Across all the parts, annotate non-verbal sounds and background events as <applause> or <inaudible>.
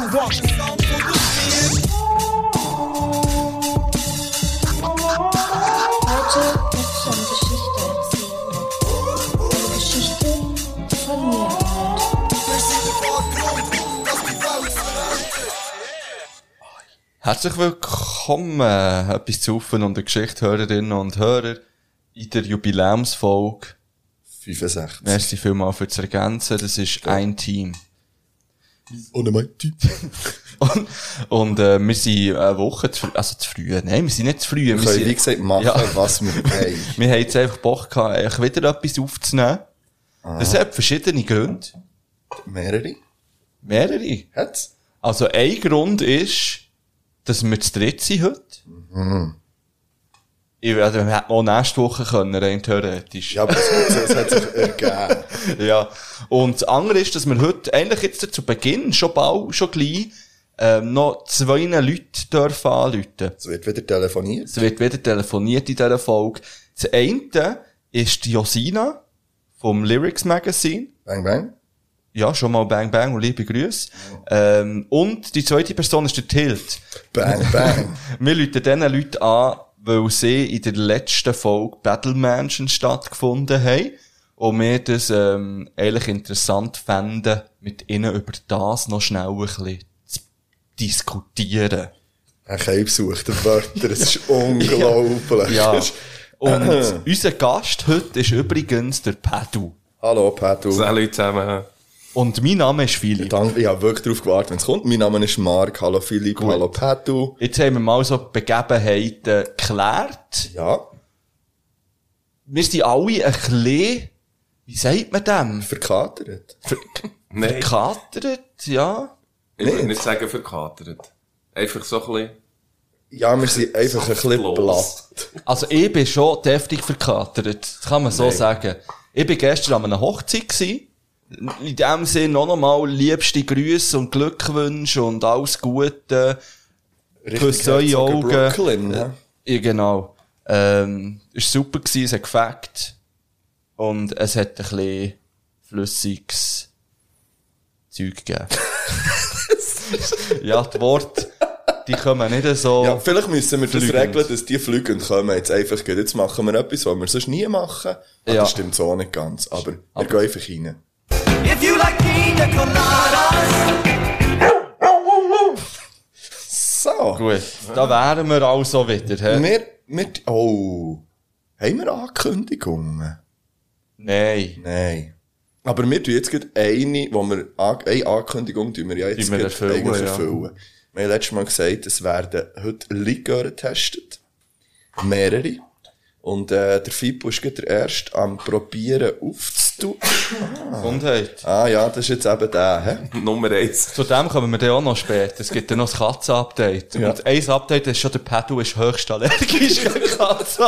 you want. Heute eine Geschichte erzählen. Eine Geschichte von mir. Herzlich willkommen, etwas zu Ufen und der Geschichte Hörerinnen und Hörer in der Jubiläumsfolge. 65. Merci vielmals für das Ergänzen, das ist ein Team. Ohne mein. <laughs> Und, und äh, wir sind eine Woche zu früh, also zu früh, nein, wir sind nicht zu früh. Wir Wir, können, sind, wie gesagt, machen, Ja. was wir <laughs> wollen. wir haben jetzt einfach Bock gehabt, wieder etwas aufzunehmen. Das hat verschiedene Gründe. Mehrere? Mehrere. Hat's? Also ein Grund ist, dass wir zu dritt sind heute. Ich werde, wir hätten auch nächste Woche können, rein theoretisch. Ja, aber es, hat sich ergeben. <laughs> Ja. Und das andere ist, dass wir heute eigentlich jetzt zu Beginn, schon bald, schon gleich, ähm, noch zwei Leute dürfen anrufen. Es wird wieder telefoniert. Es wird wieder telefoniert in dieser Folge. Das eine ist die Josina vom Lyrics Magazine. Bang, bang. Ja, schon mal Bang Bang und liebe Grüße. Ähm, und die zweite Person ist der Tilt. Bang, bang. <laughs> Wir rufen diesen Leuten an, weil sie in der letzten Folge Battle Mansion stattgefunden haben. Und wir das ähm, eigentlich interessant fänden, mit ihnen über das noch schnell ein bisschen zu diskutieren. Ein Keib sucht den Wörter. Es ist unglaublich. Ja. <laughs> Und unser Gast heute ist übrigens der Padu. Hallo, Patu. Salut zusammen. Und mein Name ist Philipp. Danke, ich habe wirklich darauf gewartet, wenn es kommt. Mein Name ist Mark. Hallo, Philipp. Hallo, Patu. Jetzt haben wir mal so die Begebenheiten geklärt. Ja, Wir sind alle ein bisschen, wie sagt man dem? verkatert. <laughs> Nein, Verkatert, ja. ich würde nicht sagen verkatert. Einfach so ein bisschen. Ja, wir sind einfach ein bisschen platt. Also ich bin schon deftig verkatert, das kann man so Nein. sagen. Ich bin gestern an einer Hochzeit gsi. In dem Sinne noch nochmal liebste Grüße und Glückwünsche und alles Gute. Küss eure Augen. Brooklyn, ne? Ja, genau. Ähm, es war super gewesen, es hat gefällt. Und es hat ein bisschen flüssiges Zeug gegeben. <laughs> ja, die Worte, die kommen nicht so. Ja, vielleicht müssen wir das Fliegend. regeln, dass die fliegend kommen jetzt einfach gehen. Jetzt machen wir etwas, was wir sonst nie machen. Ah, Ja. Das stimmt so nicht ganz. Aber, wir gehen einfach rein. Pina coladas, So. Gut, da wären wir also wieder. He? Wir, wir, oh. Haben wir Ankündigungen? Nein. Nein. Aber wir tun jetzt gerade eine, wo wir, eine Ankündigung tun wir ja jetzt wir erfüllen, ja. erfüllen. Wir haben letztes Mal gesagt, es werden heute Likör getestet. Mehrere. Und, äh, der Fippo ist gerade der Erste am probieren aufzutun. Gesundheit. Ah ja, das ist jetzt eben der, hä? Nummer eins. Zu dem kommen wir dann auch noch später. Es gibt dann noch das Katzen-Update. Ja. Und ein Update ist schon, der Pedal ist höchst allergisch gegen <laughs> Katzen.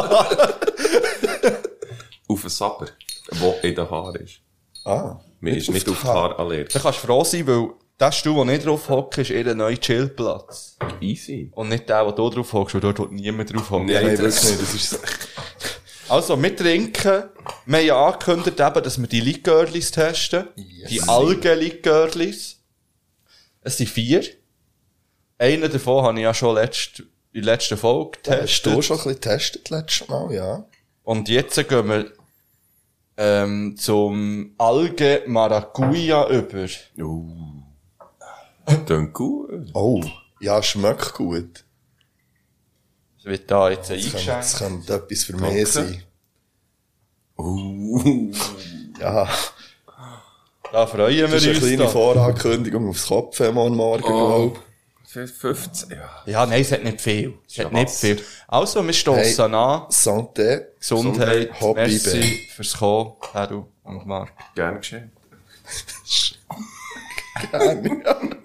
Auf ein Sapper, wo in den Haaren ist. Ah. Mir ist nicht auf die Haare allergisch. Da kannst du froh sein, weil der Stuhl, wo ich drauf hocke, ist eher ein neuer Chillplatz. Easy. Und nicht der, wo du drauf hockst, weil dort will niemand drauf hocken. Nein, Nein, das- wirklich nicht. Das ist, Also, wir trinken, wir haben ja angekündigt eben, dass wir die Likörlis testen. Yes. Die Algen-Likörlis. Es sind vier. Einen davon habe ich ja schon letzt, in der letzten Folge hast getestet. du schon ein bisschen getestet letztes Mal, ja? Und jetzt gehen wir ähm, zum Alge Maracuja über. Uh. Klingt gut. Oh. Ja, schmeckt gut. Das wird da jetzt Das könnte, das könnte etwas für mich sein. Uh. Ja. Da freuen wir Das ist eine uns. kleine Da. Vorankündigung aufs Kopf am Morgen, Oh. glaub 15, ja. Ja, nein, es hat nicht viel. Es hat nicht viel. Also, wir stoßen Hey. an. Santé. Gesundheit. Hobby Merci fürs Kommen, Heru und Marc. Gern geschehen. <laughs>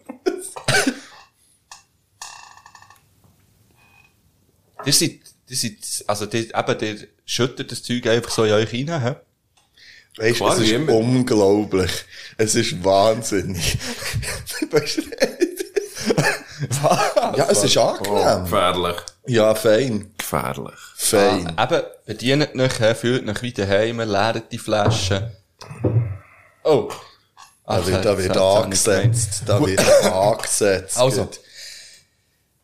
Ihr seid, ihr seid, also, die, eben, ihr schüttet das Zeug einfach so in euch rein, hä? Weißt du, es ist immer. unglaublich. Es ist wahnsinnig. <laughs> Weißt du, ja, es ist angenehm. Gefährlich. Ja, fein. Gefährlich. Fein. Eben, bedient euch, fühlt euch wieder heim, leert die Flaschen. Oh. Da wird, da wird angesetzt. Da wird <laughs> angesetzt. Also. <sighs>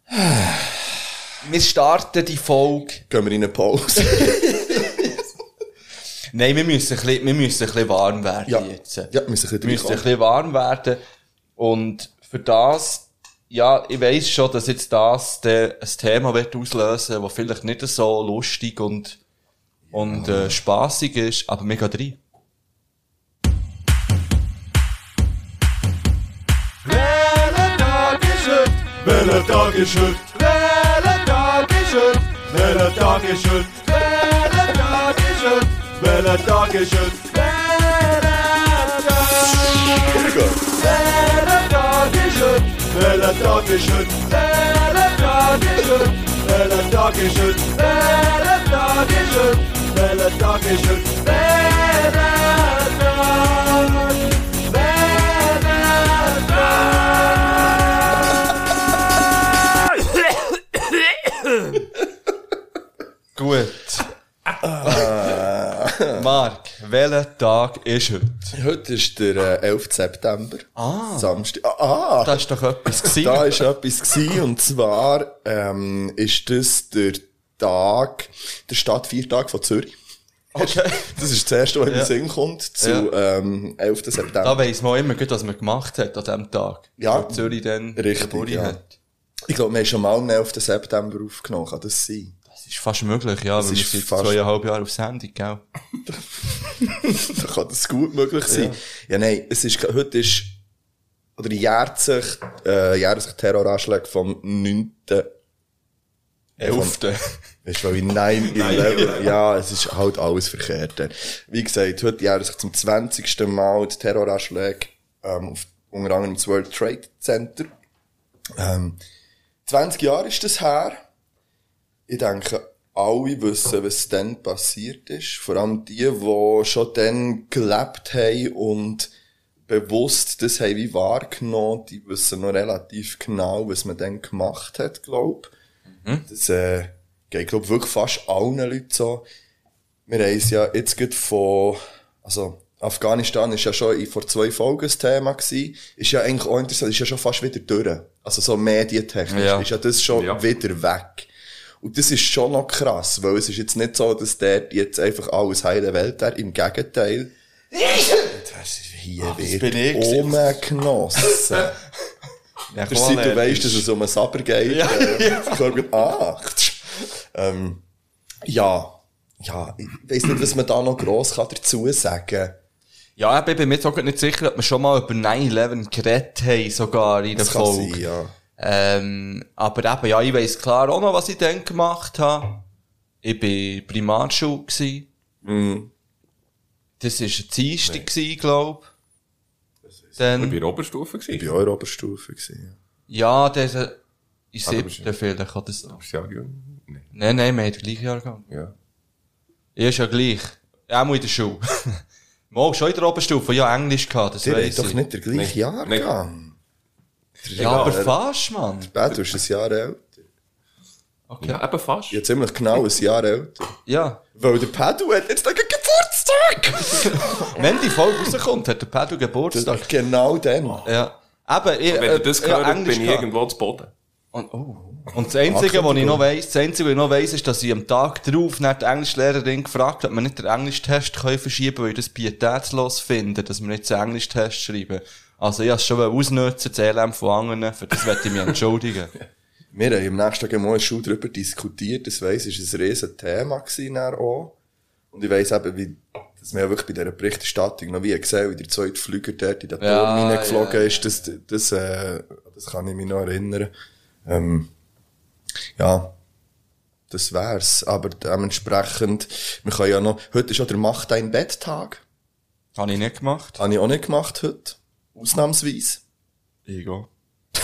<sighs> Wir starten die Folge. Gehen wir in eine Pause. <laughs> Nein, wir müssen ein bisschen, wir müssen ein bisschen warm werden ja. jetzt. Ja, wir müssen ein Wir müssen ein bisschen bisschen warm werden. Und für das, ja, ich weiss schon, dass jetzt das der, ein Thema wird auslösen, das vielleicht nicht so lustig und, und äh, spaßig ist, aber wir gehen rein. Welcher Tag ist heute? Welcher Tag ist heute? Welcher Tag ist heute? Welcher Tag ist heute? Welcher Tag ist heute? Welcher Tag ist heute? Welcher Tag ist heute? Welcher Tag ist heute? Welcher Tag ist heute? Welcher Tag ist heute? Welcher Gut. <laughs> Marc, welcher Tag ist heute? Heute ist der äh, 11. September. Ah. Samstag. Ah, ah. Das ist doch etwas <laughs> gewesen. Da ist etwas gsi und zwar ähm, ist das der Tag, der Stadtviertag von Zürich. Okay. <laughs> Das ist das erste, was in den Ja. Sinn kommt, zu ähm, 11. September. Da weiss man immer gut, was man gemacht hat an diesem Tag. Ja. Wo Zürich dann Richtig, ja. hat. Ich glaube, wir haben schon mal am 11. September aufgenommen, kann das sein? Das ist fast möglich, ja, weil wir ist fast- zweieinhalb Jahre auf Sendung, gell? <laughs> da kann das gut möglich sein. Ja, nein, es ist, heute ist, oder jährt sich, äh, jährt sich Terroranschlag vom 9. Elfte. Du, weil ich 9-11, ja, es ist halt alles verkehrt. Wie gesagt, heute jährt sich zum 20. Mal die Terroranschläge, ähm, auf, unter anderem das World Trade Center. Ähm, 20 Jahre ist das her. Ich denke, alle wissen, was dann passiert ist. Vor allem die, die schon dann gelebt haben und bewusst das haben wie wahrgenommen, die wissen noch relativ genau, was man dann gemacht hat, glaub. Das äh, geht, glaub wirklich fast allen Leuten so. Wir haben es ja jetzt gerade von, also Afghanistan ist ja schon in- vor zwei Folgen das Thema gewesen. Ist ja eigentlich auch interessant, ist ja schon fast wieder durch. Also so medientechnisch Ja. ist ja das schon Ja. wieder weg. Und das ist schon noch krass, weil es ist jetzt nicht so, dass dort jetzt einfach alles heile Welt wäre. Im Gegenteil. Das ist hier wird bin ich gewesen. umgenossen. <laughs> Ja, Der Seit du weißt, dass es um einen Saber geht. Ja. äh, ich glaube, ah. ähm, ja. Ja, ich weiss nicht, was man da noch gross kann dazu sagen kann. Ja, ich bin mir jetzt auch nicht sicher, ob wir schon mal über 9-11 geredet haben, sogar in der Das kann Folge. sein, ja. Ähm, aber eben, ja, ich weiss klar auch noch, was ich dann gemacht habe. Ich war Primarschule. gsi. Mhm. Das war ein Dienstag, nee. glaub. Ich war Dann, bei der Oberstufe. Ich war gewesen. auch in der Oberstufe. Gewesen, ja, das ist in Ah, du bist siebten vielleicht oder so. Bist du ja jung? Nein. Nein, nein, wir haben den gleichen Jahrgang. Ja. Ich ist ja gleich. Auch mal in der Schule. <laughs> Mal schon in der Oberstufe, ja, Englisch gehabt, das ja. Weiss hat doch ich. nicht der gleiche Jahrgang. Ja, aber fast, Mann. Ja, du bist ein Jahr älter. Okay. Ja, eben fast. Ja, ziemlich genau ein Jahr älter. Ja. Weil der Pedro hat jetzt den Geburtstag! <laughs> Wenn die Folge rauskommt, hat der Pedro Geburtstag. genau dann. Ja. Eben, ich, Wenn ihr das äh, gehört, bin ich irgendwo zu Boden. Und, oh. Und das Einzige, was ich noch weiss, das Einzige, was ich noch weiss, ist, dass ich am Tag drauf nicht die Englischlehrerin gefragt hat, ob wir nicht den Englischtest können verschieben können, weil ich das pietätslos finde, dass wir nicht den Englischtest schreiben. Also, ich habe es schon ausnutzen, das Elend von anderen, für das möchte ich mich entschuldigen. <laughs> Wir haben im nächsten Tag mal in der Schule darüber diskutiert. Das weiss, ist ein riesen Thema gewesen auch. Und ich weiss eben, wie, dass man ja wirklich bei dieser Berichterstattung noch wie gesehen, wie der zweite Flüger dort in den Turm Ja, reingeflogen ja. ist. Das, das, äh, das kann ich mich noch erinnern. Ähm, ja. Das wär's. Aber dementsprechend, wir können ja noch, heute ist ja der Mach dein Bett-Tag. Habe ich nicht gemacht. Habe ich auch nicht gemacht heute. Ausnahmsweise. Ego. <laughs>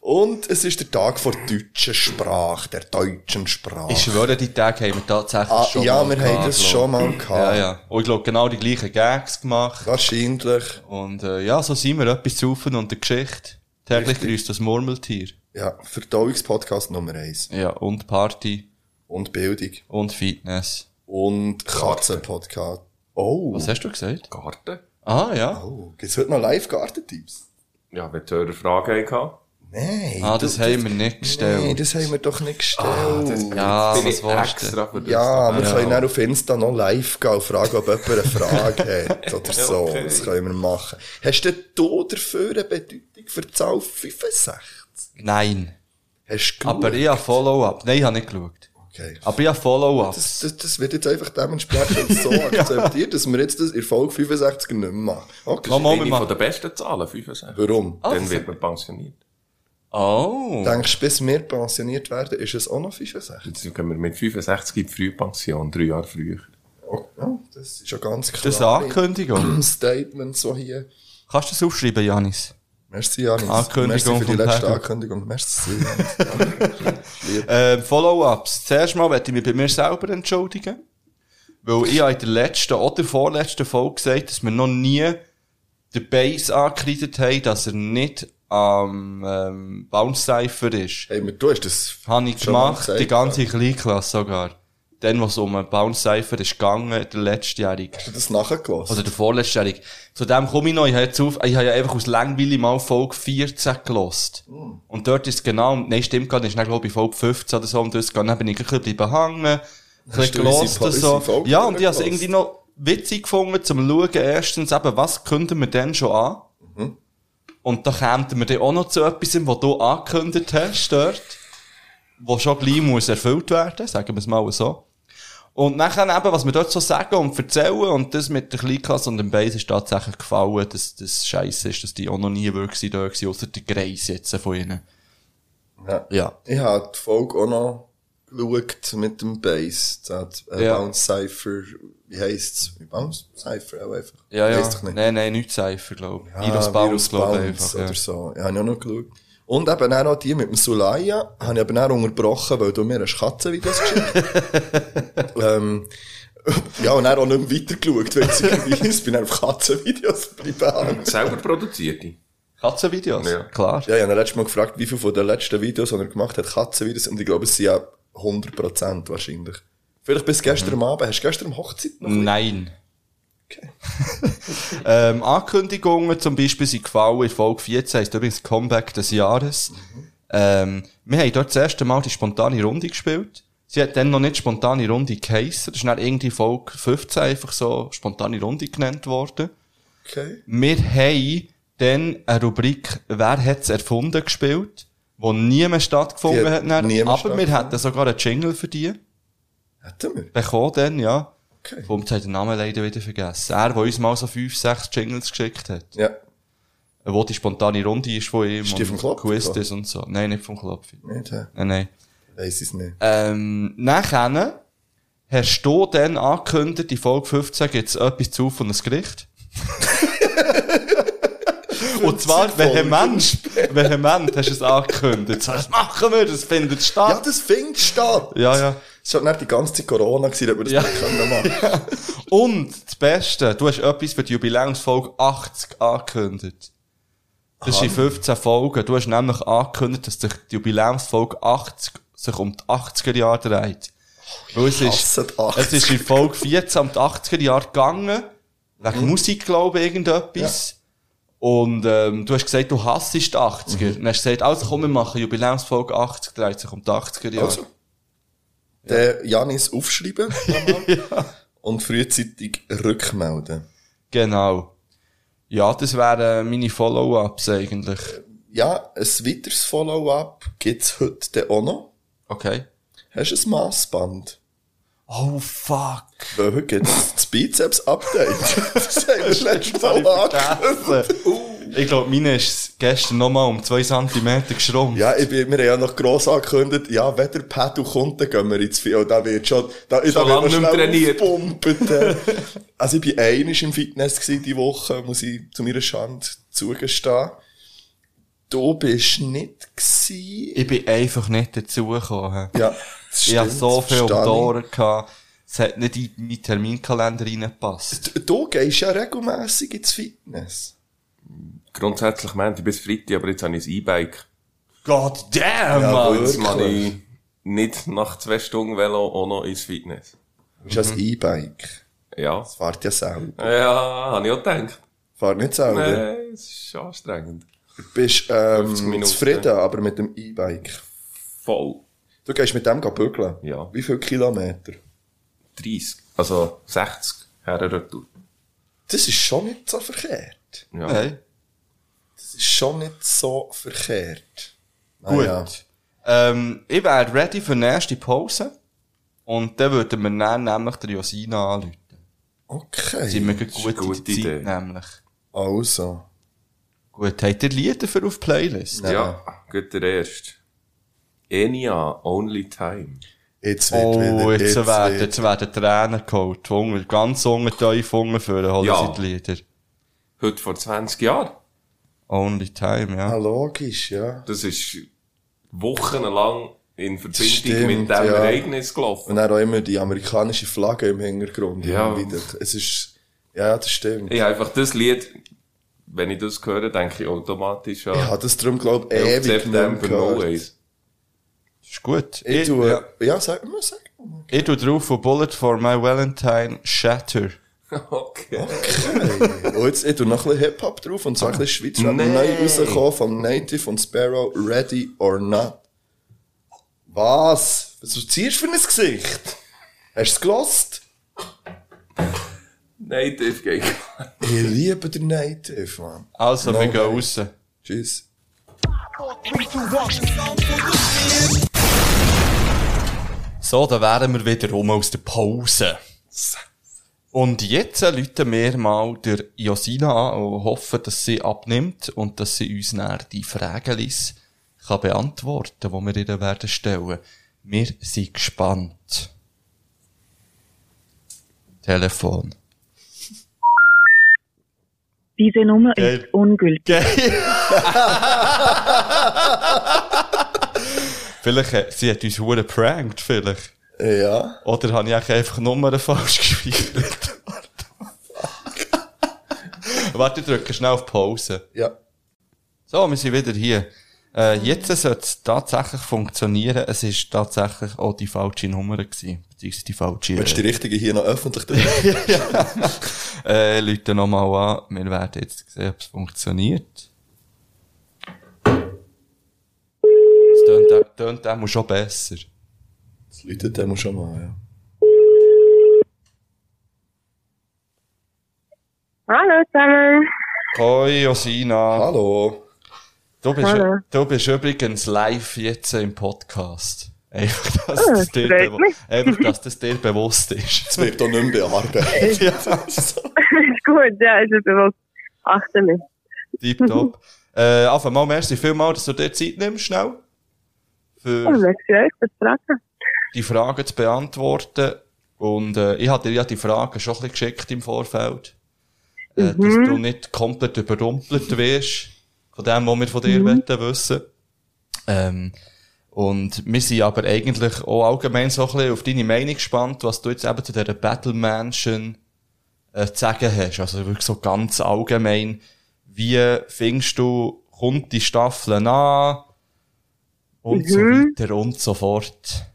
Und es ist der Tag vor der deutschen Sprache, der deutschen Sprache. Ich schwöre, die Tage haben wir tatsächlich Ah, schon ja, mal wir haben das glaub schon mal gehabt. Ja, ja. Und ich glaube, genau die gleichen Gags gemacht. Wahrscheinlich. Und äh, ja, so sind wir etwas zu saufen und der Geschichte. Täglich grüßt das Murmeltier. Ja, Verdauungspodcast Nummer eins Ja, und Party Und Bildung. und Fitness. Und Katzenpodcast. Oh. Was hast du gesagt? Garten? Ah, ja. oh. Gibt's heute noch Live-Gartentipps? Ja, wenn die Hörer Fragen hatten. Nein. Ah, das du- haben wir nicht gestellt. Nein, das haben wir doch nicht gestellt. Ja, Bin was extra für das Ja, wir da. können dann auf Insta noch live gehen und fragen, ob jemand eine Frage <laughs> hat oder so. Okay. Das können wir machen. Hast denn du dafür eine Bedeutung für die Zahl 65? Nein. Hast du Aber geschaut? ich habe Follow-up. Nein, ich habe nicht geschaut. Okay. Aber habe Follow-ups. Das, das, das wird jetzt einfach dementsprechend so <laughs> akzeptiert, dass wir jetzt das in Folge 65 nicht mehr machen. Okay. Mal, wir Eine machen. von den besten Zahlen, 65. Warum? Dann wird man pensioniert. Oh. Denkst du, bis wir pensioniert werden, ist es auch noch 65? Jetzt gehen wir mit 65 in die Frühpension, drei Jahre früher. Oh, ja, das ist ja ganz klar. Das ist eine Ankündigung. <clears throat> Statement so hier. Kannst du das aufschreiben, Janis? Merci, Janis. Ankündigung Merci für die letzte. Ankündigung. Merci, Janis. <laughs> Ähm, Follow-ups. Zuerst mal möchte ich mich bei mir selber entschuldigen. Weil ich habe in der letzten oder vorletzten Folge gesagt, dass wir noch nie den Bass angekreidet haben, dass er nicht am ähm, Bounce Cypher ist. hey, du hast das Habe ich gemacht, die ganze Kleinklasse sogar. Dann, was um einen Bounce Cypher ist gegangen, der letztjährige. Hast du das nachgelassen? Oder der vorletztjährige. Zu dem komme ich noch, ich habe jetzt auf, ich habe ja einfach aus Langweile mal Folge 14 gelost. Und dort ist genau, nein, stimmt gar nicht, ist glaube ich, Folge 15 oder so, und das dann bin ich ein bisschen bleiben hängen, ein bisschen gelost unsere so. Folge Ja, und ich habe es irgendwie noch witzig gefunden, zum schauen, erstens eben, was künden wir denn schon an? Und da kämen wir dann auch noch zu etwas, was du angekündigt hast, dort, wo schon gleich muss erfüllt werden, sagen wir es mal so. Und nachher eben, was wir dort so sagen und erzählen, und das mit der Kleinklasse und dem Bass ist tatsächlich gefallen, dass das scheiße ist, dass die auch noch nie wirklich da waren, ausser der Greis jetzt von ihnen. ja. Ja. Ich habe die Folge auch noch geschaut mit dem Bass. Das hat äh, Ja. Bounce Cypher, wie heisst's? Bounce Cypher auch einfach. Ja, ja. Weiss doch nicht. Nein, nein, nicht Cypher, glaube ich. Ah, Virus Bounce, glaube ich einfach. Ja. oder so. Ja, habe ich auch noch geschaut. Und eben auch noch die mit dem Sulaya, habe ich aber dann unterbrochen, weil du mir hast Katzenvideos geschickt <laughs> ähm, Ja, und dann auch nicht mehr weitergeschaut, weil. Ich bin auf Katzenvideos geblieben. <laughs> Selber produzierte. Katzenvideos? Ja. Klar. Ja, ich habe letztes Mal gefragt, wie viele von den letzten Videos, die er gemacht hat, Katzenvideos, und ich glaube, es sind ja 100% wahrscheinlich. Vielleicht bis gestern Mhm. Abend. Hast du gestern am Hochzeit noch? Nein. Okay. <laughs> Ähm, Ankündigungen zum Beispiel sind gefallen in Folge 14, heisst übrigens Comeback des Jahres. Ähm, wir haben dort das erste Mal die spontane Runde gespielt. Sie hat dann noch nicht spontane Runde geheissen. Das ist dann irgendwie Folge 15 einfach so spontane Runde genannt worden. Okay. Wir haben dann eine Rubrik Wer hat's erfunden gespielt, wo nie mehr stattgefunden Die hat. hat dann. Aber wir hatten sogar einen Jingle für die Hätten wir? bekommen dann, ja. Okay. Wo jetzt hat den Namen leider wieder vergessen. Er, der uns mal so fünf, sechs Jingles geschickt hat. Ja. Wo die spontane Runde ist von ihm. Ist die und vom Quiz ist und so. Nein, nicht vom Klopfi. Nicht, hä? Nein, nein. Weiss ich's nicht. Ähm, nachher hast du dann angekündigt, in Folge 15 gibt's etwas zu von einem Gericht. <laughs> Und zwar vehement, vehement hast du es angekündigt. <laughs> Das machen wir, das findet Ja, statt. das findet statt! Ja, ja. Es war nicht die ganze Zeit Corona, gewesen, dass wir das Ja. nicht können machen <laughs> Und das Beste, du hast etwas für die Jubiläumsfolge 80 angekündigt. Das ist in 15 Folgen. Du hast nämlich angekündigt, dass sich die Jubiläumsfolge 80 sich um die 80er Jahre dreht. Weil es ist, hasse die 80er. es ist in Folge 14 um die 80er Jahre gegangen. Wegen Musik, glaube ich, irgendetwas. Und, ähm, du hast gesagt, du hasst die 80er. Und dann hast du gesagt, also komm, wir machen Jubiläumsfolge 80, dreht sich um die 80er Jahre. Also. Der Janis aufschreiben. <laughs> Und frühzeitig rückmelden. Genau. Ja, das wären meine Follow-ups eigentlich. Ja, ein weiteres Follow-up gibt's heute dann auch noch. Okay. Hast du ein Massband? Oh, fuck. Weil heute gibt's das Bizeps-Update. <laughs> das haben wir das letzte Mal angekündigt. Ich glaube, meine ist gestern nochmal um 2 cm geschrumpft. Ja, ich bin, wir haben ja noch gross angekündigt, ja, wenn der Pedal kommt, dann gehen wir ins Field. Da wird schon, da, da wird mehr schnell trainiert. äh. <laughs> Also ich bin einisch im Fitness gewesen die Woche, muss ich zu meiner Schande zugestehen. Du bist nicht gewesen. Ich bin einfach nicht dazugekommen. Ja, <laughs> das Ich hatte so viel um. Ohren gehabt. Es hat nicht in meinen Terminkalender reingepasst. Du- Du gehst ja regelmässig ins Fitness. Grundsätzlich meinte ich bis Freitag, aber jetzt habe ich ein E-Bike. God damn, Ja, Mann! Jetzt Wirklich? ich nicht nach zwei Stunden Velo auch noch ins Fitness. Du bist ein E-Bike. Ja. Das fährt ja selber. Ja, habe ich auch gedacht. Fährt nicht selber. Nein, es ist anstrengend. Du bist ähm, 50 Minuten. zufrieden, aber mit dem E-Bike. Voll. Du gehst mit dem bügeln. Ja. Wie viele Kilometer? 30. Also 60 her. Das ist schon nicht so verkehrt. Ja. Nein. Das ist schon nicht so verkehrt. Ah, Gut. ja. Ähm, ich wäre ready für die nächste Pause. Und dann würden wir dann nämlich der Josina anrufen. Okay. Sind wir gut ist eine in gute der Zeit, Idee. nämlich. Also. Gut, habt ihr Lieder für auf Playlist? Ja, gut der erste. Enya, Only Time. Jetzt wird Oh, wieder, jetzt, werden, wird- jetzt werden Tränen geholt. Hunger, ganz unter tief Hunger für holen Ja. sie die Lieder. Heute vor 20 Jahren. Only time, Ah, ja. logisch, ja. Das ist wochenlang in Verbindung Stimmt, mit dem ja. Ereignis Und gelaufen. dann auch immer die amerikanische Flagge im Hintergrund. Ja. Wieder. Es ist, ja, das stimmt. Ich habe einfach das Lied, wenn ich das höre, denke ich automatisch an Ich habe das darum, glaub ich, 11. ewig September No Way. gehört. Ist gut. Ich tue, ja. ja, sag mal, sag mal. ich tue drauf von Bullet for my Valentine Shatter. Okay. Okay. Und jetzt, ich tue noch ein bisschen Hip-Hop drauf, und zwar ein bisschen Schweizer, Nee. neu rausgekommen vom Native und Sparrow, Ready or Not. Was? Was ziehst du für ein Gesicht? Hast du es gelost? Native gegen. Ich liebe den Native, man. Also, No wir gehen raus. Tschüss. So, da wären wir wieder rum aus der Pause. Und jetzt läuten wir mal der Josina an und hoffen, dass sie abnimmt und dass sie uns dann die Fragen kann beantworten, die wir ihr werden stellen. Wir sind gespannt. Telefon. Diese Nummer Geil. ist ungültig. <laughs> vielleicht, hat- sie hat uns hure prankt, vielleicht. Ja. Oder habe ich einfach Nummern falsch gespeichert? Warte, ich drücke schnell auf Pause. Ja. So, wir sind wieder hier. Äh, jetzt sollte es tatsächlich funktionieren. Es ist tatsächlich auch die falsche Nummer gewesen. Beziehungsweise die falsche. Willst du die richtige hier noch öffentlich drin? <laughs> äh, Leute nochmal an. Wir werden jetzt sehen, ob es funktioniert. Es tönt, tönt auch schon besser. Das läutet dem schon mal, ja. Hallo zusammen. Hoi, Josina. Hallo. Du bist, Hallo. du bist übrigens live jetzt im Podcast. Einfach, dass, Ah, das dir, bewu- mich. einfach, dass das dir bewusst ist. Es wird auch nicht mehr bearbeitet. <laughs> ja, <laughs> ist gut, ja, ist es bewusst. Achte mich. tipptopp. äh, einfach mal merci vielmal, dass du dir Zeit nimmst, schnell. Oh, Für merci euch fürs Fragen. Die Fragen zu beantworten. Und, äh, ich hatte dir ja die Fragen schon ein bisschen geschickt im Vorfeld. Äh, Dass du nicht komplett überrumpelt wirst von dem, was wir von dir wollen wissen. Ähm, und wir sind aber eigentlich auch allgemein so ein bisschen auf deine Meinung gespannt, was du jetzt eben zu dieser Battle Mansion äh, zu sagen hast. Also wirklich so ganz allgemein. Wie findest du, kommt die Staffel an? Und so weiter und so fort.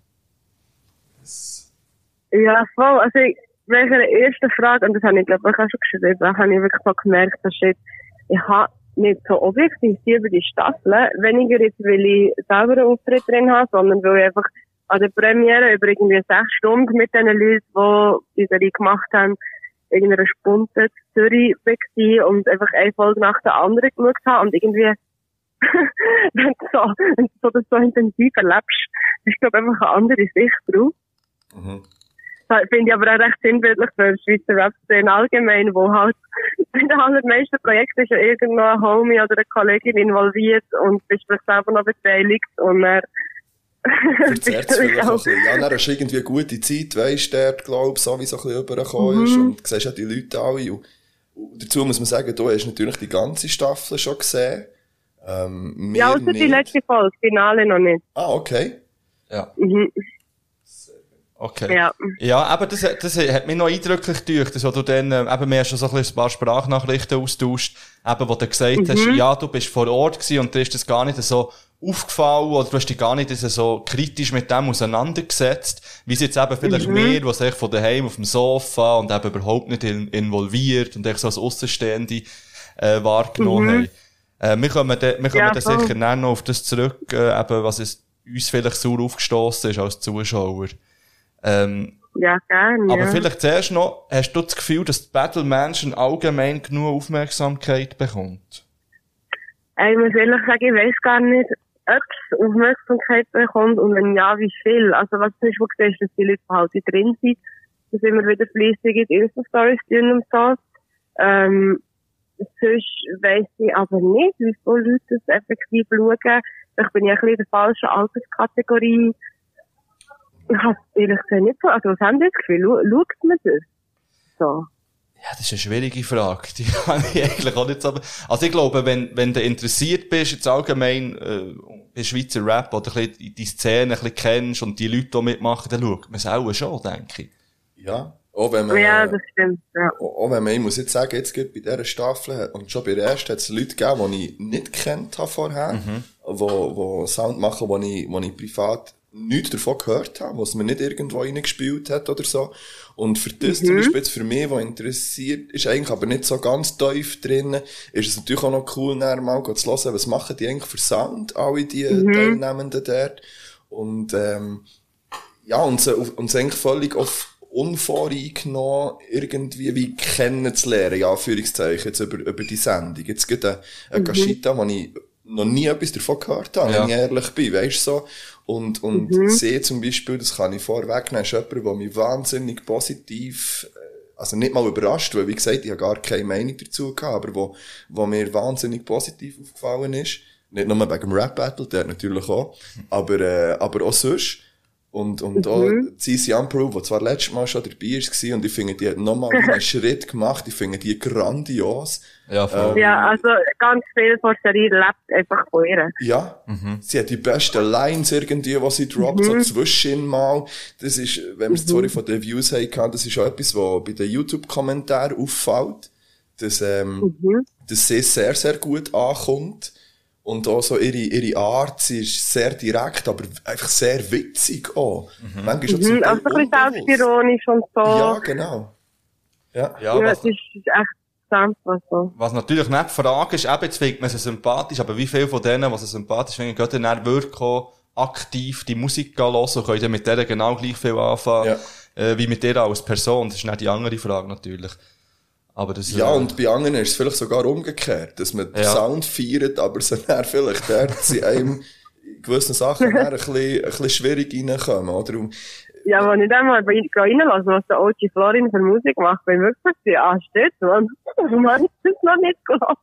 Ja, voll. Also, ich, wegen der ersten Frage, und das habe ich glaube ich auch schon geschrieben, habe ich wirklich so gemerkt, dass ich, ich habe nicht so objektiv über die Staffeln, weniger jetzt, weil ich selber einen Auftritt drin habe, sondern weil ich einfach an der Premiere über irgendwie sechs Stunden mit den Leuten, die die gemacht haben, in einer Spunte Zürich war und einfach eine Folge nach der anderen geschaut habe und irgendwie <laughs> wenn du so, wenn du das so intensiv erlebst, ist glaube ich einfach eine andere Sicht drauf. Das finde ich aber auch recht sinnbildlich für die Schweizer Rap-Szene allgemein, wo halt <laughs> in den allermeisten Projekten ist ja irgendwo ein Homie oder eine Kollegin involviert und bist vielleicht selber noch beteiligt und er Verzerrt es vielleicht auch ein bisschen. Ja, dann hast du irgendwie eine gute Zeit, weisst du, dort, glaub, so wie so ein bisschen rübergekommen ist. Und du siehst ja die Leute alle. Und, und dazu muss man sagen, du hast natürlich die ganze Staffel schon gesehen. Ähm, Ja, außer die nicht. letzte Folge, Finale noch nicht. Ah, okay. Ja. Mhm. Okay. Ja. Ja, aber das, das hat mich noch eindrücklich gedacht, dass du dann, ähm, eben, wir haben schon so ein, paar Sprachnachrichten austauscht, eben, wo du gesagt hast, ja, du bist vor Ort gewesen und dir ist das gar nicht so aufgefallen oder du hast dich gar nicht so kritisch mit dem auseinandergesetzt, wie es jetzt eben vielleicht mir, was ich von daheim auf dem Sofa und eben überhaupt nicht in, involviert und ich so als Außenstehende äh, wahrgenommen haben. Äh, wir kommen, da, wir kommen Ja, da voll. sicher näher noch auf das zurück, äh, eben, was es uns vielleicht sauer aufgestoßen ist als Zuschauer. Ähm, Ja, gerne. aber ja. vielleicht zuerst noch, hast du das Gefühl, dass die Battle Mansion allgemein genug Aufmerksamkeit bekommt? Ey, Ich muss ehrlich sagen, ich weiß gar nicht, ob es Aufmerksamkeit bekommt und wenn ja, wie viel. Also was du schon gesehen hast, dass die Leute halt drin sind, dass immer wieder fleissig in die Insta-Stories tun und so. Ähm, sonst weiss ich aber nicht, wie viele Leute das effektiv schauen. Ich bin ja ein bisschen in der falschen Alterskategorie. Ich habe ehrlich gesagt nicht so, also was haben Sie das Gefühl? Schau- Schaut man das? So. Ja, das ist eine schwierige Frage. <laughs> Die kann ich eigentlich auch nicht so. Also ich glaube, wenn, wenn du interessiert bist, jetzt allgemein, äh, bei Schweizer Rap oder ein bisschen die Szene ein bisschen kennst und die Leute, die mitmachen, dann schaut man es auch schon, denke ich. Ja. Auch wenn man, Ja, das stimmt, ja. auch wenn man, ich muss jetzt sagen, jetzt gibt bei dieser Staffel, und schon bei der ersten hat es Leute gegeben, die ich nicht kennt habe vorher, wo, wo Sound machen, wo ich, wo ich privat nichts davon gehört habe, was mir nicht irgendwo reingespielt hat oder so. Und für das zum Beispiel jetzt für mich, was interessiert, ist eigentlich aber nicht so ganz tief drin, ist es natürlich auch noch cool, nachher mal zu hören, was machen die eigentlich für Sound, alle die Teilnehmenden dort. Und, ähm, ja, und sie eigentlich völlig auf unvoreingenommen irgendwie wie kennenzulernen, ja, Anführungszeichen, jetzt über, über die Sendung. Jetzt gibt eine, eine Gashita, wo ich noch nie etwas davon gehört habe, Ja. wenn ich ehrlich bin, weißt du so. Und, und sie zum Beispiel, das kann ich vorwegnehmen, ist jemand, der mich wahnsinnig positiv, äh, also nicht mal überrascht, weil wie gesagt, ich habe gar keine Meinung dazu gehabt, aber wo, wo mir wahnsinnig positiv aufgefallen ist. Nicht nur wegen dem Rap-Battle, der natürlich auch, aber, äh, aber auch sonst. Und, und auch Cici Unprove, die zwar letztes Mal schon dabei war, und ich finde, die hat nochmal einen <laughs> Schritt gemacht, ich finde die grandios. Ja, voll. Ja, also ganz viel von der Serie lebt einfach von ihr. Ja, sie hat die besten Lines irgendwie, die sie droppt, so zwischen mal. Das ist, wenn wir es vorhin von den Views haben, das ist auch etwas, was bei den YouTube-Kommentaren auffällt, dass, ähm, dass sie sehr, sehr gut ankommt. Und auch so ihre, ihre Art, sie ist sehr direkt, aber einfach sehr witzig auch. Manchmal schon Mhm, also ein bisschen selbstironisch und so. Ja, genau. Ja. Ja, Ja, was, das ist echt sanft, was so. was natürlich nicht die Frage ist, eben, jetzt findet man sie sympathisch, aber wie viele von denen, die sie sympathisch finden, gehen dann wirklich auch aktiv die Musik hören und können dann mit denen genau gleich viel anfangen, äh, wie mit der als Person. Das ist nicht die andere Frage natürlich. Aber das Ja, und bei anderen ist es vielleicht sogar umgekehrt, dass man den Ja. Sound feiert, aber so dann vielleicht dort sie einem in gewissen Sachen ein <laughs> bisschen, ein bisschen schwierig reinkommen, oder? Und, Ja, wenn ich dann mal reinlasse, was der OG Florin für Musik macht, bin ich wirklich so, ah, steht so. Warum habe ich das noch nicht gelassen?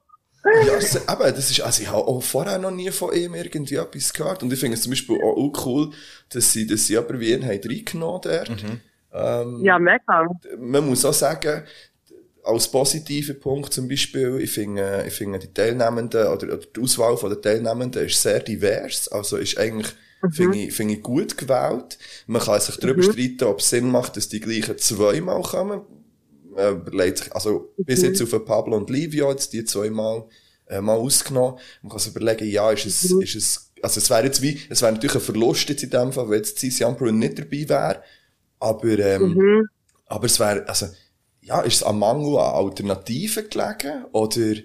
ja, es- eben, das ist, also ich habe auch vorher noch nie von ihm irgendwie etwas gehört. Und ich finde es zum Beispiel auch, cool, dass sie, dass sie aber wie ihn haben reingenommen dort. Ähm, Ja, mega. man muss auch sagen, als positiver Punkt zum Beispiel, ich finde, ich finde die Teilnehmenden oder, oder die Auswahl von den Teilnehmenden ist sehr divers. Also ist eigentlich, finde ich, finde ich gut gewählt. Man kann sich darüber streiten, ob es Sinn macht, dass die gleichen zweimal kommen. Äh, überlegt sich, also, bis jetzt auf Pablo und Livio, jetzt die zweimal, äh, mal ausgenommen. Man kann sich überlegen, ja, ist es, ist es, also es wäre jetzt wie, es wäre natürlich ein Verlust jetzt in dem Fall, wenn jetzt Cici Ampro nicht dabei wäre. Aber, ähm, aber es wäre, also, ja, ist es am Mangel an Alternativen gelegen? Oder,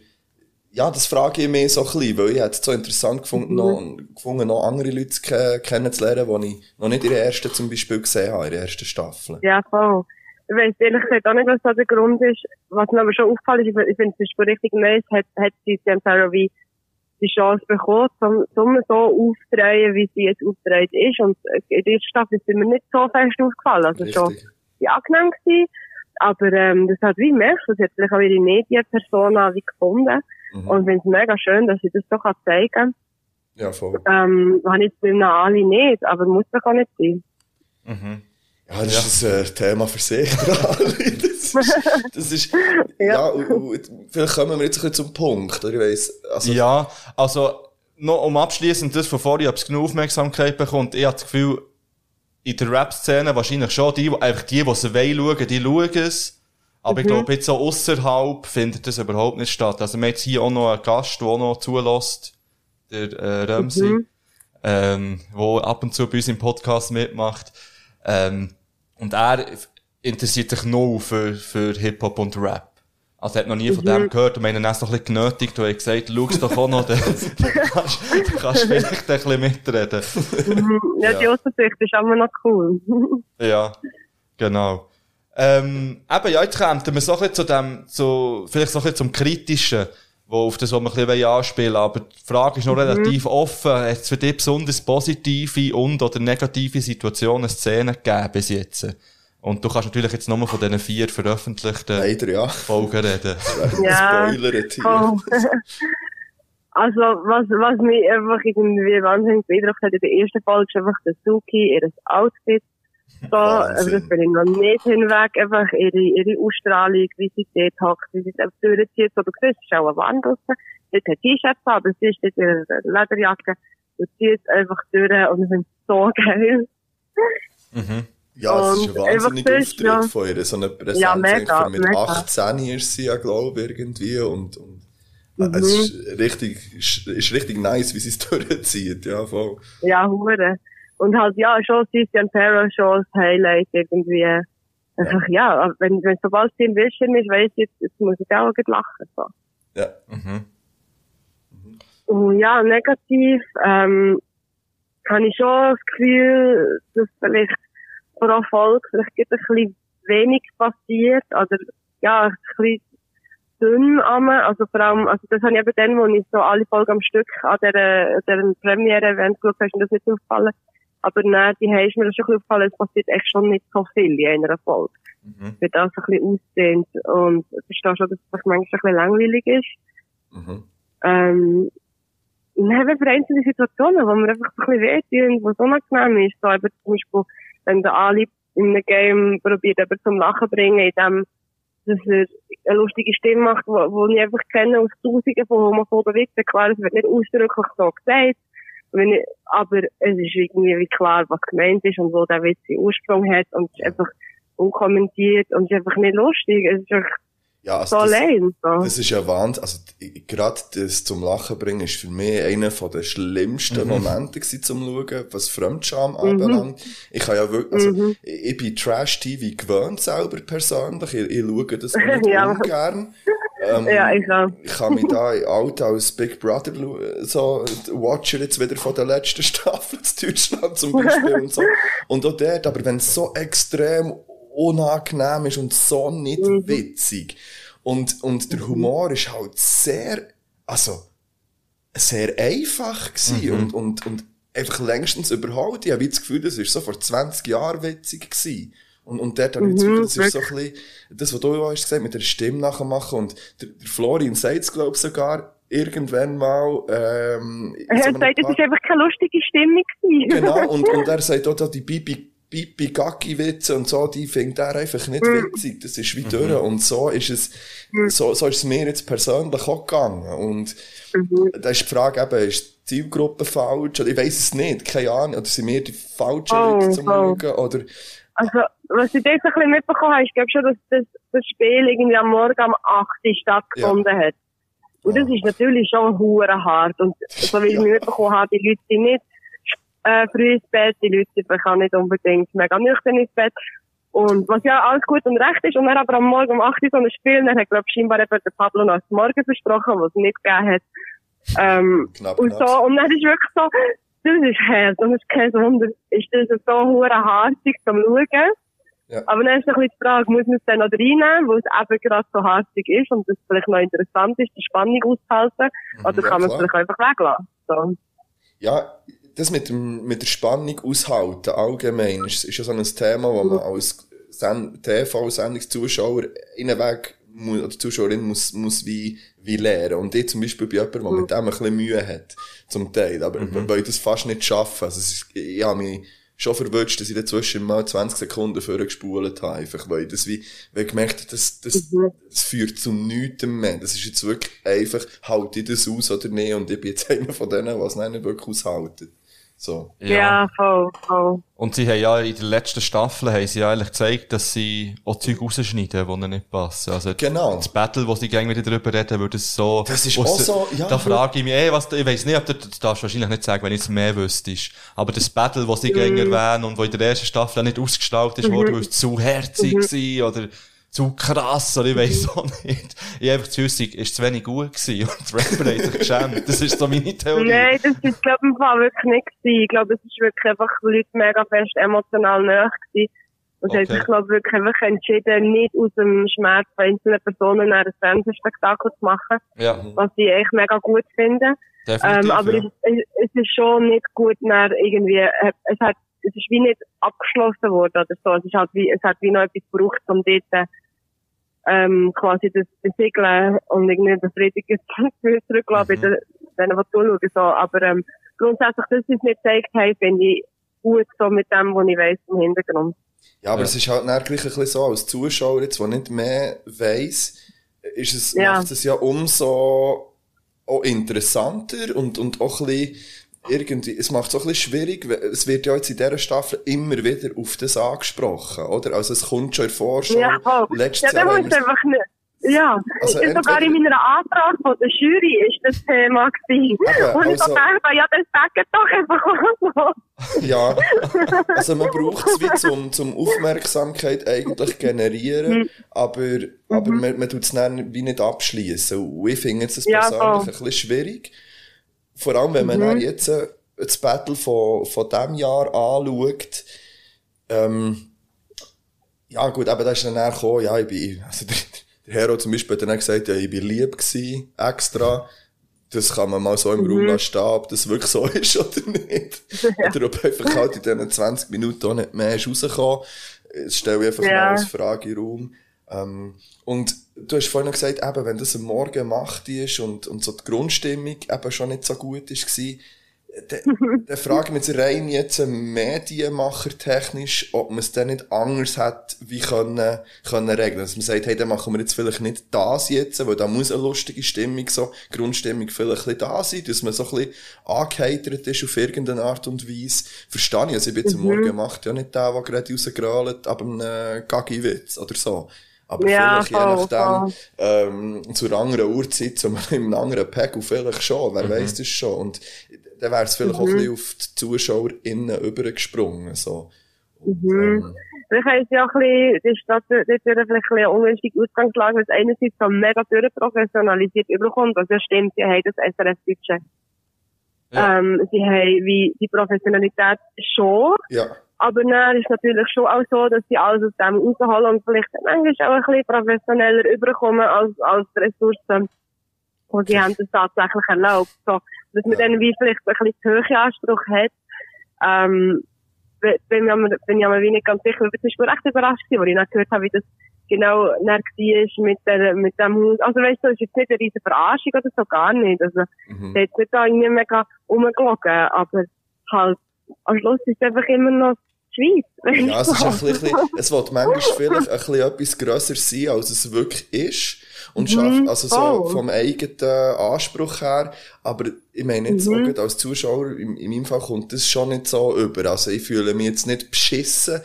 ja, das frage ich mich so ein bisschen, weil ich hätte es so interessant gefunden, noch, gefunden, noch andere Leute ke kennenzulernen, die ich noch nicht in der ersten zum Beispiel gesehen habe, in der ersten Staffel. Ja, voll. Ich weiss ehrlich gesagt auch nicht, was da der Grund ist. Was mir aber schon auffällt, ist, ich finde es ist richtig nice, hat, hat sie Sam wie die Chance bekommen, zum, zum so aufzudrehen, wie sie jetzt aufgedreht ist. Und äh, in der ersten Staffel ist mir nicht so fest aufgefallen. Also schon Richtig. die angenehm gewesen. Aber, ähm, das hat wie merkst, das hat vielleicht auch ihre Medienpersona wie gefunden. Und ich finde es mega schön, dass sie das doch zeigen kann. Ja, voll. Ähm, habe ich jetzt bei Ali nicht, aber muss doch auch nicht sein. Ja, das ist ein äh, Thema für sich, <laughs> Ali. Das ist, das ist <laughs> ja, und, und, vielleicht kommen wir jetzt ein bisschen zum Punkt, oder? Ich weiss, also, Ja, also, noch um abschließend das von vorhin, ob es genug Aufmerksamkeit bekommt, ich habe das Gefühl, in der Rap-Szene wahrscheinlich schon, die, die- einfach die, die es wollen schauen, die schauen es. Aber ich glaube, jetzt so ausserhalb findet das überhaupt nicht statt. Also, wir haben jetzt hier auch noch einen Gast, der auch noch zulässt, der, äh, Ramsey. ähm, wo ab und zu bei uns im Podcast mitmacht. Ähm, und er interessiert sich null für, für Hip-Hop und Rap. Also hat noch nie von dem gehört und wir haben ihn erst noch ein bisschen genötigt und er hat gesagt, schau es doch auch noch, dann kannst, du vielleicht ein bisschen mitreden. Ja, die Aussicht ist immer noch cool. <laughs> Ja, genau. Ähm, eben, ja, jetzt kommen wir so ein bisschen zu dem, zu, vielleicht so ein bisschen zum Kritischen, wo auf das, was wir ein bisschen anspielen. Aber die Frage ist noch relativ offen. Hat es für dich besonders positive und oder negative Situationen, Szenen gegeben bis jetzt? Und du kannst natürlich jetzt nur von diesen vier veröffentlichten Leider, ja. Folgen reden. <laughs> Ja. Oh. <laughs> Also, was, was mich einfach irgendwie wahnsinnig beeindruckt hat in der ersten Folge, ist einfach der Suki, ihr Outfit. <laughs> So, also das bin ich noch nicht hinweg, einfach ihre, ihre Ausstrahlung, wie sie dort hockt, wie sie es einfach durchzieht. So, du siehst, es ist auch ein Wand draussen. Dort hat T-Shirts an, aber sie ist dort in ihrer Lederjacke. Du ziehst einfach durch und ich finde es so geil. Ja, es ist einfach sonst, Auftritt ja. von ihr. So eine Präsenz. Ja, mega, mit mega. 18 ist sie ja, glaube ich, irgendwie. Und, und Mhm. es ist richtig, ist, richtig nice, wie sie es <laughs> durchzieht. Ja, voll. Ja, hure. Und halt, ja, schon und Para schon als Highlight irgendwie. Einfach, ja, wenn, wenn sobald sie im Bildschirm ist, weiss ich, jetzt, jetzt muss ich auch gleich lachen, so. Ja. Und ja, negativ, ähm, habe ich schon das Gefühl, dass vielleicht pro Folge vielleicht gibt ein bisschen wenig passiert, oder, ja, ein bisschen dünn am, also vor allem, also das habe ich eben dann, wo ich so alle Folgen am Stück an dieser, dieser Premiere-Event geschaut habe, ist mir das nicht aufgefallen. Aber nein, die haben mir das schon ein bisschen aufgefallen, es passiert echt schon nicht so viel in einer Folge. Wird das ein bisschen ausdehnt und ich verstehe schon, dass es manchmal ein bisschen langweilig ist. Mhm. Ähm, dann haben wir einzelne Situationen, wo wir einfach ein bisschen wehtun, wo es unangenehm ist. So eben zum Beispiel, wenn der Ali in einem Game probiert, eben zum Lachen bringen, indem dass er eine lustige Stimme macht, wo, wo ich einfach kenne aus Tausenden von homophoben Witzen. Klar, es wird nicht ausdrücklich so gesagt, wenn ich, aber es ist irgendwie wie klar, was gemeint ist und wo der Witz seinen Ursprung hat und es ist einfach unkommentiert und es ist einfach nicht lustig. Es ist einfach Ja, also so das, lame. So. das ist ja Wahnsinn. Also, gerade das zum Lachen bringen ist für mich einer von der schlimmsten Mhm. Momente gewesen zum Schauen, was Fremdscham anbelangt. Ich kann ja wirklich, also, Mhm. ich, ich bin Trash-TV gewöhnt selber persönlich. Ich, ich schaue das <laughs> auch nicht Ja. ungern. Ähm, Ja, ich auch. ich kann mich da alt als Big Brother so Watcher jetzt wieder von der letzten <laughs> Staffel zu Deutschland zum Beispiel und so. <laughs> Und auch dort, aber wenn es so extrem unangenehm ist und so nicht Mhm. witzig und, und der Humor ist halt sehr, also, sehr einfach gewesen und, und, und einfach längstens überholt. Ich habe jetzt das Gefühl, das ist so vor 20 Jahren witzig gewesen. Und, und dort habe ich das Gefühl, das ist so ein bisschen, das, was du auch hast gesagt, mit der Stimme nachmachen und der, der Florian sagt es, glaube ich, sogar, irgendwann mal, ähm, Er so gesagt, es ist einfach keine lustige Stimmung gewesen. Genau, <laughs> und, und er sagt auch, da die Bibi, Bibi Gacki Witze und so, die findet er einfach nicht witzig. Das ist wie durch. Und so ist es, so, so ist es mir jetzt persönlich auch gegangen. Und da ist die Frage eben, ist die Zielgruppe falsch? Oder ich weiss es nicht, keine Ahnung. Oder sind wir die falschen Oh, Leute zum oh. Schauen? Oder, Also, was ich jetzt ein bisschen mitbekommen habe, ich glaube schon, dass das, das Spiel irgendwie am Morgen um 8 Uhr stattgefunden hat. Und das ist natürlich schon hure hart. Und so wie ich Ja. mitbekommen habe, die Leute sind nicht äh, früh ins Bett, die Leute sind auch nicht unbedingt mega nüchtern ins Bett. Und was ja alles gut und recht ist, und dann aber am Morgen um 8 Uhr so ein Spiel, dann hat, glaube ich, scheinbar eben der Pablo noch das Morgen versprochen, was es nicht gegeben hat. Ähm, Knapp, und knapp. so, und dann ist wirklich so, das ist hart, und es ist kein Wunder, ist das so hure harzig zum Schauen. Ja. Aber dann ist ein bisschen die Frage, muss man es dann noch reinnehmen, weil es eben gerade so harzig ist und es vielleicht noch interessant ist, die Spannung auszuhalten, oder Mhm. ja, kann man es vielleicht einfach weglassen. So. ja, das mit, dem, mit der Spannung aushalten, allgemein, ist, ist ja so ein Thema, wo man als Sen TV-Sendungszuschauer in den Weg muss, oder Zuschauerin muss, muss wie, wie lernen. Und ich zum Beispiel bin jemand, der mit dem ein bisschen Mühe hat, zum Teil. Aber weil ich das fast nicht schaffe. Also es ist, ich habe mich schon verwünscht, dass ich dazwischen mal 20 Sekunden vorgespult habe. Einfach, weil ich das wie, weil ich gemerkt habe, das, das, das führt zu nichts mehr. Das ist jetzt wirklich einfach, halte ich das aus oder nicht? Und ich bin jetzt <laughs> einer von denen, was es nicht wirklich aushalten. So. Ja, voll, voll. Und sie haben ja in der letzten Staffel haben sie ja eigentlich gezeigt, dass sie auch Zeug rausschneiden, die ihnen nicht passen. Also Genau. das Battle, wo sie gerne wieder drüber reden, würde es so... Das ist auch so, ja, Da frage ich mich, ey, was, ich weiss nicht, ob du, das darfst wahrscheinlich nicht sagen, wenn ich es mehr wüsstest. Aber das Battle, was sie gerne erwähnen und wo in der ersten Staffel auch nicht ausgestaltet ist worden, weil es zu herzig war oder zu krass, oder ich weiss auch nicht. Ich einfach zu hüssig, ist zu wenig gut gewesen und die Rapper haben sich geschämt. Das ist so meine Theorie. Nein, das ist, glaube ich, im Fall wirklich nicht gewesen. Ich glaube, es ist wirklich einfach Leute mega fest emotional nahe gewesen. Und Okay. sich, glaube ich, wirklich einfach entschieden, nicht aus dem Schmerz von einzelnen Personen ein Fernsehspektakel zu machen, Ja, was ich echt mega gut finde. Ähm, aber ja. es, es, ist schon nicht gut, irgendwie, äh, es hat, es ist wie nicht abgeschlossen worden oder so. Es ist halt wie, es hat wie noch etwas gebraucht, um dort, ähm, quasi das besiegeln und irgendwie befriedigen <laughs> zu zurücklassen Mhm. bei den, denen, die zuschauen, so. Aber, ähm, grundsätzlich, dass sie es nicht gezeigt haben, finde ich gut so mit dem, was ich weiss im Hintergrund. Ja, aber Ja. es ist halt gleich ein bisschen so, als Zuschauer jetzt, der nicht mehr weiss, ist es, Ja. macht es ja umso auch interessanter und, und auch ein bisschen, irgendwie, es macht es auch ein bisschen schwierig, es wird ja jetzt in dieser Staffel immer wieder auf das angesprochen, oder? Also es kommt schon in Vorschau. Ja, voll. Letztes Ja, Jahr einfach nicht. Ja, Also ist sogar in entweder- meiner Antrag von der Jury ist das Thema gewesen. Eben, Und ich so also- dachte, ja, das sagt doch einfach so. <laughs> Ja, also man braucht es wie zum, zum Aufmerksamkeit eigentlich generieren, aber, aber man, man tut es dann wie nicht abschließen. Und ich finde jetzt das Ja, persönlich voll. ein bisschen schwierig. Vor allem, wenn man dann jetzt äh, das Battle von, von diesem Jahr anschaut, ähm, ja gut, aber da ist dann gekommen, ja, ich bin, also der, der Hero zum Beispiel hat dann gesagt, ja, ich bin lieb gewesen, extra. Das kann man mal so im Raum lassen ob das wirklich so <laughs> ist oder nicht. Oder ob einfach halt in diesen 20 Minuten auch nicht mehr ist rausgekommen. Das stelle ich einfach Ja. mal als Frage den Raum. Ähm, und du hast vorhin gesagt, eben, wenn das am Morgen Macht ist und, und so die Grundstimmung eben schon nicht so gut ist, war, dann, <laughs> dann frage ich mich jetzt rein jetzt Medienmacher technisch, ob man es dann nicht anders hat, wie können, können regeln. Dass man sagt, hey, dann machen wir jetzt vielleicht nicht das jetzt, weil da muss eine lustige Stimmung, so Grundstimmung vielleicht ein bisschen da sein, dass man so ein bisschen angeheitert ist auf irgendeine Art und Weise. Verstehe ich. Also ich bin jetzt am Morgen macht ja nicht der, der gerade rausgrölt, aber einem Gaggi-Witz oder so. Aber Ja, vielleicht je voll, nachdem, voll. ähm, zu einer anderen Uhrzeit, zu einem <laughs> anderen Pegel vielleicht schon, wer weiss das schon. Und dann wäre es vielleicht auch ein bisschen auf die ZuschauerInnen übergesprungen, so. Und, ähm, Ich weiss ja auch ein bisschen, das ist dort vielleicht ein bisschen eine ungünstige Ausgangslage, weil es einerseits so mega durchprofessionalisiert überkommt, was ja stimmt, sie haben das SRF-Budget. Ja. Ähm, sie haben wie die Professionalität schon, ja, aber dann ist natürlich schon auch so, dass sie alles aus dem rausholen und vielleicht manchmal auch ein bisschen professioneller überkommen als, als die Ressourcen, die sie haben das tatsächlich erlaubt. So, dass man dann wie vielleicht ein bisschen zu hohe Anspruch hat. Ähm, bin bin ich mir, bin ich mir wie nicht ganz sicher. Ich war zum Beispiel recht überrascht gewesen, als ich dann gehört habe, wie das genau dann war mit der, mit dem Haus. Also weißt du, es ist jetzt nicht eine riesige Verarschung oder so, gar nicht. Also, mhm. der hat nicht da irgendwie mega rumgelogen, aber halt, am Schluss ist es einfach immer noch Schweiz. <laughs> Ja, es ist ein bisschen, es wird manchmal vielleicht ein bisschen etwas grösser sein, als es wirklich ist. Und schafft, also so voll. vom eigenen Anspruch her. Aber ich meine jetzt auch gerade als Zuschauer, in, in meinem Fall kommt das schon nicht so über. Also ich fühle mich jetzt nicht beschissen,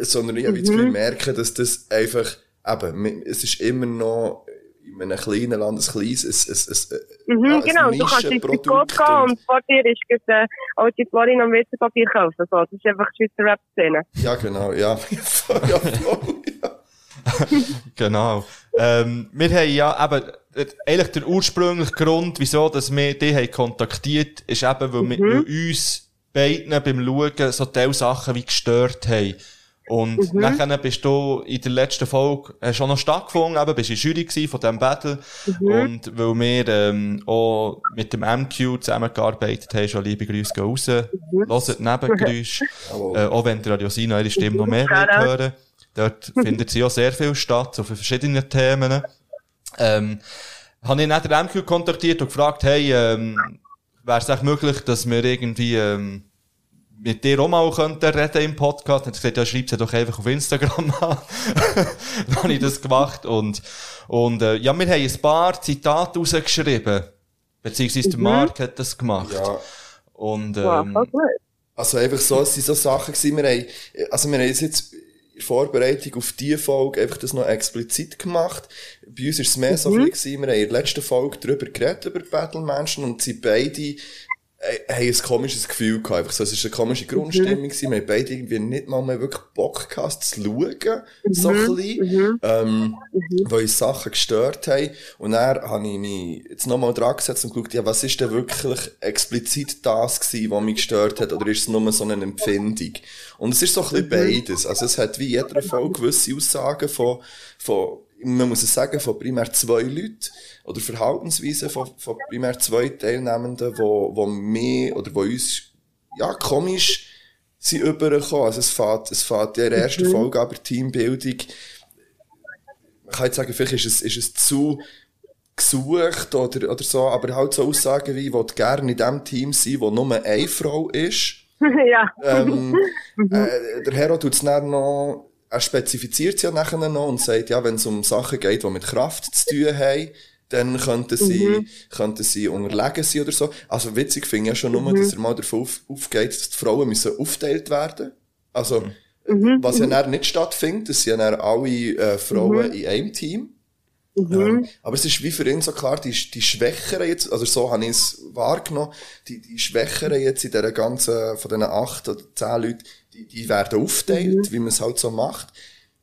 sondern ich habe das Gefühl, merken, dass das einfach, eben, es ist immer noch in einem kleinen Land, ein kleines, ein, ein, ein, Mhm, ja, genau, ein du kannst ins Trikot gehen und- vor dir ist gerade, äh, Auditorium am WC-Papier kaufen. So, das ist einfach die Schweizer Rap-Szene. Ja, genau, ja. <laughs> ja, voll, ja. <laughs> Genau. Ähm, wir haben ja eben, äh, eigentlich der ursprüngliche Grund, wieso, dass wir die haben kontaktiert, ist eben, weil, wir, weil uns beiden beim Schauen so Teil Sachen wie gestört haben. Und nachher bist du in der letzten Folge, hast auch noch stattgefunden, eben, bist in Jury gewesen von diesem Battle. Und weil wir, ähm, auch mit dem MQ zusammengearbeitet haben, schon liebe Grüße gehen raus. Hört Nebengeräusche. Äh, auch wenn die Radiosina ihre Stimme noch mehr Shoutout. will hören. Dort findet sie auch sehr viel statt, so für verschiedene Themen. Ähm, habe ich dann den MQ kontaktiert und gefragt, hey, ähm, wäre es echt möglich, dass wir irgendwie, ähm, mit dir auch mal könnten reden im Podcast. Dann hat er gesagt, ja, schreib sie doch einfach auf Instagram an. <laughs> Dann habe ich das gemacht und, und, äh, ja, wir haben ein paar Zitate rausgeschrieben. Beziehungsweise der Mark hat das gemacht. Ja. Und, ähm, gut. Also einfach so, es sind so Sachen gewesen, wir haben, also wir haben jetzt jetzt in der Vorbereitung auf diese Folge einfach das noch explizit gemacht. Bei uns ist es mehr so ein bisschen gewesen, wir haben in der letzten Folge darüber geredet, über Battle-Menschen, und sie beide haben ein komisches Gefühl gehabt. Einfach so, es ist eine komische Grundstimmung gewesen. Wir haben beide irgendwie nicht mal mehr wirklich Bock gehabt zu schauen. So ein bisschen. Ähm, weil uns Sachen gestört haben. Und dann habe ich mich jetzt nochmal dran gesetzt und geschaut, ja, was ist denn wirklich explizit das gewesen, was mich gestört hat? Oder ist es nur so eine Empfindung? Und es ist so ein bisschen beides. Also es hat wie jeder Folge gewisse Aussagen von, von man muss es sagen, von primär zwei Leuten oder Verhaltensweisen von, von primär zwei Teilnehmenden, wo, wo mir oder wo uns ja, komisch sind übergekommen. Also es fährt, es fährt in der ersten Folge aber Teambildung. Man kann jetzt sagen, vielleicht ist es, ist es zu gesucht oder, oder so, aber halt so Aussagen wie, ich will gerne in dem Team sein, wo nur eine Frau ist. <laughs> ja. Ähm, <laughs> äh, der Hero tut es dann noch, er spezifiziert es ja nachher noch und sagt, ja, wenn es um Sachen geht, die mit Kraft zu tun haben, dann könnten sie, könnten sie unterlegen sein oder so. Also witzig finde ich ja schon nur, dass er mal davon auf, aufgeht, dass die Frauen müssen aufteilt werden. Also, was ja dann nicht stattfindet, das sind ja dann alle äh, Frauen in einem Team. Ähm, aber es ist wie für ihn so klar, die, die Schwächeren jetzt, also so habe ich es wahrgenommen, die, die Schwächeren jetzt in dieser ganzen, von diesen acht oder zehn Leuten, die, die werden aufteilt, wie man es halt so macht.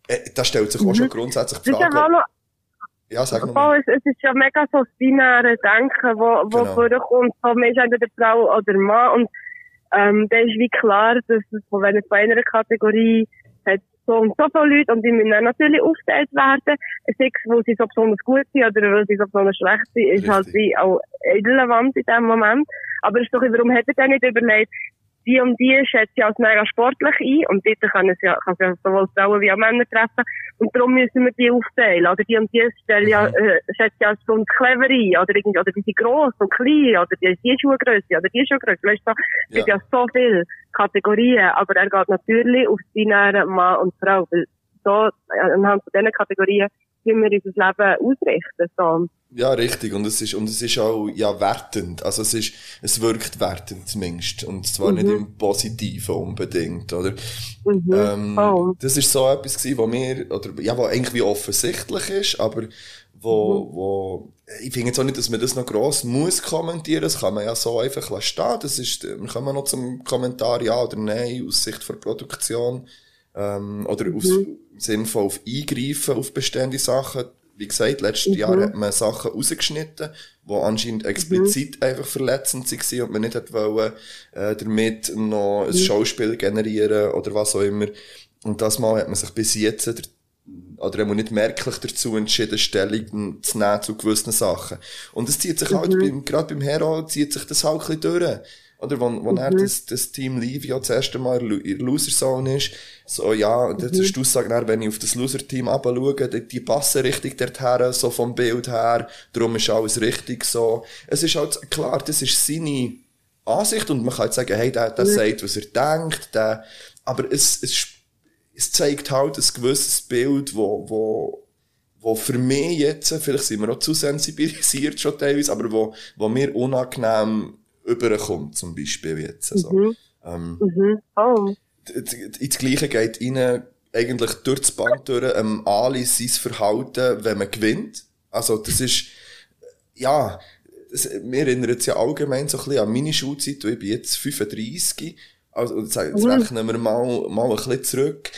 Äh, da stellt sich auch schon grundsätzlich die Frage. ja sag mal. es, es ist ja mega so das binäre Denken, wo, wo Genau. vorkommt, so, man ist entweder Frau oder Mann und ähm, da ist wie klar, dass es von wenn es bei einer Kategorie hat so und so viele Leute und die müssen dann natürlich aufgeteilt werden. Sei es, weil sie so besonders gut sind oder weil sie so besonders schlecht sind, ist halt Richtig. wie auch irrelevant in dem Moment. Aber es ist doch, warum hat er denn nicht überlegt, die und die schätzt sie als mega sportlich ein. Und dort können sie ja, kann sie ja sowohl Frauen wie auch Männer treffen. Und darum müssen wir die aufteilen. Oder die und die stellen ja, äh, schätzt sie als besonders clever ein. Oder irgendwie, oder die sind gross und klein. Oder die, die Schuhgröße oder die Schuhgröße. Weißt du, es gibt Ja. ja so viele Kategorien, aber er geht natürlich auf die binäre Mann und Frau, weil so, anhand von diesen Kategorien müssen wir unser Leben ausrichten, so. Ja, richtig. Und es ist, und es ist auch, ja, wertend. Also es ist, es wirkt wertend zumindest. Und zwar nicht im Positiven unbedingt, oder? Ähm, Oh. Das ist so etwas gewesen, wo mir, oder, ja, wo eigentlich wie offensichtlich ist, aber wo, wo, ich finde jetzt auch nicht, dass man das noch gross muss kommentieren. Das kann man ja so einfach lassen stehen. Das ist, wir kommen noch zum Kommentar ja oder nein aus Sicht der Produktion, ähm, oder aus, im Sinn von auf Eingreifen auf bestehende Sachen. Wie gesagt, letztes Jahr hat man Sachen rausgeschnitten, die anscheinend explizit einfach verletzend waren und man nicht hat wollen, äh, damit noch ein Schauspiel generieren oder was auch immer. Und das Mal hat man sich bis jetzt, der, oder man nicht merklich dazu entschieden, Stellung zu nehmen zu gewissen Sachen. Und es zieht sich halt, beim, gerade beim Hero zieht sich das halt ein bisschen durch. Oder, wenn, wenn er das, das Team Livio das erste Mal in der Loser-Zone ist, so, ja, das ist die Aussage, dann, wenn ich auf das Loser-Team abschaue, die, die passen richtig dorthin, so vom Bild her, darum ist alles richtig so. Es ist halt, klar, das ist seine Ansicht und man kann jetzt sagen, hey, der, der sagt, was er denkt, der, aber es, es, es zeigt halt ein gewisses Bild, wo, wo, wo für mich jetzt, vielleicht sind wir auch zu sensibilisiert schon teilweise, aber wo, wo mir unangenehm überkommt, zum Beispiel jetzt. So. Ähm, Mhm. Oh. ins Gleiche geht ihnen eigentlich durch das Band durch, ähm, Ali sein Verhalten, wenn man gewinnt. Also, das ist, ja, das, mir erinnert es ja allgemein so ein bisschen an meine Schulzeit, ich bin jetzt 35. Also, jetzt, jetzt rechnen wir mal, mal ein bisschen zurück.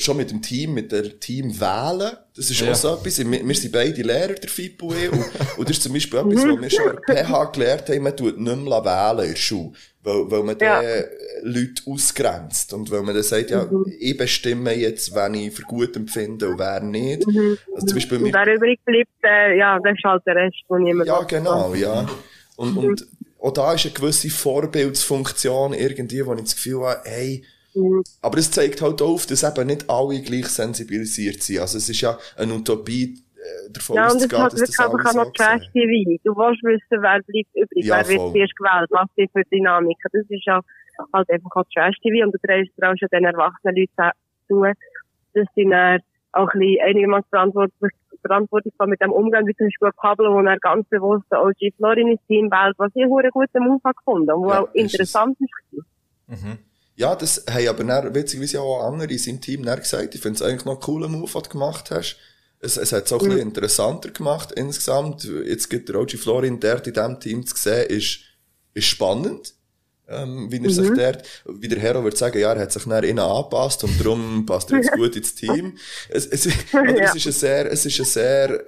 Schon mit dem Team, mit der Team wählen. Das ist Ja. auch so etwas. Wir, wir sind beide Lehrer, der Fippo und ich. Und, und das ist zum Beispiel etwas, was wir schon der <laughs> PH gelernt haben, man tut nicht mehr wählen in der Schule. Weil, weil man Ja. dann Leute ausgrenzt. Und weil man dann sagt, ja, ich bestimme jetzt, wen ich für gut empfinde und wer nicht. Also zum Beispiel Und wer übrig bleibt, äh, ja, das ist halt der Rest, den niemand ja, genau, ja. Und, und auch da ist eine gewisse Vorbildsfunktion irgendwie, wo ich das Gefühl habe, hey, aber es zeigt halt auch auf, dass eben nicht alle gleich sensibilisiert sind. Also es ist ja eine Utopie, äh, davon Ja, und es auszugehen, dass wirklich das einfach alle auch noch Trash. TV. Du willst wissen, wer bleibt übrig, Ja, wer wird zuerst gewählt, was die für Dynamiken. Das ist ja halt einfach auch Trash TV und du drehst dir auch schon den erwachsenen Leuten zu, dass sie dann auch ein bisschen einigermaßen verantwortlich, sind mit dem Umgang, wie zum Beispiel Pablo, wo er ganz bewusst OG Florin ins Team wählt, was ich einen guten Move habe gefunden und wo Ja, auch ist es. interessant ist. Ja, das haben aber dann, witzigerweise auch andere in seinem Team dann gesagt, ich finde es eigentlich noch einen coolen Move, was du gemacht hast. Es, es hat es auch ein bisschen interessanter gemacht insgesamt. Jetzt gibt der OG Florin, der in diesem Team zu sehen, ist, ist spannend. Ähm, wie er sich dort, wie der Hero würde sagen, ja, er hat sich nach innen angepasst und darum passt er jetzt <laughs> gut ins Team. Es, es, <laughs> oder Ja. es ist ein sehr, es ist ein sehr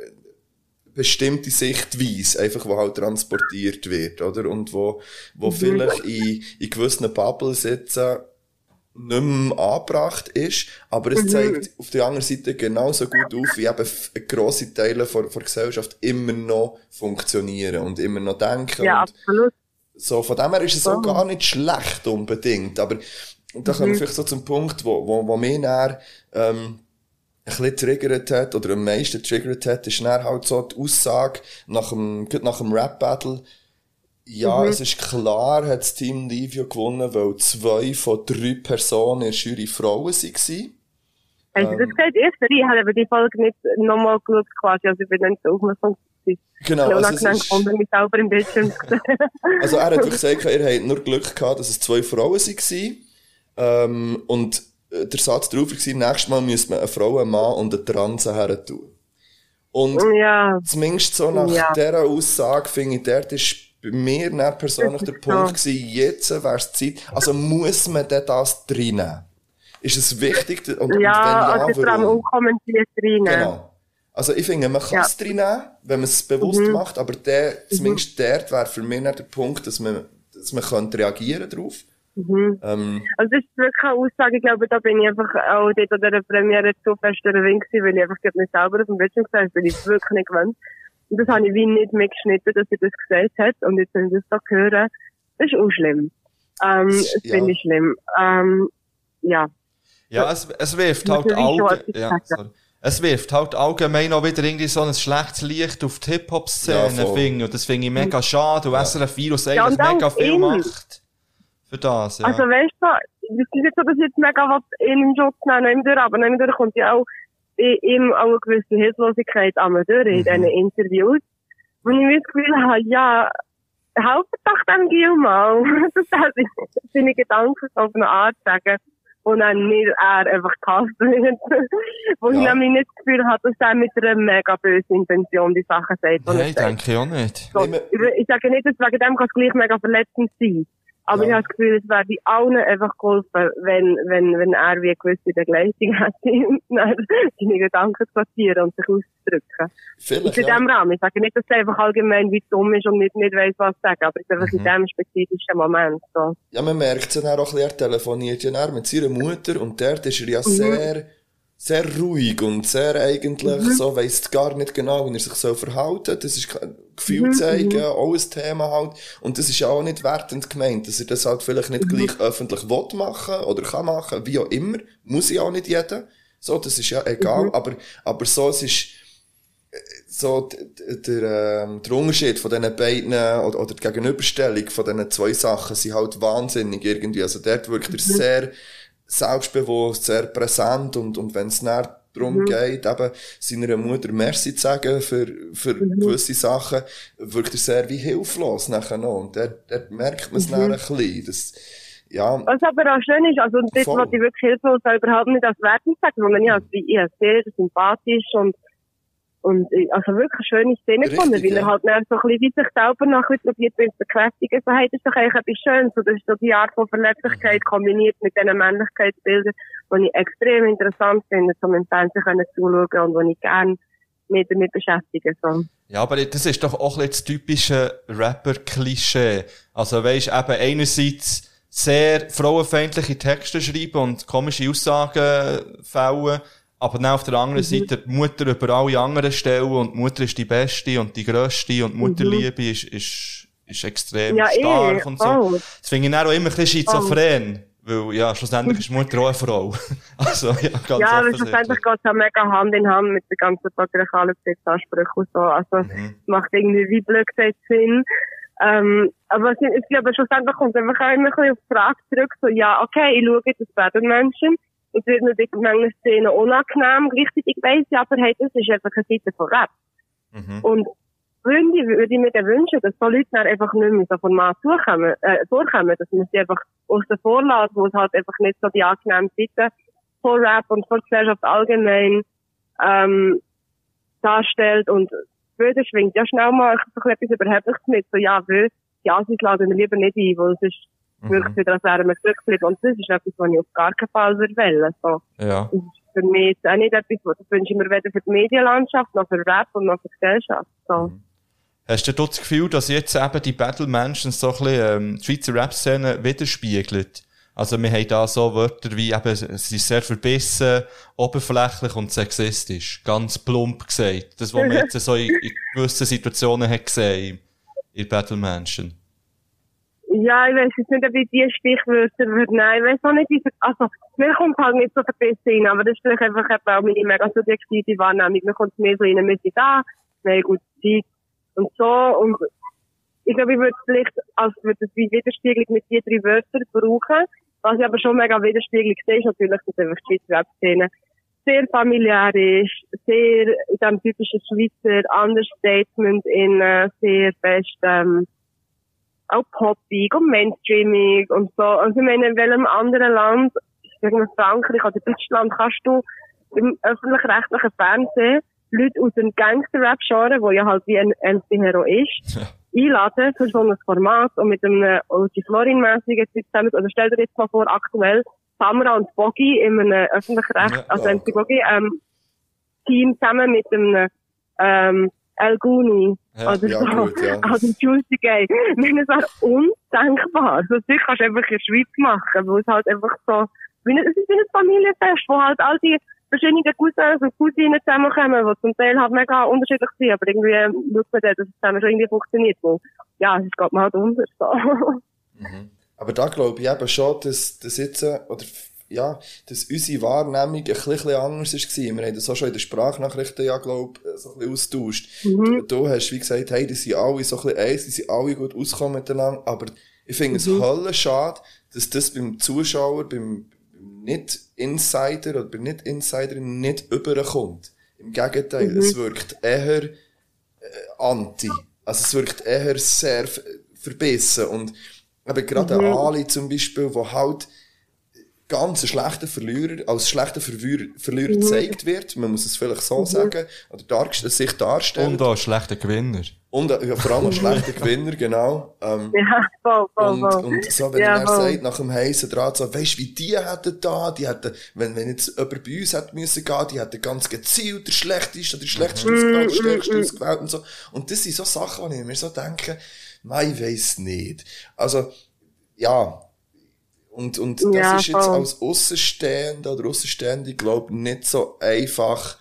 bestimmte Sichtweise, einfach, wo halt transportiert wird, oder? Und wo, wo vielleicht in, in gewissen Bubbles jetzt, äh, nicht mehr angebracht ist, aber es zeigt auf der anderen Seite genauso gut auf, wie eben grosse Teile von, von der Gesellschaft immer noch funktionieren und immer noch denken Ja, und absolut. so, von dem her ist es auch gar nicht schlecht unbedingt, aber da kommen wir vielleicht so zum Punkt, wo, wo, wo mich dann, ähm, ein bisschen triggert hat, oder am meisten triggert hat, ist dann halt so die Aussage nach dem, nach dem Rap-Battle, ja, es ist klar, hat das Team Livio gewonnen, weil zwei von drei Personen in der Jury Frauen waren. Hast du das gesagt? Ich, ich habe aber die Folge nicht nochmal geschaut, quasi. Also ich bin nicht so aufmerksam. gewesen. Genau, Ich also es ist- mich selber im Bildschirm. Also er hat wirklich gesagt, er hat nur Glück gehabt, dass es zwei Frauen waren. Ähm, und der Satz drauf war, nächstes Mal müssen wir eine Frau, einen Mann und eine Transe her tun. Und ja, zumindest so nach Ja. dieser Aussage finde ich, dort ist bei mir dann persönlich der Punkt so. gewesen, jetzt wäre es Zeit, also muss man denn das reinnehmen? Ist es wichtig? Und, und ja, wenn also ja, warum? unkommentiert rein. Genau. Also ich finde, man kann Ja. es reinnehmen, wenn man es bewusst macht, aber der, zumindest dort wäre für mich dann der Punkt, dass man, dass man könnte reagieren drauf. Ähm, Also das ist wirklich eine Aussage, ich glaube, da bin ich einfach auch dort an der Premiere zu fest gewesen, weil ich einfach gerade mich selber auf dem Bildschirm gesehen habe, das bin ich wirklich nicht gewöhnt. Und das habe ich wie nicht mitgeschnitten, dass sie das gesagt hat. Und jetzt, wenn ich das da höre, das ist auch schlimm. Ähm, das Ja. finde ich schlimm. Ähm, ja. Ja, es, es wirft halt ich etwas ja, sorry. Es wirft halt allgemein auch wieder irgendwie so ein schlechtes Licht auf die Ja, Hip-Hop-Szene, voll. finde ich. Und das finde ich mega schade. Und SRF Virus Ja, eigentlich auch mega viel ihn. macht. Für das, ja. Also weißt du, es ist nicht so, dass ich jetzt mega was in den Schutz nehmen nicht mehr durch, aber nicht mehr durch kommt ja auch ihm auch eine gewisse Hilflosigkeit an mir durch in diesen Interviews. wo ich mir das Gefühl habe, ja, helft doch dem Gil mal. <laughs> das sind seine Gedanken auf eine Art sagen, wo dann nicht er einfach gehasst wird. <laughs> wo ich Ja. nämlich nicht das Gefühl habe, dass er mit einer mega bösen Intention die Sachen sagt. Nein, denke ich auch nicht. So, Nehmen- ich, ich sage nicht, dass wegen dem kann es gleich mega verletzend sein. Aber Ja. ich habe das Gefühl, es wäre allen einfach geholfen, wenn, wenn, wenn er wie eine gewisse Begleitung <laughs> hätte, seine Gedanken zu sortieren und sich auszudrücken. vielleicht, In ja. diesem Rahmen. Ich sage nicht, dass er einfach allgemein wie dumm ist und nicht, nicht weiss, was sagen, aber es ist einfach in diesem spezifischen Moment so. Ja, man merkt es ja auch ein bisschen, er telefoniert ja mit seiner Mutter und dort ist er Mhm. ja sehr, sehr ruhig und sehr eigentlich Mhm. so, weiss gar nicht genau, wie er sich so verhalten. Das ist kein Mhm, Gefühl zeigen, auch ein Thema halt. Und das ist ja auch nicht wertend gemeint, dass er das halt vielleicht nicht Mhm. gleich öffentlich will machen oder kann machen, wie auch immer. Muss ja auch nicht jeder. So, das ist ja egal, Mhm. aber, aber so, es ist, so d- d- der, ähm, der Unterschied von diesen beiden oder, oder die Gegenüberstellung von diesen zwei Sachen sind halt wahnsinnig irgendwie. Also dort wirkt er sehr selbstbewusst, sehr präsent und, und wenn es dann darum geht, eben seiner Mutter Merci zu sagen für, für gewisse Sachen, wirkt er sehr wie hilflos nachher noch. Und dort, dort merkt man es dann ein bisschen. Das, ja, Was aber auch schön ist, also das, Voll. was ich wirklich hilflos überhaupt nicht als Wertung sagen, sondern ich habe ich habe sehr sympathisch und und also wirklich eine schöne Szene Richtig, gefunden, weil ja. er halt dann so ein bisschen wie sich selber bisschen probiert zu bekräftigen. So, hey, das ist doch eigentlich etwas Schönes. Und das ist so die Art von Verletzlichkeit kombiniert mit diesen Männlichkeitsbildern, die ich extrem interessant finde, um im Fernsehen können zuschauen und die ich gerne mich damit beschäftige. So. Ja, aber das ist doch auch ein das typische Rapper-Klischee. Also weisst, eben einerseits sehr frauenfeindliche Texte schreiben und komische Aussagen fällen, aber dann auf der anderen Seite die Mutter über alle anderen stellen und die Mutter ist die Beste und die Grösste und die Mutterliebe ist, ist, ist extrem Ja, stark eh, und so. voll. Das finde ich dann auch immer ein bisschen schizophren, weil, ja, schlussendlich ist die Mutter auch eine Frau. <laughs> also, ja, ganz Ja, aber schlussendlich geht es ja mega Hand in Hand mit den ganzen patriarchalen Besitzansprüchen und so. Also, Mhm. es macht irgendwie wie blöd gesagt Sinn. Ähm, aber es, ich glaube, schlussendlich kommt einfach auch immer ein bisschen auf die Frage zurück, so, ja, okay, ich schaue jetzt das werden Menschen. Es wird mir in manchen Szenen unangenehm. Gleichzeitig weiss ich aber, hey, das ist einfach eine Seite von Rap. Mhm. Und Freunde würde ich mir dann wünschen, dass so Leute dann einfach nicht mehr so Format zukommen, äh, vorkommen, dass man sie einfach aus der Vorlage, wo es halt einfach nicht so die angenehmen Seiten von Rap und von Gesellschaft allgemein, ähm, darstellt und Böden schwingt ja schnell mal so etwas Überhebliches mit, so ja, will, die Assis laden wir lieber nicht ein, weil es ist wirklich wieder, als wären wir zurückgeblieben und das ist etwas, was ich auf gar keinen Fall würde wollen, so. Ja. Das ist für mich auch nicht etwas, was das wünsche ich mir weder für die Medienlandschaft, noch für Rap und noch für die Gesellschaft, so. Hast du das Gefühl, dass jetzt eben die Battle Mansions so ein bisschen, ähm, die Schweizer Rap-Szene widerspiegelt? Also, wir haben da so Wörter wie eben, es ist sehr verbissen, oberflächlich und sexistisch. Ganz plump gesagt. Das, was man <laughs> jetzt so in, in gewissen Situationen hat gesehen, in Battle Mansion. Ja, ich weiß jetzt nicht, ob ich die Stichwörter würde nein, ich weiß auch nicht, wie, also, mir kommt halt nicht so verbissen rein, aber das ist vielleicht einfach auch meine mega subjektive Wahrnehmung. Mir kommt mehr so rein, wir sind da, wir haben gute Zeit und so, und ich glaube, ich würde vielleicht, als würde es wie Widerspiegelung mit die drei Wörtern brauchen. Was ich aber schon mega widerspiegelig sehe, ist natürlich, dass einfach die Schweizer Rap-Szene sehr familiär ist, sehr in diesem typischen Schweizer Understatement in äh, sehr fest, ähm, auch poppig und mainstreamig und so. Also ich meine, in welchem anderen Land, sagen wir Frankreich oder Deutschland, kannst du im öffentlich-rechtlichen Fernsehen Leute aus dem Gangster-Rap-Genre, wo ja halt wie ein MC Hero ist, <laughs> einladen für so ein Format und mit einem Ulti Florin-mässigen Typ zusammen, oder stell dir jetzt mal vor, aktuell Samra und Boggy in einem öffentlich-recht, also. MC Boggy, ähm, Team zusammen mit einem, ähm, El Guni, Ja, oder ja, so, gut, ja. also Juicy Gay. Ich meine, es wäre undenkbar. So das kannst du einfach in der Schweiz machen, wo es halt einfach so, es ist wie ein Familienfest, wo halt all die verschiedenen Cousins und Cousinen zusammenkommen, die zum Teil halt mega unterschiedlich sind, aber irgendwie schaut man dann, dass es zusammen schon irgendwie funktioniert, wo, ja, es geht mir halt unter, so. <laughs> Aber da glaube ich eben schon, dass, dass jetzt, äh, oder, ja, dass unsere Wahrnehmung ein bisschen, anders war. Wir haben das auch schon in den Sprachnachrichten, ja, glaub, so ein bisschen austauscht. Du, du hast, wie gesagt, hey, die sind alle so ein bisschen eins, die sind alle gut ausgekommen miteinander, aber ich finde es hölle schade, dass das beim Zuschauer, beim, beim Nicht-Insider oder bei Nicht-Insiderin nicht überkommt. Im Gegenteil, es wirkt eher, äh, anti. Also es wirkt eher sehr verbissen und eben gerade Mhm. Ali zum Beispiel, wo halt ganz ein schlechter Verlierer, als schlechter Verlierer, Verlierer Mhm. gezeigt wird, man muss es vielleicht so sagen, oder dargestellt, sich darstellt. Und auch schlechter Gewinner. Und äh, ja, vor allem ein schlechter Gewinner, genau. Ähm, ja, voll, voll, und, voll. und so, wenn Ja, er sagt, nach dem heißen Draht, so, weisst wie die hätten da, die hätten, wenn, wenn jetzt jemand bei uns hätte müssen gehen, die hätten ganz gezielt der schlechteste oder der schlechteste Mhm. ausgewählt, der stärkste ausgewählt und so. Und das sind so Sachen, wo ich mir so denke, nein, ich weiss nicht. Also, ja. Und, und das Ja, ist jetzt voll. als Aussenstehender oder Aussenstehende, glaube nicht so einfach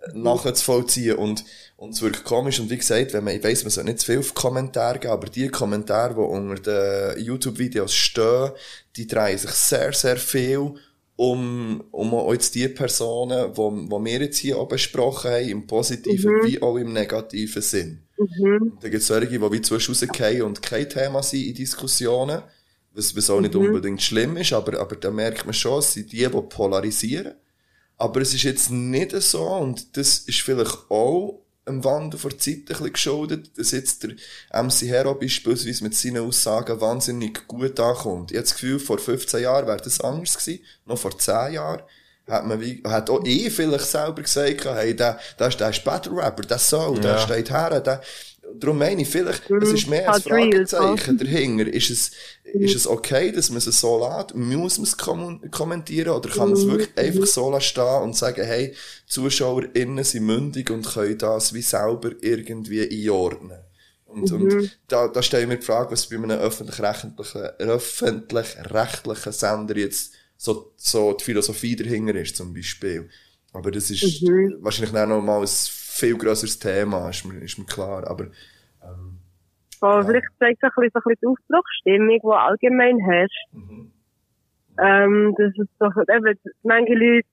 äh, nachzuvollziehen. Und, und es wirkt komisch. Und wie gesagt, wenn man, ich weiss, man soll nicht zu viel auf Kommentare geben, aber die Kommentare, die unter den YouTube-Videos stehen, die drehen sich sehr, sehr viel um, um auch jetzt die Personen, die, die wir jetzt hier auch besprochen haben, im positiven wie auch im negativen Sinn. Da gibt es solche, die wie zwischen rausgehen und kein Thema sind in Diskussionen, was, was auch nicht unbedingt schlimm ist, aber, aber da merkt man schon, es sind die, die polarisieren. Aber es ist jetzt nicht so, und das ist vielleicht auch im Wandel vor der Zeit ein bisschen geschuldet, dass jetzt der MC Hero beispielsweise mit seinen Aussagen wahnsinnig gut ankommt. Ich habe das Gefühl, vor 15 Jahren wäre das anders gewesen, noch vor 10 Jahren. Hat man wie, hat auch ich vielleicht selber gesagt, hey, der, der ist, der ist Battle Rapper, der soll, der Ja. steht her, der, darum meine ich vielleicht, es ist mehr ein halt. Fragezeichen dahinter. Ist es, ist es okay, dass man es so lässt? Muss man es kommen- kommentieren? Oder kann man es wirklich einfach so lassen stehen und sagen, hey, ZuschauerInnen sind mündig und können das wie selber irgendwie einordnen? Und, und da, da stelle ich mir die Frage, was bei einem öffentlich-rechtlichen, öffentlich-rechtlichen Sender jetzt so, so die Philosophie dahinter ist, zum Beispiel. Aber das ist wahrscheinlich dann noch mal ein viel grösseres Thema, ist mir, ist mir klar. Aber, Voll, vielleicht zeigt es ein bisschen, so ein bisschen die Aufbruchsstimmung, die allgemein herrscht. Ähm, das ist doch, eben, manche Leute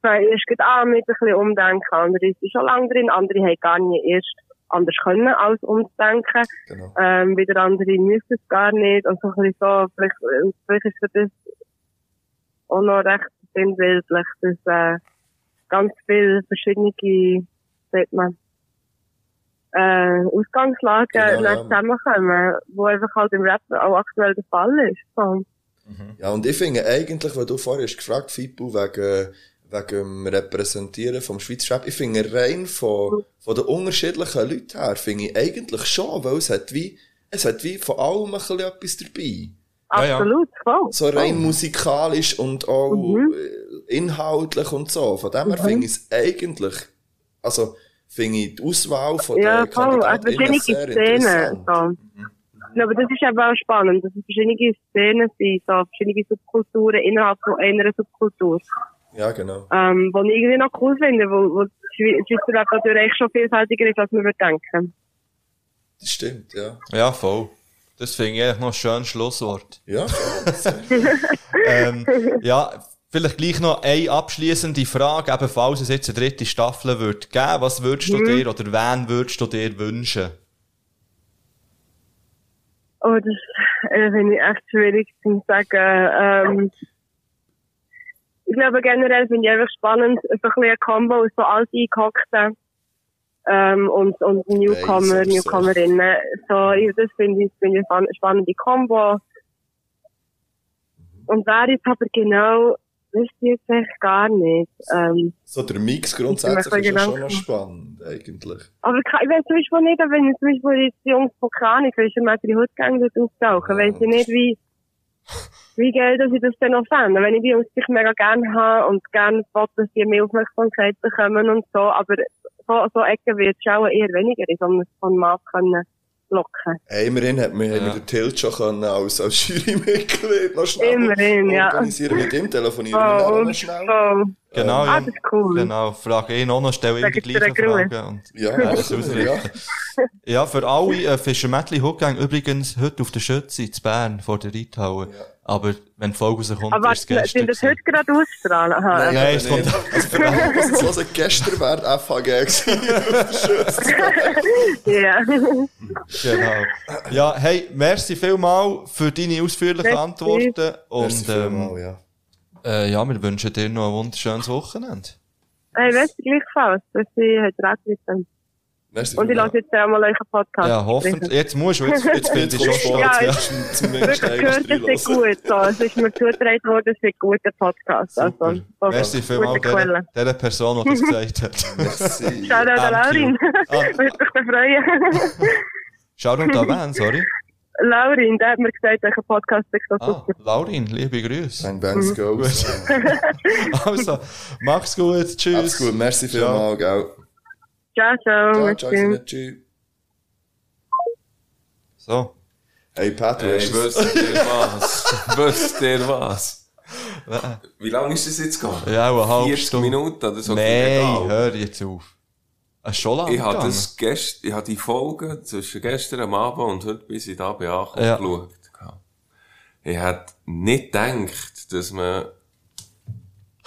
fangen erst gerade an mit ein bisschen Umdenken, andere sind schon lange drin, andere haben gar nicht erst anders können als umdenken. genau. Ähm, wieder andere müssen es gar nicht. Und so ein bisschen so, vielleicht, vielleicht ist für das auch noch recht sinnbildlich, dass, äh, ganz viele verschiedene, sagt man, äh, Ausgangslagen Genau, nicht ja. zusammenkommen, wo einfach halt im Rap auch aktuell der Fall ist. So. Ja, und ich finde eigentlich, weil du vorher hast gefragt, Fipu, wegen, wegen dem Repräsentieren vom Schweizer Rap, ich finde rein von, von den unterschiedlichen Leuten her, finde ich eigentlich schon, weil es hat wie, es hat wie von allem ein bisschen etwas dabei. Ja, ja. Absolut, voll. So rein musikalisch und auch Mhm. inhaltlich und so. Von dem her finde ich es eigentlich, also, finde ich die Auswahl von Ja, den voll. Also verschiedene Szenen. So. Ich glaube, das ist eben auch spannend, dass es verschiedene Szenen sind, so verschiedene Subkulturen innerhalb von einer Subkultur. Ja, genau. Ähm, was ich irgendwie noch cool finde, wo, wo die Schwe- Schweizer Rap natürlich echt schon vielfältiger ist, als man würde denken. Das stimmt, ja. Ja, voll. Das finde ich eigentlich noch ein schönes Schlusswort. Ja, <laughs> ähm, ja, vielleicht gleich noch eine abschließende Frage, eben falls es jetzt eine dritte Staffel wird geben, was würdest du dir oder wen würdest du dir wünschen? Oh, das äh, finde ich echt schwierig zu sagen. Ähm, ich glaube, generell finde ich einfach spannend, so ein bisschen ein Combo aus so alt eingehockten ähm, und, und Newcomer, aber Newcomerinnen. So, ich, das finde ich, finde ich eine spannende Combo. Und wer jetzt aber genau, wisst ihr jetzt echt gar nicht. Ähm, So der Mix Ich grundsätzlich ist ja schon noch spannend, eigentlich. aber ich ich weiß zum Beispiel nicht, wenn ich zum Beispiel jetzt die Jungs von Kranik, wenn ich mal die Hautgänge dort auftauchen, weiss ich nicht, wie, wie geil, dass ich das dann noch fände. Wenn ich die Jungs sich mega gerne habe und gerne will, dass die mehr Aufmerksamkeit bekommen und so, aber so, so Ecken wird es auch eher weniger in so einem Format können locken. Hey, immerhin hat man, Ja. haben wir den Tilt schon können als, als Jurymitglied noch schnell Immerhin, ja. organisieren. Mit ihm telefonieren wir Oh, noch schnell. so. Genau, Ah, ja. das ist cool. Genau, frage ihn auch noch, stelle ihm die gleichen. Fragen. Und Ja, ja, ja. Ja, für alle äh, Fischermättli Hochgang übrigens heute auf der Schütze in Bern vor der Reithalle. Aber wenn die Folge rauskommt, Aber ist es gestern. sind das heute gerade ausstrahlen? Aha. Nein, es kommt, Also für alle, was jetzt hören, gestern wäre die FHG gewesen. <laughs> Ja. genau. Ja, hey, merci vielmal für deine ausführlichen Merci. Antworten. Merci Und ähm, vielmal, ja. Äh, ja, wir wünschen dir noch ein wunderschönes Wochenende. Hey, weißt du, gleichfalls, dass sie heute reden. Merci Und ich lasse jetzt einmal euren Podcast. Ja, hoffentlich. Jetzt musst du, jetzt, jetzt finde ich schon stolz. Ja, Ja, jetzt- Zumindest Wirklich gehört, das ist gut. So. Es ist mir zugetragen worden, es ist ein guter Podcast. Super. Also, so Merci vielmals der, der Person, die das gesagt hat. <laughs> Merci. Ciao, der Thank Laurin. you. Ah. <laughs> Würde mich freuen. Schau doch da wen, sorry. Laurin, der hat mir gesagt, euer Podcast ist so Ah, super. Laurin, liebe Grüße. Ein Bands Goes. Also, mach's gut, tschüss. Alles gut, merci vielmal, gell. Ciao, ciao. Ciao, merci. ciao, tschüss. So. Hey Pat, du Hey, hast es. wisst ihr was? <laughs> wisst ihr was? Wie lange ist das jetzt gegangen? Ja, eine halbe 40 Stunde. Minuten oder so? Nein, hör jetzt auf. Schon lang Ich habe das gest, ich habe die Folge zwischen gestern am Abend und heute bis ich da bin angekommen Ja. geschaut. Ich hätte nicht gedacht, dass man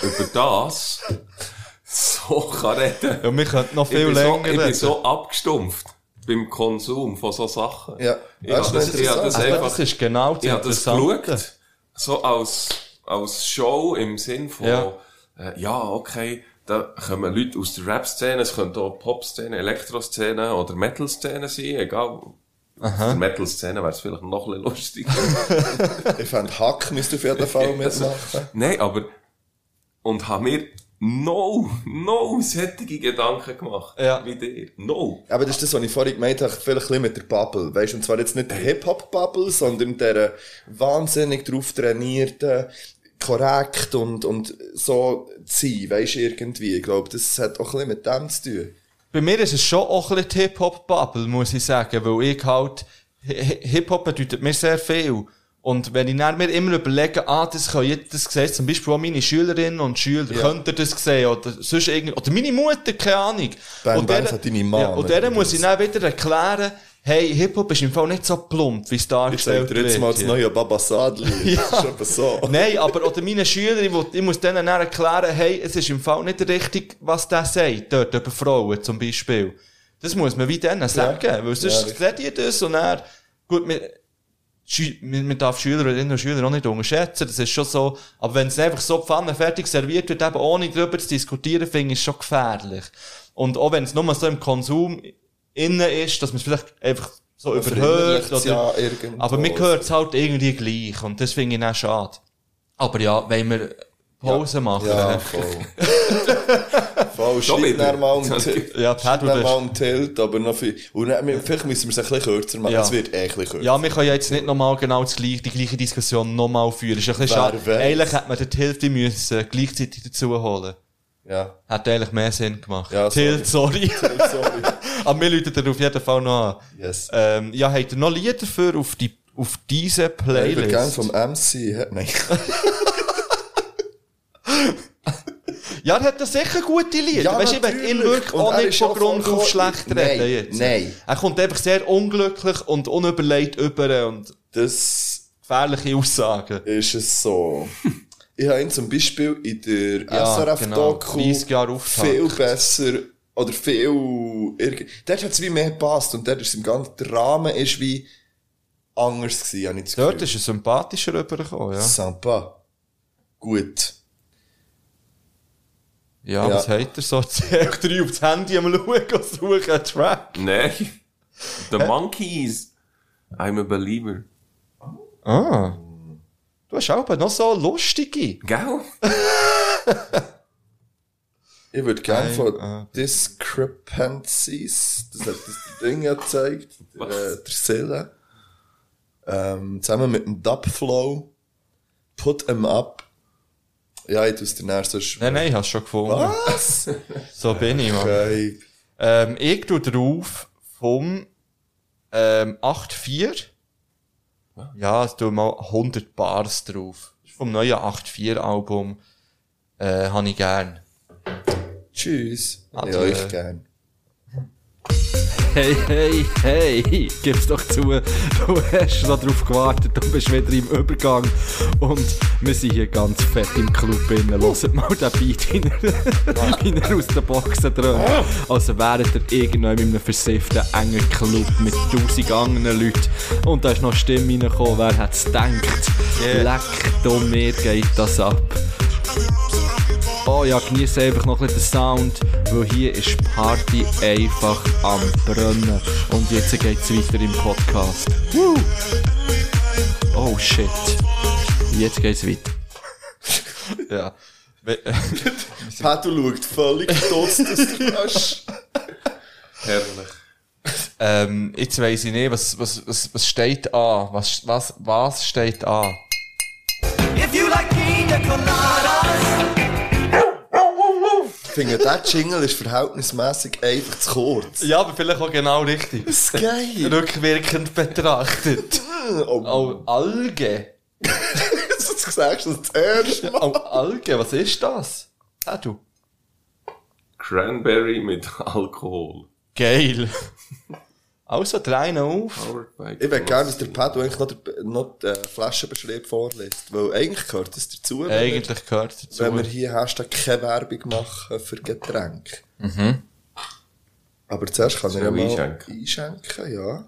über das <laughs> so kann reden. Ja, wir könnten noch Ich viel bin, so, länger ich bin reden. so abgestumpft beim Konsum von so Sachen. Ja, Ich das das, ich habe das. Aber einfach das ist genau das ich habe das geschaut, so als, als Show im Sinn von, ja, äh, ja okay, da kommen Leute aus der Rap-Szene, es könnte auch Pop-Szene, Elektro-Szene oder Metal-Szene sein, egal. Aus der Metal-Szene wäre es vielleicht noch ein bisschen lustiger. <laughs> Ich fände, Hack müsste auf jeden Fall <laughs> mitmachen. Nein, aber, und habe mir no, no sättige Gedanken gemacht. Ja. Wie dir. No. Aber das ist das, was ich vorhin gemeint habe, vielleicht ein bisschen mit der Bubble. Weißt du, und zwar jetzt nicht der Hip-Hop-Bubble, sondern der wahnsinnig drauf trainierten, korrekt und, und so zu sein, du, irgendwie. Ich glaube, das hat auch ein bisschen mit dem zu tun. Bei mir ist es schon auch ein bisschen die Hip-Hop-Bubble, muss ich sagen, weil ich halt, Hi- Hip-Hop bedeutet mir sehr viel. Und wenn ich dann mir immer überlege, ah, das kann ich, das sehen zum Beispiel auch meine Schülerinnen und Schüler, könnten das sehen, oder sonst irgendwie, oder meine Mutter, keine Ahnung. Bang, und bang, der- hat deine Mama Ja, und der muss ich dann wieder erklären, hey, Hip-Hop ist im Fall nicht so plump, wie es Ich dargestellt sage dir jetzt mal das neue Baba Sadli. <laughs> Ja. So. Nein, aber oder meine Schüler, ich, ich muss denen dann erklären, hey, es ist im Fall nicht richtig, was der sagt, dort über Frauen zum Beispiel. Das muss man wie denen sagen, weil sonst richtig. seht ihr das und dann, gut, man, man, darf Schülerinnen und Schüler auch nicht unterschätzen, das ist schon so, aber wenn es einfach so pfannenfertig serviert wird, eben ohne drüber zu diskutieren, finde ich es schon gefährlich. Und auch wenn es nur so im Konsum innen ist, dass man es vielleicht einfach so überhört. verinnerlicht's Oder, ja aber mir gehört es halt irgendwie gleich. Und das finde ich auch schade. Aber ja, wenn wir Pause machen. Ja, voll. <laughs> voll, wieder. dann mal um Tilt. Ja, das- mal um Tilt, aber noch viel. Und dann, vielleicht müssen wir es ein bisschen kürzer machen. Ja. Es wird eh ein bisschen kürzer. Ja, wir können ja jetzt nicht nochmal genau das gleiche, die gleiche Diskussion nochmal führen. Ist ein bisschen Wer schade. weiß. Eigentlich hätte man den Tilti müssen gleichzeitig dazu holen. Ja. Hat eigentlich mehr Sinn gemacht. Ja, sorry. Tilt, sorry. Sorry. Aber wir läuten dann auf jeden Fall noch an. Yes. Ähm, ja, habt ihr noch Lieder für auf die, auf diese Ich würde gerne Playlist? vom MC, nein. Ja, er hat da sicher gute Lieder. Ja, weißt du, ich ihn wirklich auch er nicht von Grund auf schlecht Nein, reden jetzt. nein. Er kommt einfach sehr unglücklich und unüberlegt über und Das gefährliche Aussagen. ist es so. Ich habe ihn zum Beispiel in der Ja, SRF-Doku genau. 30 Jahre Auftakt. viel besser oder viel, irg- dort hat es wie mehr gepasst und dort ist im ganzen, der Rahmen ist wie anders gewesen, habe ich das Dort ist er sympathischer rübergekommen, ja. Sympa. Gut. Ja, Ja. was hat er so? Zählt drei aufs Handy am Schauen und suchen einen Track. Nein. The Monkeys. I'm a believer. Ah. Du hast auch noch so lustige. Gell? <laughs> Ich würde gerne von ah. Discrepancies, das hat das Ding ja gezeigt, der, äh, der Seele, ähm, zusammen mit dem Dubflow, Put 'em Up. Ja, ich tu's dir näher so Nein, nein, hast schon gefunden. Was? <laughs> So bin ich, Mann. Okay. Ähm, ich tu drauf vom ähm, 8.4. Ja, ich tu mal 100 Bars drauf. Das ist vom neuen 8.4-Album. Äh, habe ich gern. Tschüss. Ja, äh, ich gern. Hey, hey, hey, gib's doch zu, du hast drauf gewartet, du bist wieder im Übergang und wir sind hier ganz fett im Club innen. Hört mal den Beat, wie er, <laughs> aus den Boxen dröhnt. Also wäret ihr irgendwann in einem versifften, engen Club mit tausend anderen Leuten und da ist noch eine Stimme reingekommen, wer hat's gedacht? Yeah. Leck, mir geht das ab. Oh ja, genieße einfach noch ein bisschen den Sound, weil hier ist Party einfach am Brennen. Und jetzt geht's weiter im Podcast. Woo! Oh shit. Jetzt geht's weiter. Ja. We- <laughs> Pat, du schaut völlig dotzt aus der Tasche. Herrlich. ähm, jetzt weiss ich nicht, was, was, was, was steht an? Was, was, was steht an? Ich finde, der Jingle ist verhältnismäßig einfach zu kurz. Ja, aber vielleicht auch genau richtig. Das ist geil. Rückwirkend betrachtet. <laughs> Oh, Oh, Alge. <laughs> das sagst du das erste Mal. Oh, Alge, was ist das? Ah, du. Cranberry mit Alkohol. Geil. Also, drei noch auf. Ich würde gerne, dass der Pat eigentlich noch, der, noch den Flaschenbeschrieb vorliest. Weil eigentlich gehört das dazu, wenn, wir, Eigentlich gehört dazu. wenn wir hier Hashtag keine Werbung machen für Getränke. Aber zuerst kann er ja mal einschenken? einschenken, ja.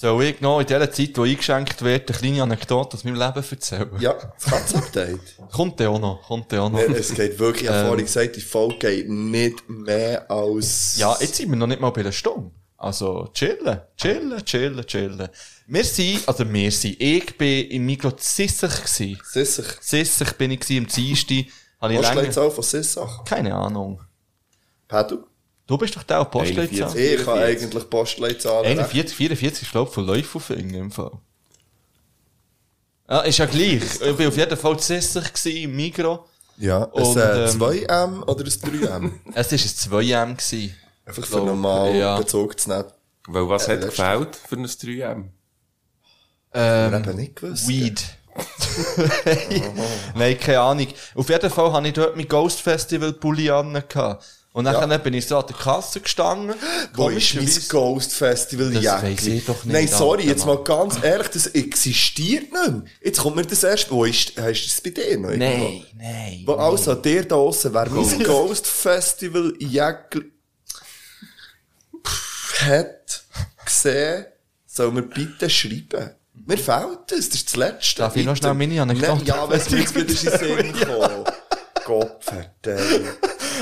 Soll ich noch in der Zeit, wo eingeschenkt wird, eine kleine Anekdote aus meinem Leben erzählen? Ja, das Katz-Update. <laughs> Kommt der auch noch, kommt der auch noch. Nee, es geht wirklich, ich habe Ähm. vorhin gesagt, die Folge geht nicht mehr als... Ja, jetzt sind wir noch nicht mal bei der Stunde. Also, chillen, chillen, chillen, chillen. Wir sind, also wir sind, ich bin im Mikro Sissach gsi. Sissach. Sissach bin ich gsi, im Dienstag. Habe ich länger, Postleitzahl von Sissach. keine Ahnung. Pat, du? Bist doch der Postleitzahl. 41. Ich habe eigentlich Postleitzahlen. 41, 44, ich glaube, von Läufelfingen im Fall. Ja, ist ja gleich. Ich bin auf jeden Fall zu Sissach gsi, im Mikro. Ja, ein Und, äh, ähm, 2M oder ein 3M? <laughs> Es ist ein 2M gsi. Einfach für glaub, normal ja. Bezug zu nehmen. Weil was Äh, hat das gefällt für ein 3M? Ich Ähm, habe nicht gewusst. Weed. <laughs> Nein, keine Ahnung. Auf jeden Fall hatte ich dort mein Ghost Festival Pulli an. Und dann Ja. bin ich so an der Kasse gestanden. Wo ist mein Ghost Festival Das Jäckli? weiss ich doch nicht, Nein, sorry, jetzt mal ganz ehrlich, das existiert nicht mehr. Jetzt kommt mir das erst, wo ist, hast du das bei dir noch? Nein, nein. Wo, also, der da draussen, wer mein Ghost Festival Jäckli hat gesehen, soll mir bitte schreiben. Mir fehlt das, das ist das Letzte. Darf ich noch schnell meine Anekdote Ja, wenn es <laughs> mir jetzt wieder in den Sinn kommt. Gott verdammt.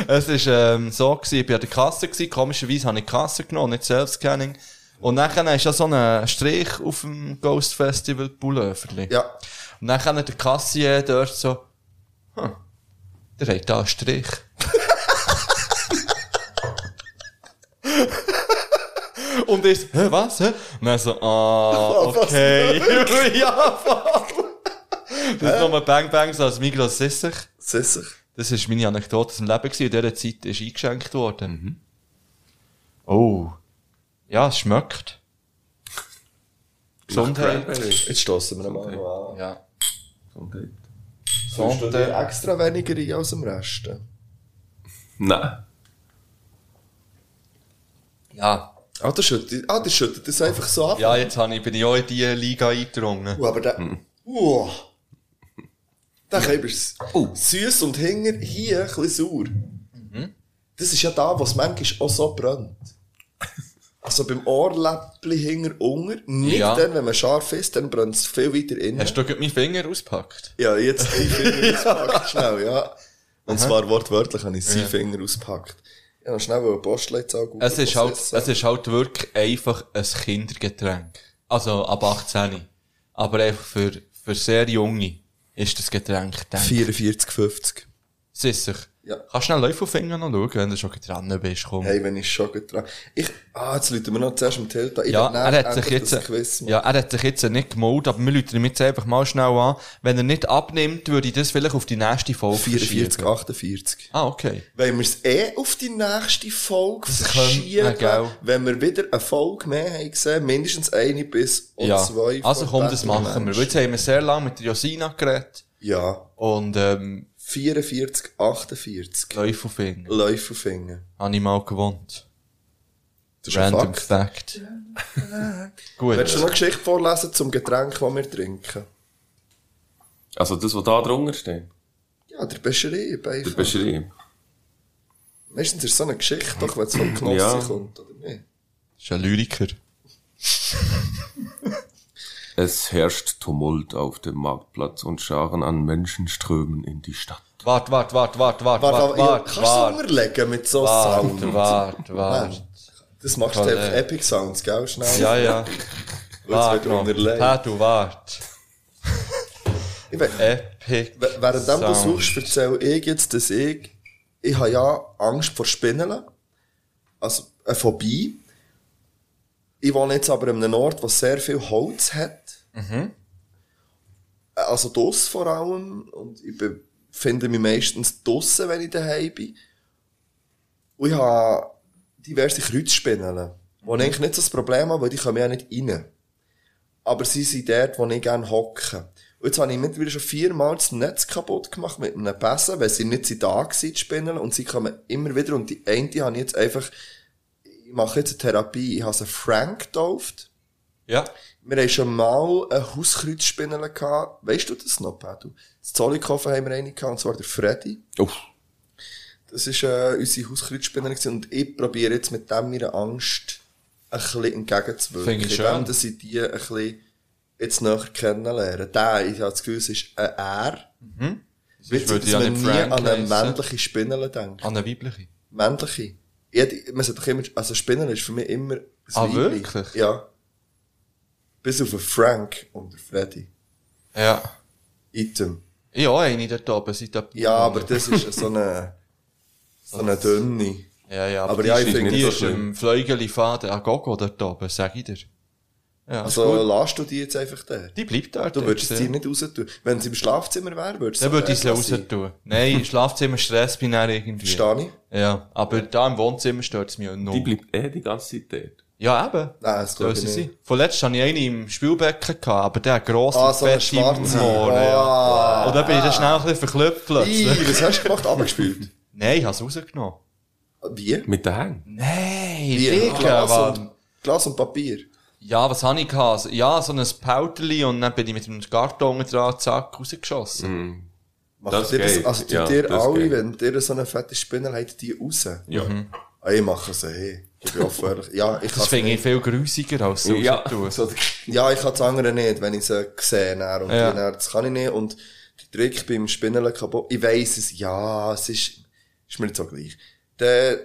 Es ist ähm, so gewesen, ich bin an der Kasse gewesen, komischerweise habe ich die Kasse genommen, nicht Self-Scanning. Und nachher ist ja so ein Strich auf dem Ghost Festival Pulloverli. Ja. Und nachher der Kassier dort so, hm, der hat da einen Strich. Und ich so, hä, was, hä? Und dann so, ah, <laughs> okay. <laughs> ja, voll. Das ist nochmal Bang Bang, so als Migros Sissich. Sicher. Das war meine Anekdote aus dem Leben. gewesen. In dieser Zeit ist eingeschenkt worden. Oh. Ja, es schmeckt. <laughs> Gesundheit. Jetzt stossen wir mal an. Ja. Gesundheit. Sonst du dir extra weniger ein als am Rest? Nein. Ja. Ah, der schüttet, ah, der schüttet das einfach so ab. Ja, jetzt habe ich, bin ich auch in diese Liga eingedrungen. Uh, aber der, uh, der Käfer ist süß und hinger hier ein bisschen sauer. Das ist ja da, was manchmal auch so brennt. Also beim Ohrläppli hinger unter, nicht Ja. dann, wenn man scharf ist, dann brennt es viel weiter innen. Hast du gerade meinen Finger ausgepackt? Ja, jetzt die Finger <laughs> auspackt, schnell, ja. Und zwar wortwörtlich habe ich sie Finger auspackt. Ja, noch schnell eine Postleitzahl googeln, Es ist halt, es ist halt wirklich einfach ein Kindergetränk. Also ab 18. Aber einfach für, für sehr Junge ist das Getränk gedacht. 44,50. Sicher. Ja. Kannst du schnell Läufelfinger noch schauen, wenn du schon dran bist, komm. Hey, wenn ich schon dran. Ich, ah, jetzt läuten wir noch zuerst Tilt an. Ich Ja, er hat sich jetzt, ja, er hat sich jetzt nicht gemeldet, aber wir läuten ihm jetzt einfach mal schnell an. Wenn er nicht abnimmt, würde ich das vielleicht auf die nächste Folge 44, verschieben. 48. Ah, okay. Wenn wir es eh auf die nächste Folge Das verschieben, könnte- ja, wenn wir wieder eine Folge mehr haben gesehen, mindestens eine bis oder Ja. zwei. Also komm, das machen wir. Jetzt haben wir sehr lange mit der Josina geredet. Ja. Und, ähm, 44, 48. Läufelfinger. Läufelfinger. Habe ich mal gewohnt. Das ist ein Random Fakt. Fact. <laughs> Gut. Willst du noch eine Geschichte vorlesen zum Getränk, das wir trinken? Also das, was da drunter steht. Ja, der Beschrieb Der einfach. Beschrieb. Meistens ist es so eine Geschichte, doch, wenn es vom Knossi Ja. kommt, oder nicht? Das ist ein Lyriker. <laughs> Es herrscht Tumult auf dem Marktplatz und Scharen an Menschen strömen in die Stadt. Wart, wart, wart, wart, wart, Warte, wart, ja, wart, kannst du wart, unterlegen mit so wart, Sound? wart, wart. Das machst du einfach. Epic Sounds, gell? Schnell. Ja, ja. <laughs> Wart noch. du wart. <laughs> Ich we- Epic. Währenddem du suchst, erzähle ich jetzt, dass ich, ich habe ja Angst vor Spinnen. Also, eine Phobie. Ich wohne jetzt aber an einem Ort, der sehr viel Holz hat. Also das vor allem. Und ich befinde mich meistens draussen, wenn ich daheim bin. Und ich habe diverse Kreuzspinnen, die ich eigentlich nicht so das Problem habe, weil die kommen ja nicht rein. Aber sie sind dort, wo ich gerne hocke. Und jetzt habe ich mittlerweile schon viermal das Netz kaputt gemacht mit einem Besen, weil sie nicht da waren, die Spinnen, und sie kommen immer wieder. Und die eine habe ich jetzt einfach, ich mache jetzt eine Therapie, ich habe sie Frank getauft. Ja. Wir haben schon mal eine Hauskreuzspinne gehabt. Weißt du das noch, Pedro? In Zollikofen haben wir eine gehabt, und zwar der Freddy. Oh. Das ist äh, unsere Hauskreuzspinne und ich probiere jetzt mit dem meiner Angst ein bisschen entgegenzuwirken. Finde ich Indem, schön. dass ich die ein bisschen jetzt näher kennenlerne. Der, ich habe das Gefühl, es ist ein R. Mhm. Witzig, würde dass ich ja man nie an eine männliche Spinne denkt. An eine weibliche. Männliche. Ich, man sagt doch immer, also Spinne ist für mich immer ein Ah, Weibli. wirklich? Ja. Bis auf den Frank und den Freddy. Ja. Item. Auch eine dort oben, seit ab- Ja, aber das ist so eine, <laughs> so eine dünne. Ja, ja, aber die ja, ist, ich finde die so ist im Fleugeli-Faden an Gogo dort oben, sag ich dir. Ja, Also gut. lasst du die jetzt einfach da? Die bleibt dort. Du würdest sie ja. nicht raus tun. Wenn sie im Schlafzimmer wäre, würdest du Dann würde ich sie raus tun. Nein, Schlafzimmer stresst mich dann irgendwie. Verstehe ich? Ja, aber da im Wohnzimmer stört es mich auch noch. Die bleibt eh die ganze Zeit dort. Ja, eben. Nein, das glaube sie ich sein. nicht. Vorletzt hatte ich eine im Spielbecken, gehabt, aber der hat grosse, Ah, so fette schwarze. Mohren, ja. Ah. Und dann bin ich dann schnell ein bisschen verklüpft was hast du gemacht? Abgespielt? <laughs> Nein, ich habe es rausgenommen. Wie? Mit den Hängen. Nein, Wie? Glas und, Glas und Papier. Ja, was habe ich gehabt? Ja, so ein Pauterli und dann bin ich mit einem Karton dran, zack, rausgeschossen. Macht Das ihr das, geht. also tut Ja, ihr das alle, geht. wenn ihr so eine fette Spinne habt, die raus? Ja. Ah, ich mache sie, hey. Ich bin offen ehrlich. Ja, ich Das kann finde ich viel grusiger als so Ja, so, Ja, ich kann das andere nicht, wenn ich sie sehe. Dann, und Ja. dann, das kann ich nicht. Und der Trick beim Spinnen kaputt, ich weiss es, ja, es ist, ist mir nicht so gleich. Dann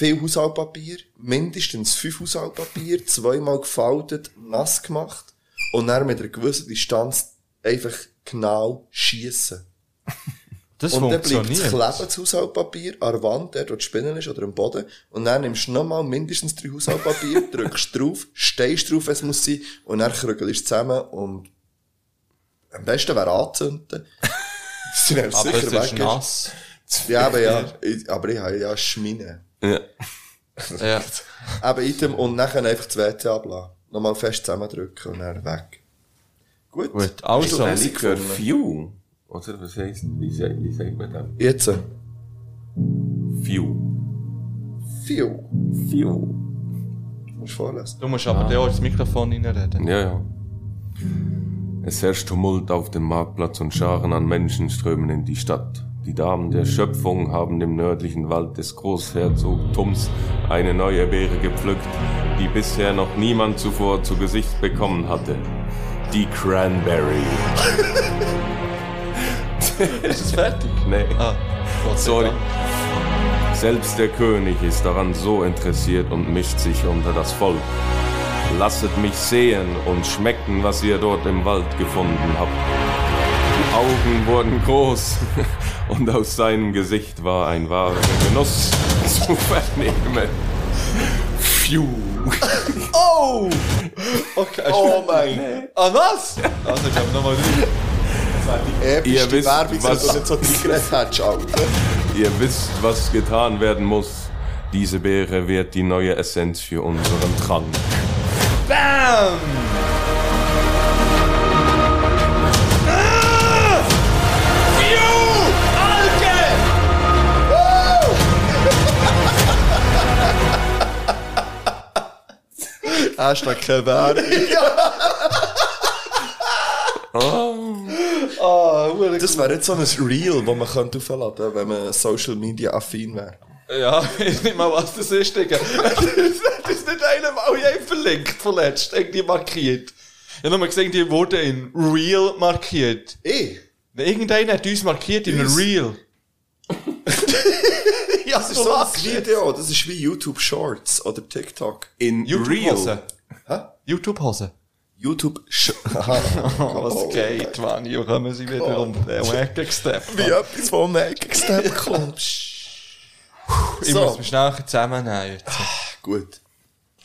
viel Haushaltpapier, mindestens fünf Haushaltpapier, zweimal gefaltet, nass gemacht und dann mit einer gewissen Distanz einfach genau schiessen. <laughs> Das Und dann bleibt das Kleben, das Haushaltpapier, an der Wand, dort, wo die Spinne ist, oder am Boden. Und dann nimmst du nochmal mindestens drei Haushaltpapier, <laughs> drückst drauf, stehst drauf, es muss sein, und dann krügelst du zusammen und am besten wäre anzünden. <laughs> Aber es sicher ist weg. nass. Ja, aber ja, ich, aber ich habe ja Schmine. Ja. <laughs> Ja. Aber Item und dann einfach das WC ablassen. Nochmal fest zusammendrücken und dann weg. Gut. Gut, also. Likör gefunden? Few. Oder was heisst, wie, sagt- wie sagt man das? Jetzt. Few. Viel. Few. Du musst vorlesen. Du musst aber auch ins Mikrofon reinreden. Ja, ja. Es herrscht Tumult auf dem Marktplatz und Scharen an Menschen strömen in die Stadt. Die Damen der Schöpfung haben im nördlichen Wald des Großherzogtums eine neue Beere gepflückt, die bisher noch niemand zuvor zu Gesicht bekommen hatte. Die Cranberry. <laughs> Ist es fertig? Nee. Ah, Sorry. Selbst der König ist daran so interessiert und mischt sich unter das Volk. Lasset mich sehen und schmecken, was ihr dort im Wald gefunden habt. Augen wurden groß <laughs> und aus seinem Gesicht war ein wahrer Genuss <laughs> zu vernehmen. Phew. <laughs> Oh! Okay. Oh mein. Ah, was? Also, ich habe nochmal drüber. Episch, Ihr die wisst, Werbung, was- du nicht so hättest. Ihr wisst, was getan werden muss. Diese Beere wird die neue Essenz für unseren Trank. Bam! Hashtag Werbung. <laughs> Ah, Das wäre jetzt so ein Reel, das man könnte aufladen könnte, wenn man Social Media affin wäre. Ja, <laughs> ich weiß nicht mal, was das ist, Digga. <laughs> Das ist nicht einer mal je verlinkt, verletzt, irgendwie markiert. Ich habe nur gesehen, die wurde in Real markiert. Eh? Irgendeiner hat uns markiert in? Real. Ja, Das ist so ein Video, das ist wie YouTube Shorts oder TikTok. In YouTube-Hose. Hä? YouTube-Hose. YouTube Sh <laughs> Aha. Oh, was geht, Mann? Hier kommen sie wieder Oh. unter den <laughs> Ecke gesteppt. Wie etwas vom Step <laughs> kommt. Ich So. muss mich schnell zusammennehmen jetzt. Gut.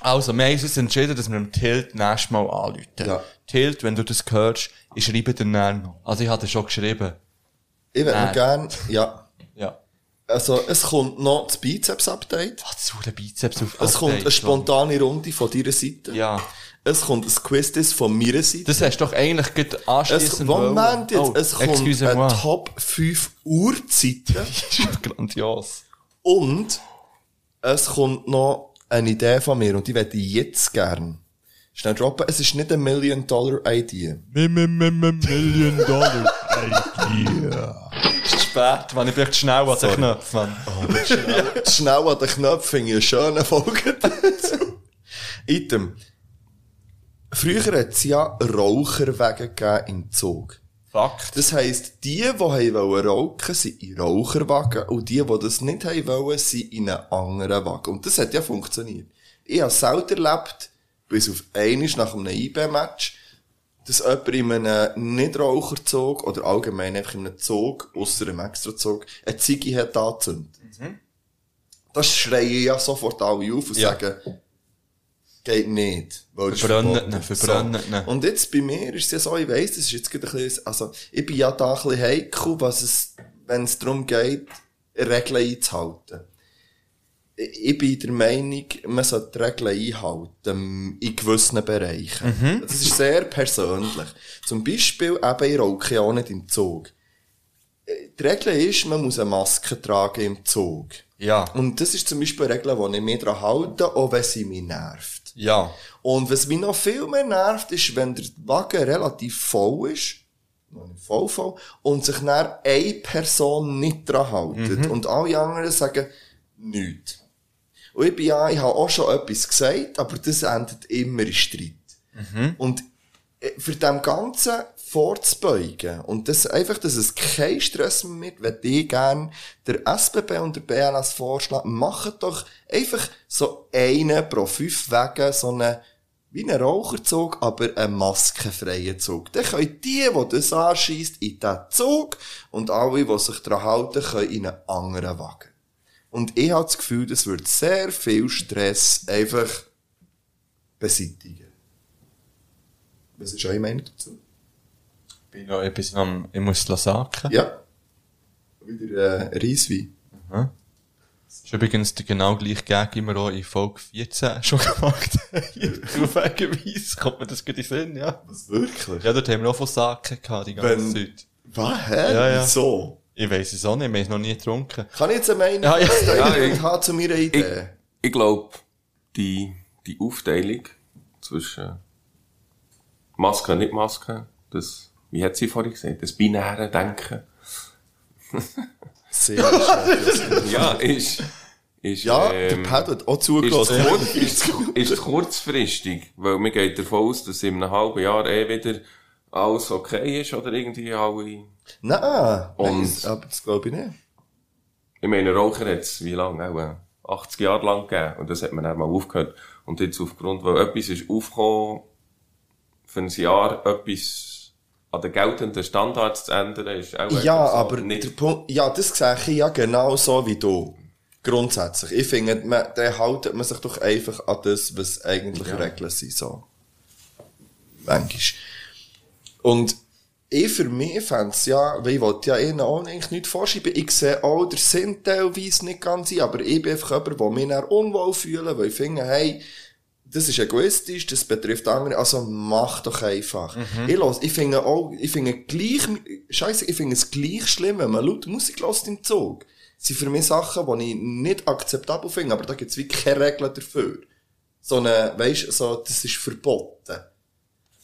Also, wir haben uns entschieden, dass wir dem Tilt nächstes Mal anrufen. Ja. Tilt, wenn du das hörst, ich schreibe dir dann noch. Also, ich hatte schon geschrieben. Ich würde Nein. noch gern, ja. Also, es kommt noch das Bizeps-Update. Was zu der Bizeps auf Es kommt eine spontane Runde von deiner Seite. Ja. Es kommt ein Quiz von meiner Seite. Das hast du doch eigentlich gerade Es, anschliessend Moment jetzt, Oh, es kommt eine Top 5 Uhrzeiten <laughs> Grandios. und es kommt noch eine Idee von mir und die werde ich jetzt gern schnell droppen. Es ist nicht eine Million-Dollar-Idee. Million Dollar. Es <laughs> ist spät, man. Ich bin echt schnell an den Knopf, man. Schnell an den Knopf finde ich eine schöne Folge dazu. Item. Früher hat es ja Raucherwege gegeben im Zug. Fakt. Das heisst, die, die wollen rauchen, sind in Raucherwagen und die, die das nicht wollen, sind in einen anderen Wagen. Und das hat ja funktioniert. Ich habe selten erlebt, bis auf einmal nach einem IB-Match, dass jemand in einem Nichtraucherzug oder allgemein einfach in einem Zug, ausser einem Extrazug, eine Ziege hat angezündet. Das schreien ja sofort alle auf und Ja. sagen, geht nicht. weil das ist Verbrennen verboten. ihn, verbrennen ihn. Und jetzt bei mir ist es ja so, ich weiss, das ist jetzt gerade ein bisschen, also, ich bin ja da ein bisschen heikel, was es, wenn es darum geht, Regeln einzuhalten. Ich bin der Meinung, man sollte die Regeln einhalten, in gewissen Bereichen. Das ist sehr persönlich. Zum Beispiel, eben, ich rauche ja auch nicht im Zug. Äh, Die Regel ist, man muss eine Maske tragen im Zug. Ja. Und das ist zum Beispiel eine Regel, die ich mir daran halte, auch wenn sie mich nervt. Ja. Und was mich noch viel mehr nervt, ist, wenn der Wagen relativ voll ist, voll voll, und sich dann eine Person nicht dran haltet. Und alle anderen sagen nichts. Und ich bin ja, ich habe auch schon etwas gesagt, aber das endet immer in Streit. Und äh, für dem Ganzen vorzubeugen. Und das, einfach, dass es kein Stress mehr wird, wenn die gern der SBB und der BLS vorschlagen, macht doch einfach so einen pro fünf Wegen, so einen, wie einen Raucherzug, aber einen maskenfreien Zug. Dann können die, die das anschießt, in diesen Zug und alle, die sich daran halten, können in einen anderen Wagen. Und ich habe das Gefühl, das wird sehr viel Stress einfach beseitigen. Was ist eure Meinung dazu? bin noch etwas am, ich muss es sagen. Ja. Wieder äh, Reiswein. Das ist übrigens der genau gleiche Gag, wie wir auch in Folge 14 <laughs> schon gemacht haben. Zufälligerweise kommt mir das gut in den Sinn, ja. Was, wirklich? Ja, dort haben wir auch von Saken gehabt, die ganze Wenn- Zeit. Was? Hä? Ja, ja. Wieso? Ich weiss es auch nicht, wir haben es noch nie getrunken. Kann ich jetzt eine Meinung Ja, ja. Ja, ich ich- habe zu meiner Ich, Idee? ich glaube, die, die Aufteilung zwischen Maske und Nicht-Maske, das, wie hat sie vorhin gesagt, das binäre Denken, Sehr schön. ja, ist, ist, Ja, ähm, der Pat hat auch ist, zugelassen. <laughs> kurz, ist, ist kurzfristig, weil man geht davon aus, dass in einem halben Jahr eh wieder alles okay ist, oder irgendwie alle, Nein, Und- nein, das- aber das glaube ich nicht. ich meine, Raucher hat es wie lange? Auch, äh, 80 Jahre lang gegeben. Und das hat man dann mal aufgehört. Und jetzt aufgrund, weil etwas ist aufgekommen, für ein Jahr etwas an den geltenden Standards zu ändern, ist auch Ja, so aber nicht, der Punkt, ja, das sehe ich ja genau so wie du. Grundsätzlich. Ich finde, man, dann haltet man sich doch einfach an das, was eigentlich Regeln sind, so. Manchmal. Und ich für mich fände ja, weil ich wollte ja ihnen auch eigentlich nicht vorschieben. Ich sehe auch der Sinn teilweise nicht ganz ein, aber ich bin einfach jemand, der mich dann unwohl fühlen, weil ich finde, hey, das ist egoistisch, das betrifft andere, also mach doch einfach. Ich, los, ich finde auch, ich finde gleich, scheiße, ich finde es gleich schlimm, wenn man laut Musik hört im Zug. Das sind für mich Sachen, die ich nicht akzeptabel finde, aber da gibt es wie keine Regeln dafür. So eine, weisst, so, das ist verboten.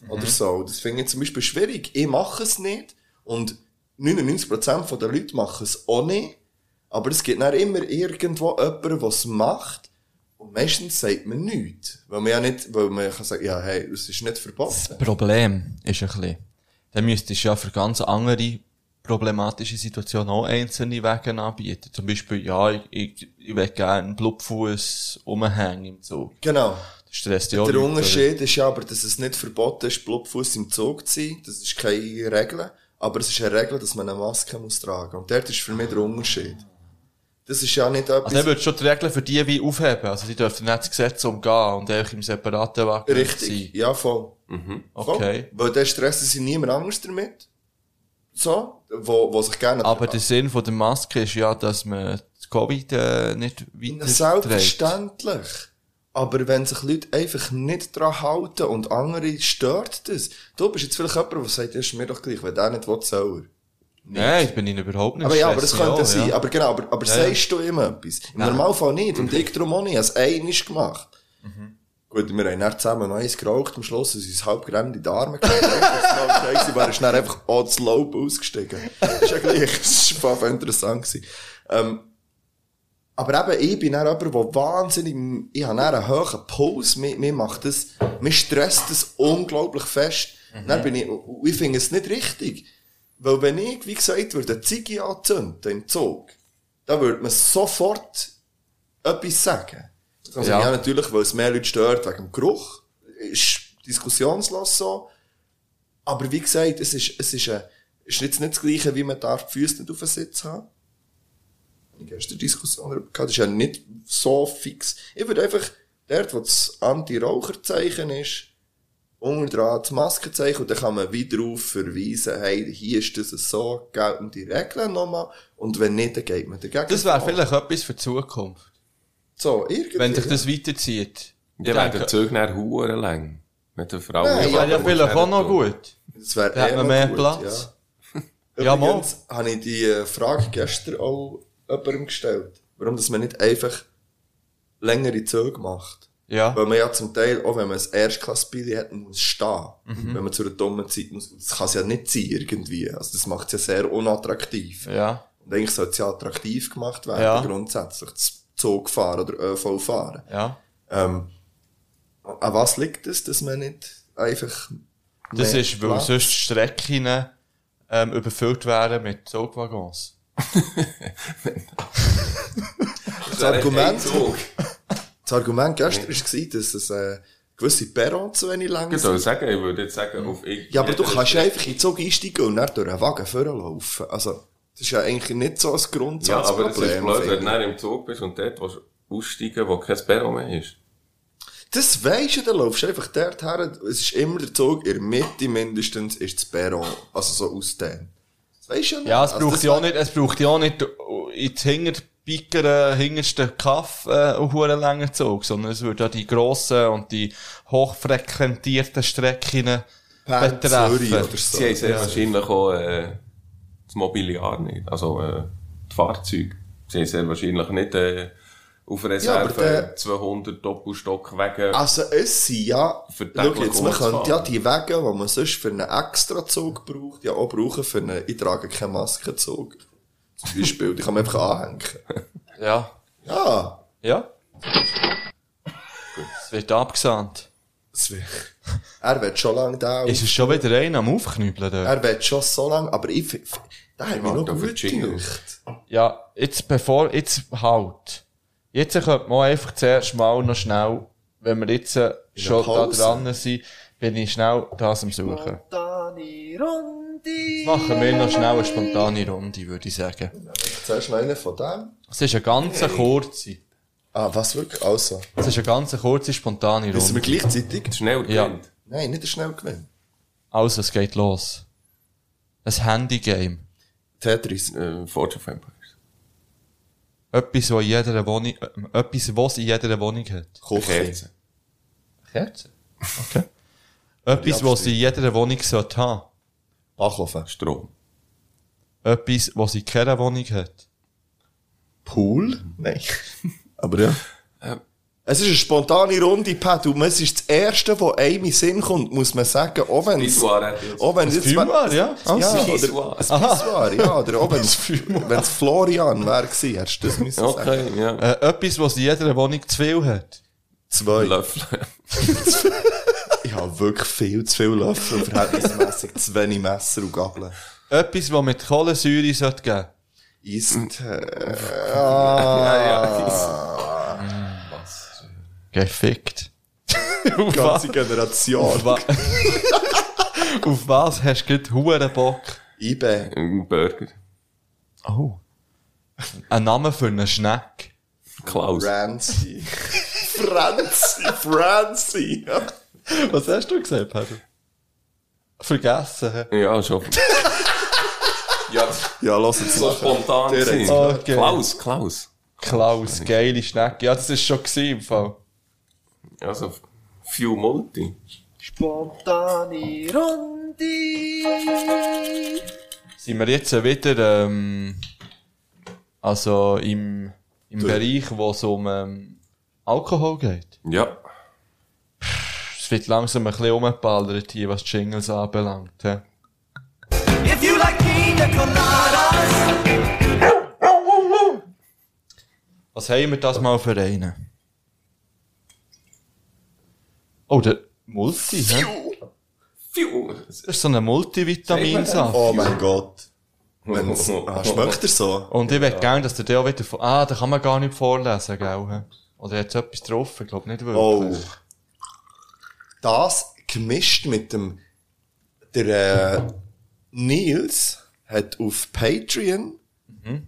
Oder so. Das finde ich zum Beispiel schwierig. Ich mache es nicht. Und 99% der Leute machen es auch nicht. Aber es gibt dann immer irgendwo jemanden, der es macht. Und meistens sagt man nichts. Weil man ja nicht, weil man kann sagen, ja, hey, es ist nicht verboten. Problem ist ein bisschen, dann müsstest du ja für ganz andere problematische Situationen auch einzelne Wege anbieten. Zum Beispiel, ja, ich, ich, ich will gerne einen Blutfuß umhängen im Zug. Genau. Stresst ja auch Der Leute, Unterschied ist ja aber, dass es nicht verboten ist, Blutfuß im Zug zu sein. Das ist keine Regel. Aber es ist eine Regel, dass man eine Maske muss tragen. Und dort ist für mich der Unterschied. Das ist ja nicht etwas... Also dann würdest du schon die Regeln für die wie aufheben. Also die dürfen nicht das Gesetz umgehen und einfach im separaten Wagen Richtig, ja, voll. Mhm. voll. Okay. Weil dann stressen sie niemand anders damit. So, wo, wo sich gerne... Aber der Sinn von der Maske ist ja, dass man das Covid äh, nicht weiter Selbstverständlich. Aber wenn sich Leute einfach nicht dran halten und andere stört das. Du bist jetzt vielleicht jemand, der sagt, ist mir doch gleich, wenn der nicht will, soll er. Nein, ich bin ihnen überhaupt nicht Aber ja, aber das könnte ja, sein. ja. Aber genau, aber, aber Ja, sagst du ihm etwas? Im Normalfall nicht. Und <laughs> ich darum auch nicht. Es einmal gemacht. Mhm. Gut, wir haben dann zusammen noch eins geraucht am Schluss, und uns halb gerannt in die Arme gelegt. <laughs> Das war ist dann einfach all das Lob ausgestiegen. Das ist ja gleich, das war voll interessant gewesen. Ähm, aber eben, ich bin dann jemand, der wahnsinnig, ich habe einen hohen Puls, mir, mir macht das, mir stresst das unglaublich fest. Dann bin ich, ich finde es nicht richtig. Weil wenn ich, wie gesagt, würde eine Ziege anzünden im Zug, dann würde man sofort etwas sagen. Also Ja. ja. natürlich, weil es mehr Leute stört wegen dem Geruch. Ist diskussionslos so. Aber wie gesagt, es ist, es ist, ein, ist jetzt nicht das Gleiche, wie man darf die Füße nicht auf den Sitz haben. Ich gestern Diskussion darüber gehabt, das ist ja nicht so fix. Ich würde einfach, dort, wo das Anti-Raucher-Zeichen ist, unten dran das Maskenzeichen und dann kann man wieder darauf verweisen, hey, hier ist das so, gelten die Regeln nochmal und wenn nicht, dann geht man dagegen. Das wäre vielleicht etwas für die Zukunft. So, irgendwie. Wenn sich das weiterzieht. dann wäre der Zug dann huere lang. Mit der Frau. Nein, Das wäre ja vielleicht auch noch gut. Das wäre eh mehr gut, Platz. Ja, Ja, mal. Übrigens habe ich die äh, Frage gestern auch jemandem gestellt. Warum dass man nicht einfach längere Züge macht. Ja. Weil man ja zum Teil, auch wenn man ein Erstklassbillet hat, muss stehen. Mhm. Wenn man zu einer dummen Zeit muss. Das kann es ja nicht sein, irgendwie. Also das macht es ja sehr unattraktiv. Ja. Und eigentlich sollte es ja attraktiv gemacht werden, Ja. grundsätzlich. Das Zug fahren oder ÖV fahren. Ja. Ähm, an was liegt es, dass man nicht einfach Das ist, weil Platz. sonst Strecken ähm, überfüllt werden mit Zugwaggons. Das Argument, das Argument gestern war, dass es äh, gewisse Perron zu wenig lang Ich sind. sagen, ich würde jetzt sagen, auf ich- Ja, aber du kannst ja einfach in den Zug einsteigen und dann durch einen Wagen vorlaufen. Also, das ist ja eigentlich nicht so ein Ja, Grundsatzproblem. aber es ist blöd, wenn du dann im Zug bist und dort willst aussteigen, wo kein Perron mehr ist. Das weisst du, dann laufst du einfach dort her. Es ist immer der Zug, in der Mitte mindestens ist das Perron. Also so ausdehnt. Weisst du ja. Ja, es Also braucht ja auch nicht, es braucht ja auch nicht in die hinterbickeren, hintersten Kaff, äh, einen huren langen Zug, sondern es würde ja die grossen und die hochfrequentierten Strecken Bern, Zürich betreffen. oder so. Sie haben sehr wahrscheinlich auch, äh, das Mobiliar nicht. Also, äh, die Fahrzeuge. Sie haben sehr wahrscheinlich nicht, äh, auf Reserve aber der- 200 Doppelstockwege. Also es sind ja, Für schau jetzt, man könnte ja die Wege, die man sonst für einen Extrazug braucht, ja auch brauchen für einen, ich trage keinen Maskenzug. Zum Beispiel, die kann man einfach anhängen. <laughs> Ja. Ja, Ja. Es wird abgesandt. das wär- er wird schon lange da. Ist es schon wieder einer am Aufknübeln dort? Er wird schon so lange, aber ich, da hat mich noch gut. Ja, jetzt bevor, jetzt halt. Jetzt könnte man einfach zuerst mal noch schnell, wenn wir jetzt äh, schon da dran sind, bin ich schnell das am Suchen. Jetzt machen wir noch schnell eine spontane Runde, würde ich sagen. Zuerst noch einen von dem. Es ist eine ganz kurze. Ah, was wirklich? Also. Es ist eine ganz kurze, spontane Wissen wir Runde. gleichzeitig? Schnell Ja. gewinnt. Nein, nicht schnell gewinnen. Also, es geht los. Ein Handygame. Tetris. Äh, Forge of Empires. Etwas, was in jeder Wohnung, äh, etwas, was in jeder Wohnung hat. Kerzen. Kerze? Okay. <laughs> Etwas, was in jeder Wohnung sollte haben. Backofen. Strom. Etwas, was in keiner Wohnung hat. Pool? Nein. Aber ja. <laughs> Es ist eine spontane Runde, Pat, und es ist das Erste, was einem in den Sinn kommt, muss man sagen, auch wenn es... Auch wenn jetzt... Fühlbar, ja? Ja, oder... Pissoir. Ein Pissoir, ja, oder auch wenn es... Es Florian wäre gewesen, hättest du das müssen sagen. Okay, ja. Äh, etwas, was in jeder Wohnung zu viel hat. Zwei. Löffel. <laughs> Ich habe wirklich viel zu viel Löffel und verhältnismässig zu wenig Messer und Gabeln. Etwas, was mit Kohlensäure sollte geben. Ist... Äh, <laughs> Gefickt. <laughs> auf, was, ganze Generation. auf, wa <laughs> auf was hast du gerade huren Bock? IB. Ein Burger. Oh. Ein Name für einen Schneck. Klaus. Franzi. Franzi. Franzi. Was hast du gesagt, Pedro? Vergessen. hä? Ja, schon. <laughs> ja, Ja, lass jetzt so spontan hat's- Okay. Klaus, Klaus. Klaus, geile Schnecke. Ja, das ist schon gewesen, im Fall. Also, Few Multi. Sind wir jetzt wieder, ähm, also im, im Bereich, wo es um, ähm, Alkohol geht? Ja. Es wird langsam ein bisschen umgeballert hier, was die Jingles anbelangt. hä? If you like pina coladas, Was haben wir das mal für einen? Oh, der Multi, hä? Few. Das ist so ein Multivitaminsaft. Oh mein Gott. Wenn's, <laughs> ah, schmeckt er so? Und ich will gerne, dass der der auch wieder von, ah, da kann man gar nicht vorlesen, gell? hä? Oder hat etwas drauf? Ich glaube nicht Oh. wirklich. Das gemischt mit dem, der, äh, Nils hat auf Patreon,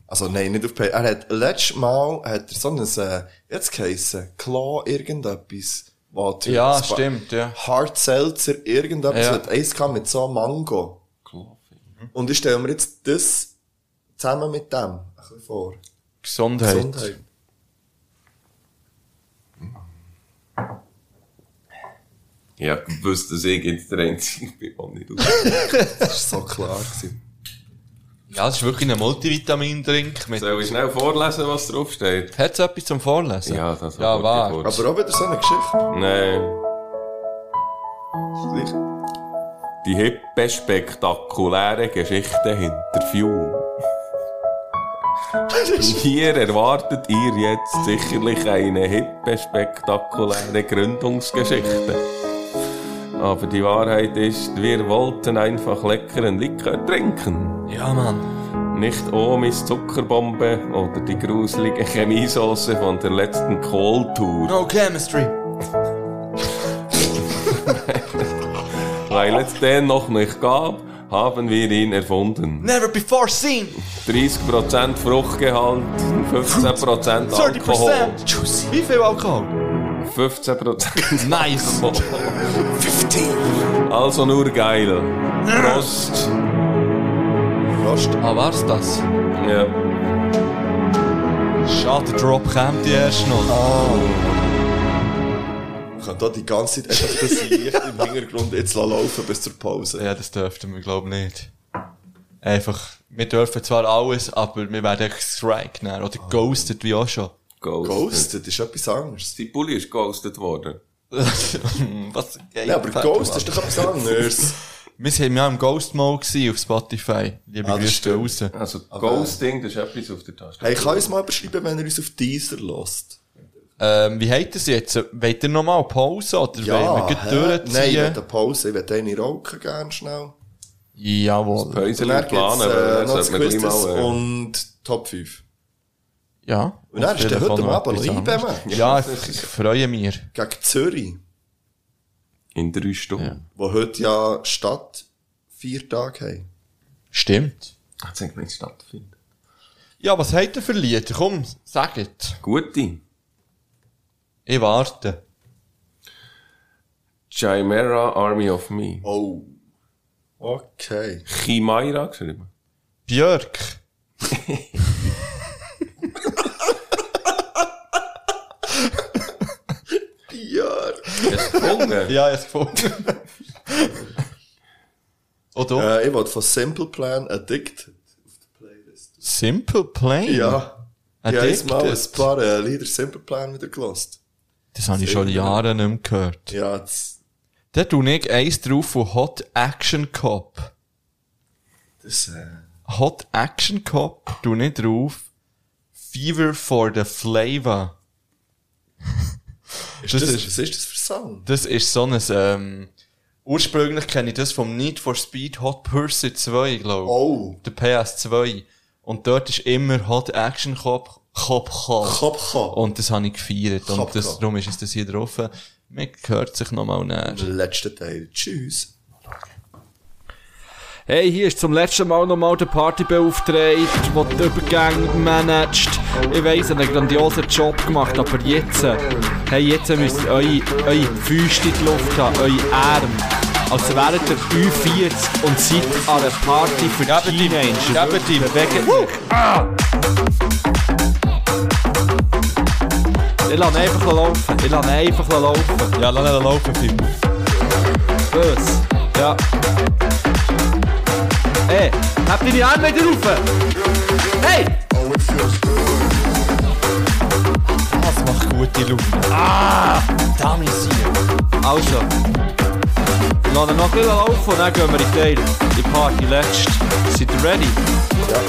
also nein, nicht auf Patreon, er hat letztes Mal, hat er so ein, äh, jetzt geheissen, Claw irgendetwas. Was er- Ja, war- stimmt, ja. Hard Seltzer, irgendetwas, Ja. hat eins gehabt mit so Mango. Und ich stelle mir jetzt das zusammen mit dem ein bisschen vor. Gesundheit. Gesundheit. Ja, gewusst, dass ich jetzt der Einzige bin, der nicht. <laughs> Das war so klar gewesen. Ja, das ist wirklich ein Multivitamin-Drink mit, Soll ich schnell vorlesen, was draufsteht? hat's etwas zum Vorlesen? Ja, das Ja, wahr. kurz. Aber auch wieder so eine Geschichte. Nein. Die hippe, spektakuläre Geschichte hinter Few. <laughs> Hier erwartet ihr jetzt sicherlich eine hippe, spektakuläre Gründungsgeschichte. Aber die Wahrheit ist, wir wollten einfach leckeren Likör trinken. Ja, Mann. Nicht Omis Zuckerbombe oder die gruselige Chemiesauce von der letzten Kohltour. No chemistry. <laughs> Weil es den noch nicht gab, haben wir ihn erfunden. Never before seen. 30% Fruchtgehalt, 15% Alkohol. 30%. Juicy. Wie viel Alkohol? 15% Nice. Also nur geil. Prost. Prost. Ah, war's das? Ja. Schade, der Drop kommt erst noch. Ich kann da die ganze Zeit einfach das Licht im Hintergrund jetzt laufen bis zur Pause. Ja, das dürften wir, glaube ich, nicht. Einfach, wir dürfen zwar alles, aber wir werden echt Strike nehmen. Oder ghosted, wie auch schon. Ghosted. Ghosted ist etwas anderes. Die Bulli ist ghosted worden. Was? Ja, aber Ghost ist doch etwas anderes. Wir waren ja im Ghost Mode gewesen auf Spotify. Liebe Ah, das Grüße raus. Also Ghosting, das ist etwas auf der Taste. Hey, ich kann uns mal beschreiben, wenn ihr uns auf Deezer lässt. Ähm, wie ihr es jetzt? Wollt ihr nochmal Pause oder wollen wir gleich Nein, ich will durchziehen? eine Pause. Ich will eine rauchen gerne schnell. Jawohl. Päuschen Dann planen, äh, das noch das sollte man gleich Quiz mal... Äh, und Top 5. Ja. Und dann ist der heute Abend noch IBM. Ja, ich, ich freue mich. Gegen Zürich, in drei Stunden. wo heute ja Stadt vier Tage haben. Stimmt. Das sollte nicht stattfinden. Ja, was habt ihr für Lieder? Komm, sagt. Gute. Ich warte. Chimera Army of Me. Oh. Okay. Chimaira geschrieben. Björk. <laughs> <laughs> Ja. Gefunden? Ja, jetzt gefunden. Oder? Äh, ich wollte von Simple Plan Addicted. Simple Plain? Ja. Ich habe jetzt mal ein Addicted. paar äh, Lieder Simple Plan wieder gelost. Das habe ich schon Jahre nicht mehr gehört. Ja, das, Da tue ich eins drauf von Hot Action Cop. das, äh, Hot Action Cop tue ich drauf. Fever for the Flavor. <laughs> ist Das das, ist- was ist das für Sound? Das ist so ein, ähm, ursprünglich kenne ich das vom Need for Speed Hot Pursuit 2, glaube ich. Oh. Der PS2. Und dort ist immer Hot Action Cop, Cop, Cop. Kop, Kop. Und das habe ich gefeiert. Cop, Und das, Cop. darum ist es das hier drauf. Man hört sich nochmal näher. Der letzte Teil. Tschüss. Hey, hier ist zum letzten Mal nochmal der Partybeauftragte, der die Übergänge managt. Ich weiss, er hat einen grandiosen Job gemacht, aber jetzt, hey, jetzt müsst ihr eure, eure Füße in die Luft haben, eure Arme. Als wäret ihr 40 und seid an einer Party für Teenager. Gebt ihm. Bewegt euch. Ah! Ich lasse einfach laufen. Ich lasse einfach laufen. Ja, lass ihn laufen, Film. Bös. Ja. Hey, hab deine Arme wieder rauf! Hey! Das macht gute Laune. Ah! Damisier. Also. Wir lassen ihn noch ein bisschen laufen und dann gehen wir in die Teil. Die Party letzt. Seid ihr ready? Ja.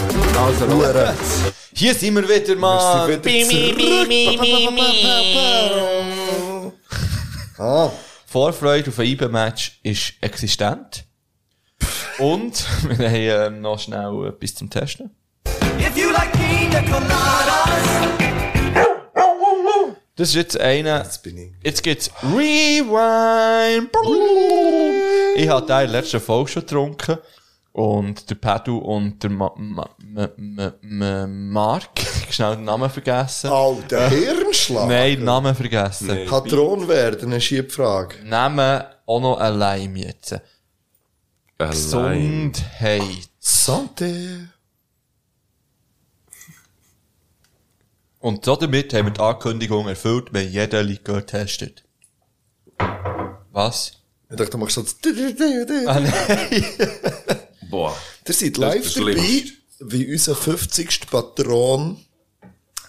Also, los. Hier sind wir wieder mal. Wir sind wieder. Ah, Vorfreude auf ein IBE-Match ist existent. Und <laughs> wir haben ähm, noch schnell etwas zum Testen. Das ist jetzt einer. jetzt bin ich. Jetzt geht's Rewind. Ich hatte den in der letzten Folge schon getrunken. Und der Pedro und der Ma Ma Ma Ma Ma Mark, <laughs> schnell den Namen vergessen. Alter Hirnschlag. Nein, den Namen vergessen. Nein. Patron werden, eine Schiebfrage. Namen auch noch allein jetzt. Allein. Gesundheit. Santé. Und damit haben wir die Ankündigung erfüllt, wenn jeder Likör testet. Was? Ich dachte, du machst so das... Ah, nein. <laughs> Boah. Ihr seid Das live dabei, schlimm. wie unser 50. Patron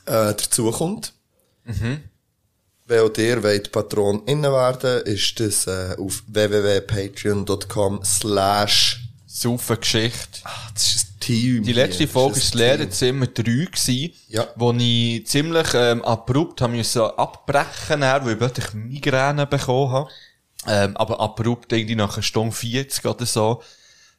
äh, dazukommt. Mhm. Wenn auch ihr wollt Patron innen werden, ist das äh, auf www.patreon.com slash Saufen Geschichte. das ist ein Team. Die letzte hier. Folge Das war ist ein Lehrerzimmer 3 gewesen, Ja. wo ich ziemlich ähm, abrupt haben müssen abbrechen, dann, weil ich plötzlich Migräne bekommen habe. Ähm, aber abrupt irgendwie nach einer Stunde 40 oder so.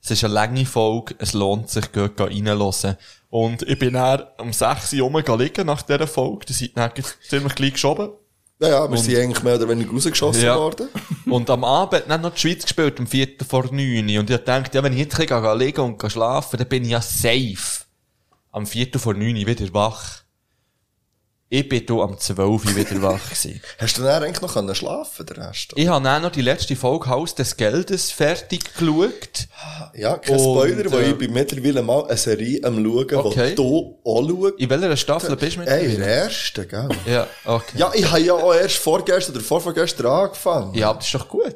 Es ist eine lange Folge, es lohnt sich, geht reinhören. Und ich bin dann um 6 Uhr liegen nach dieser Folge. Die sind dann ziemlich gleich geschoben. Ja, ja, wir sind eigentlich mehr oder weniger rausgeschossen Ja. worden. <laughs> Und am Abend dann noch die Schweiz gespielt, am 4. vor 9. Und ich dachte, ja, wenn ich jetzt liegen und schlafen, dann bin ich ja safe. Am 4. vor 9 wieder wach. Ich bin hier am 12. wieder wach gewesen. <laughs> Hast du dann eigentlich noch können schlafen, den Rest? Ich habe dann noch die letzte Folge Haus des Geldes fertig geschaut. Ja, kein Und, Spoiler, weil äh, ich bin mittlerweile mal eine Serie am schauen, Okay. die du auch schaust. In welcher Staffel bist du mit Ey, in der ersten, gell? Ja, okay. Ja, ich habe ja auch erst vorgestern oder vorvorgestern angefangen. Ja, das ist doch gut.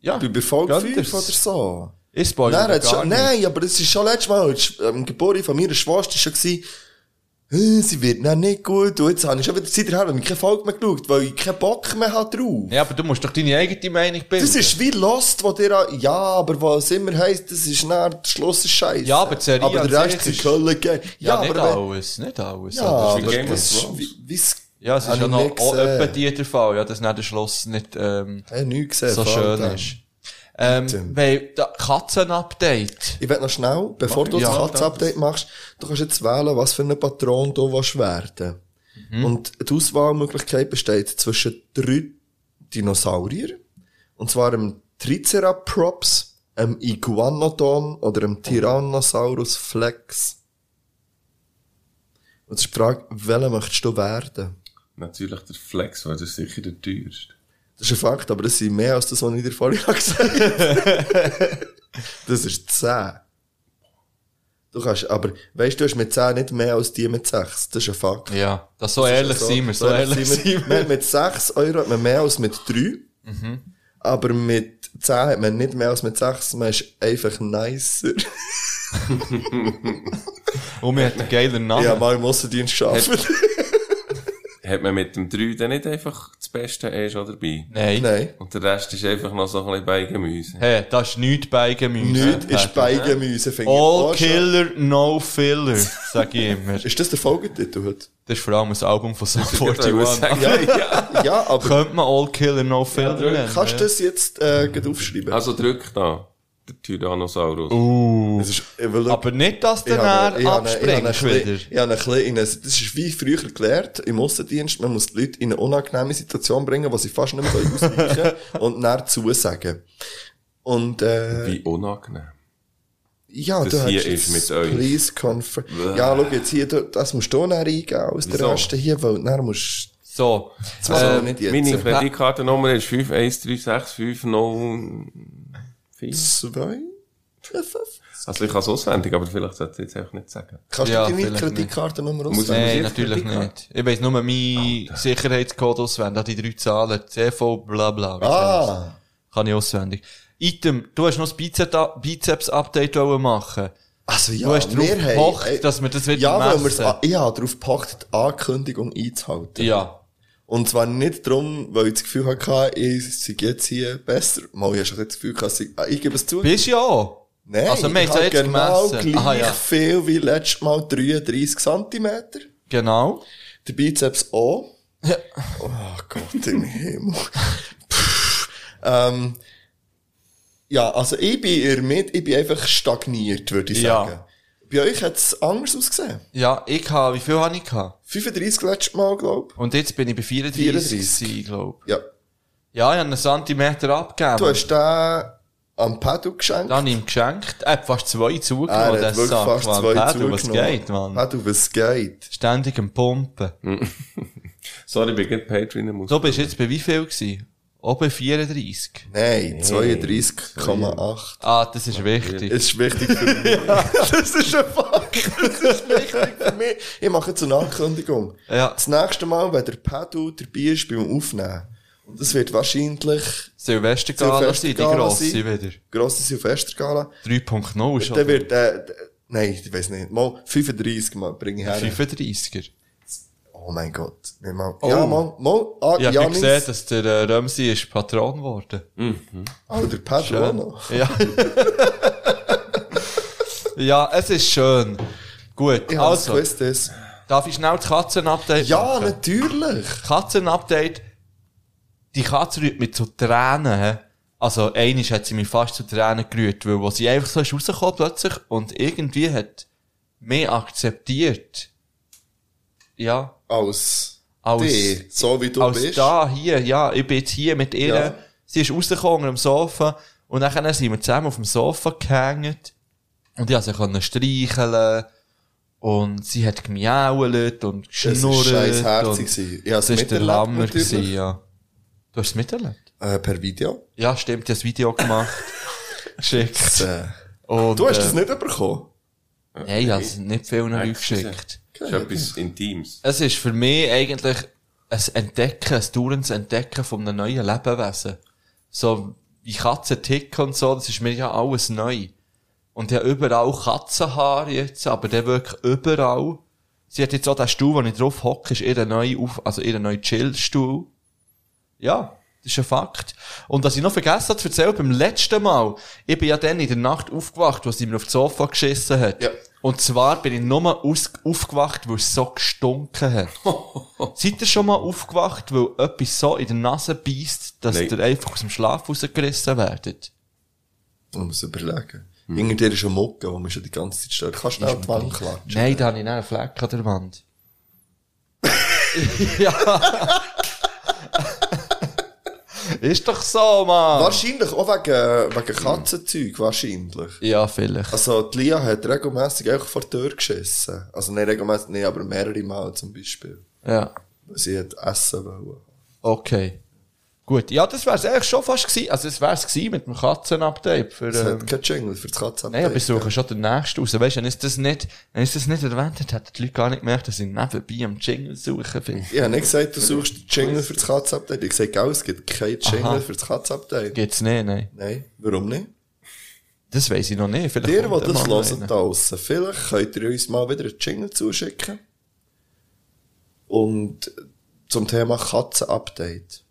Ja. Ich bin bei Folge Gönnt 5 ihr's. oder so. Ich spoilere Nein, gar schon, nicht. nein, aber das ist schon letztes Mal, am Geburt von meiner Schwester schon gewesen, «Äh, sie wird dann nicht gut, und jetzt habe ich schon wieder Zeit her, weil ich keine Folge mehr geschaut, weil ich keinen Bock mehr habe drauf. Ja, aber du musst doch deine eigene Meinung bilden. Das ist wie Lost, wo dir, ja, aber was immer heisst, das ist nach, der Schluss ist scheiße. Ja, aber die Serie Aber der Rest ist ist- Kölle geil. ja, Ja, nicht aber alles, nicht alles. ja, aber- Game of das, Thrones. wie, wie's, Ja, es ist ja noch auch gesehen. etwa die der Fall, ja, dass nicht der Schluss nicht ähm, gesehen. so schön ist. Ähm, weil, da, Katzen-Update. Ich will noch schnell, bevor du Ja, das Katz-Update machst, du kannst jetzt wählen, was für einen Patron du willst werden. Mhm. Und die Auswahlmöglichkeit besteht zwischen drei Dinosaurier, und zwar einem Triceratops, einem Iguanodon oder einem Tyrannosaurus Flex. Und es ist die Frage, welchen möchtest du werden? Natürlich der Flex, weil das ist sicher der teuerste. Das ist ein Fakt, aber das sind mehr als das, was ich dir vorhin <laughs> gesagt habe. das ist 10. Du kannst, aber, weißt du, du hast mit 10 nicht mehr als die mit 6. Das ist ein Fakt. Ja, das so ehrlich So- sind wir, so ehrlich sind wir. Mit, mit 6 Euro hat man mehr als mit 3. Aber mit 10 hat man nicht mehr als mit 6. Man ist einfach nicer. <laughs> Und wir hatten einen geilen Namen. Habe mal im Aussendienst gearbeitet. Hat man mit dem 3 dann nicht einfach das Beste eh schon dabei? Nein. Nein. Und der Rest ist einfach noch so ein bisschen Beigemüse. Hey, das ist nichts bei Gemüse. Nichts ist Beigemüse, finde ich. All. Killer, no filler, sag ich immer. Ist das der Folgetitel heute? Das ist vor allem ein Album von Sum Ich wollte 41. sagen, Ja, ja, ja aber Könnte man All Killer, no filler nennen. kannst du ja. das jetzt äh, gleich aufschreiben? Also drück da. der Tyrannosaurus. Uh, ist, weil, aber nicht, dass der Nähr abspringt wieder. Ich habe ein das ist wie früher gelernt, im Aussendienst, man muss die Leute in eine unangenehme Situation bringen, wo sie fast nicht mehr ausweichen können <laughs> und näher zusagen. Und, äh, Wie unangenehm. Ja, das du hier hast ist mit Please Conference. Ja, schau jetzt hier, das musst du nachher eingeben aus der ersten hier, weil nachher musst so, äh, meine Kreditkartennummer ist 513650 vier, zwei. Also ich kann es auswendig, aber vielleicht sollte ich jetzt einfach nicht sagen. Kannst ja, du deine Kreditkartennummer auswendig? Nein, natürlich nicht. Ich weiss nur meinen Sicherheitscode auswendig, die drei Zahlen, CV, bla bla. Ah. Kann ich auswendig. Item, du hast noch das Bizeps-Update machen also ja, du hast darauf wir gepackt, haben, dass wir das wieder ja, messen. Ja, ich habe darauf gepocht, die Ankündigung einzuhalten. Ja, und zwar nicht darum, weil ich das Gefühl hatte, ich sei jetzt hier besser. Mal, ich habe schon das Gefühl, gehabt, ich, ah, ich gebe es zu. Bist ja auch. Nein, Also, ich habe ja jetzt genau gemessen. gleich Aha, ja. viel wie letztes Mal 33 Zentimeter. Genau. Der Bizeps auch. Oh Gott im Himmel. Ähm, ja, also ich bin Mitte, ich bin einfach stagniert, würde ich Ja. Bei euch hat es anders ausgesehen. Ja, ich habe, wie viel habe ich gehabt? 35 letztes Mal, glaube Und jetzt bin ich bei 34, 34. ich glaube. ich. Ja. Ja, ich habe einen Zentimeter abgegeben. Du hast den am Pedal geschenkt. Dann ihm geschenkt. Er hat fast zwei Er zugenommen, hat der wirklich Sack, fast Mann. zwei Pedro, was zugenommen. geht, Mann. Pedal, was geht? Ständig am Pumpen. <laughs> Sorry, ich bin gerade Patreon muss. Du bist jetzt bei wie viel gewesen? Bei 34. Nein, 32,8. Ah, das ist wichtig. Das ist wichtig für mich. <laughs> das ist ein Fakt. Das ist wichtig für mich. Ich mache jetzt eine Ankündigung. Ja. Das nächste Mal, wenn der Pedal dabei ist beim Aufnehmen, und das wird wahrscheinlich Silvestergala sein, die Silvestergala grosse sein. wieder. grosse Silvestergala, 3.0 schon. dann wird, äh, nein, ich weiß nicht, mal 35 mal bringe ich her. 35er. Oh mein Gott. Nicht mal. Oh. Ja, mal, mal, ah, Ich habe gesehen, dass der äh, Römsi ist Patron geworden. Oh, der Pedal auch noch. Ja. <laughs> ja, es ist schön. Gut, Ich also, Quiz, das. darf ich schnell das Katzen-Update Ja, machen? natürlich. Katzen-Update. Die Katze rührt mit so Tränen. hä? Also, einisch hat sie mich fast zu Tränen gerührt, weil, wo sie einfach so ist rausgekommen plötzlich und irgendwie hat mehr akzeptiert. Ja. Als, Als, dich, so wie du als bist. da, hier, ja, ich bin jetzt hier mit ihr. Ja. Sie ist rausgekommen am Sofa und dann sind wir zusammen auf dem Sofa gehängt und ich konnte sie können streicheln und sie hat gemiault und Das war geschnurrt. scheiß herzig. hab's Das war der Lammer, gewesen, ja. Du hast es miterlebt? Äh, per Video. Ja, stimmt, ich habe ein Video gemacht. <laughs> Geschickt. Und, du hast äh, das nicht bekommen? Nein, ich habe es nicht vielen Leuten geschickt. Das ist etwas Intimes. Es ist für mich eigentlich ein Entdecken, ein dauerndes Entdecken von einem neuen Lebewesen. So, wie Katzen ticken und so, das ist mir ja alles neu. Und habe überall Katzenhaare jetzt, aber der wirklich überall. Sie hat jetzt auch den Stuhl, wo ich drauf hocke, ist ihr neuer auf, also ihr neuer Chillstuhl. Ja, das ist ein Fakt. Und was ich noch vergessen habe zu erzählen, beim letzten Mal, ich bin ja dann in der Nacht aufgewacht, wo sie mir auf das Sofa geschissen hat. Ja. Und zwar bin ich nur aufgewacht, weil es so gestunken hat. <laughs> Seid ihr schon mal aufgewacht, weil etwas so in der Nase beißt, dass Nein. ihr einfach aus dem Schlaf rausgerissen werdet? Man muss überlegen. Hinter dir ist eine Mucke, wo man schon die ganze Zeit stört. Kannst du schnell die Wand klatschen? Nein, da habe ich nicht einen Fleck an der Wand. <laughs> ja. Ist doch so, Mann. Wahrscheinlich auch wegen, wegen Katzenzeug, wahrscheinlich. Ja, vielleicht. Also, die Lia hat regelmässig einfach vor die Tür geschissen. Also, nicht regelmässig, nicht, aber mehrere Mal zum Beispiel. Ja. Weil sie hat essen wollen. Okay. Gut. Ja, das wär's eigentlich schon fast gewesen. Also, es wär's gewesen mit dem Katzenupdate für, Es ähm, hat keinen Jingle für das Katzenabteil. Nein, aber ich suche schon den nächsten raus. Weißt du, wenn ich das nicht, wenn ich das nicht erwähnt hätte, hätten die Leute gar nicht gemerkt, dass ich nebenbei am Jingle suchen bin. Ich habe nicht gesagt, du suchst den Jingle für das Katzenabteil. Ich gesagt, gell, es gibt keinen Jingle Aha. für das Katzenabteil. Geht's nicht, nein. Nein, warum nicht? Das weiss ich noch nicht. Vielleicht Ihr, die das hören da draussen, vielleicht könnt ihr uns mal wieder einen Jingle zuschicken. Und zum Thema Katzenupdate.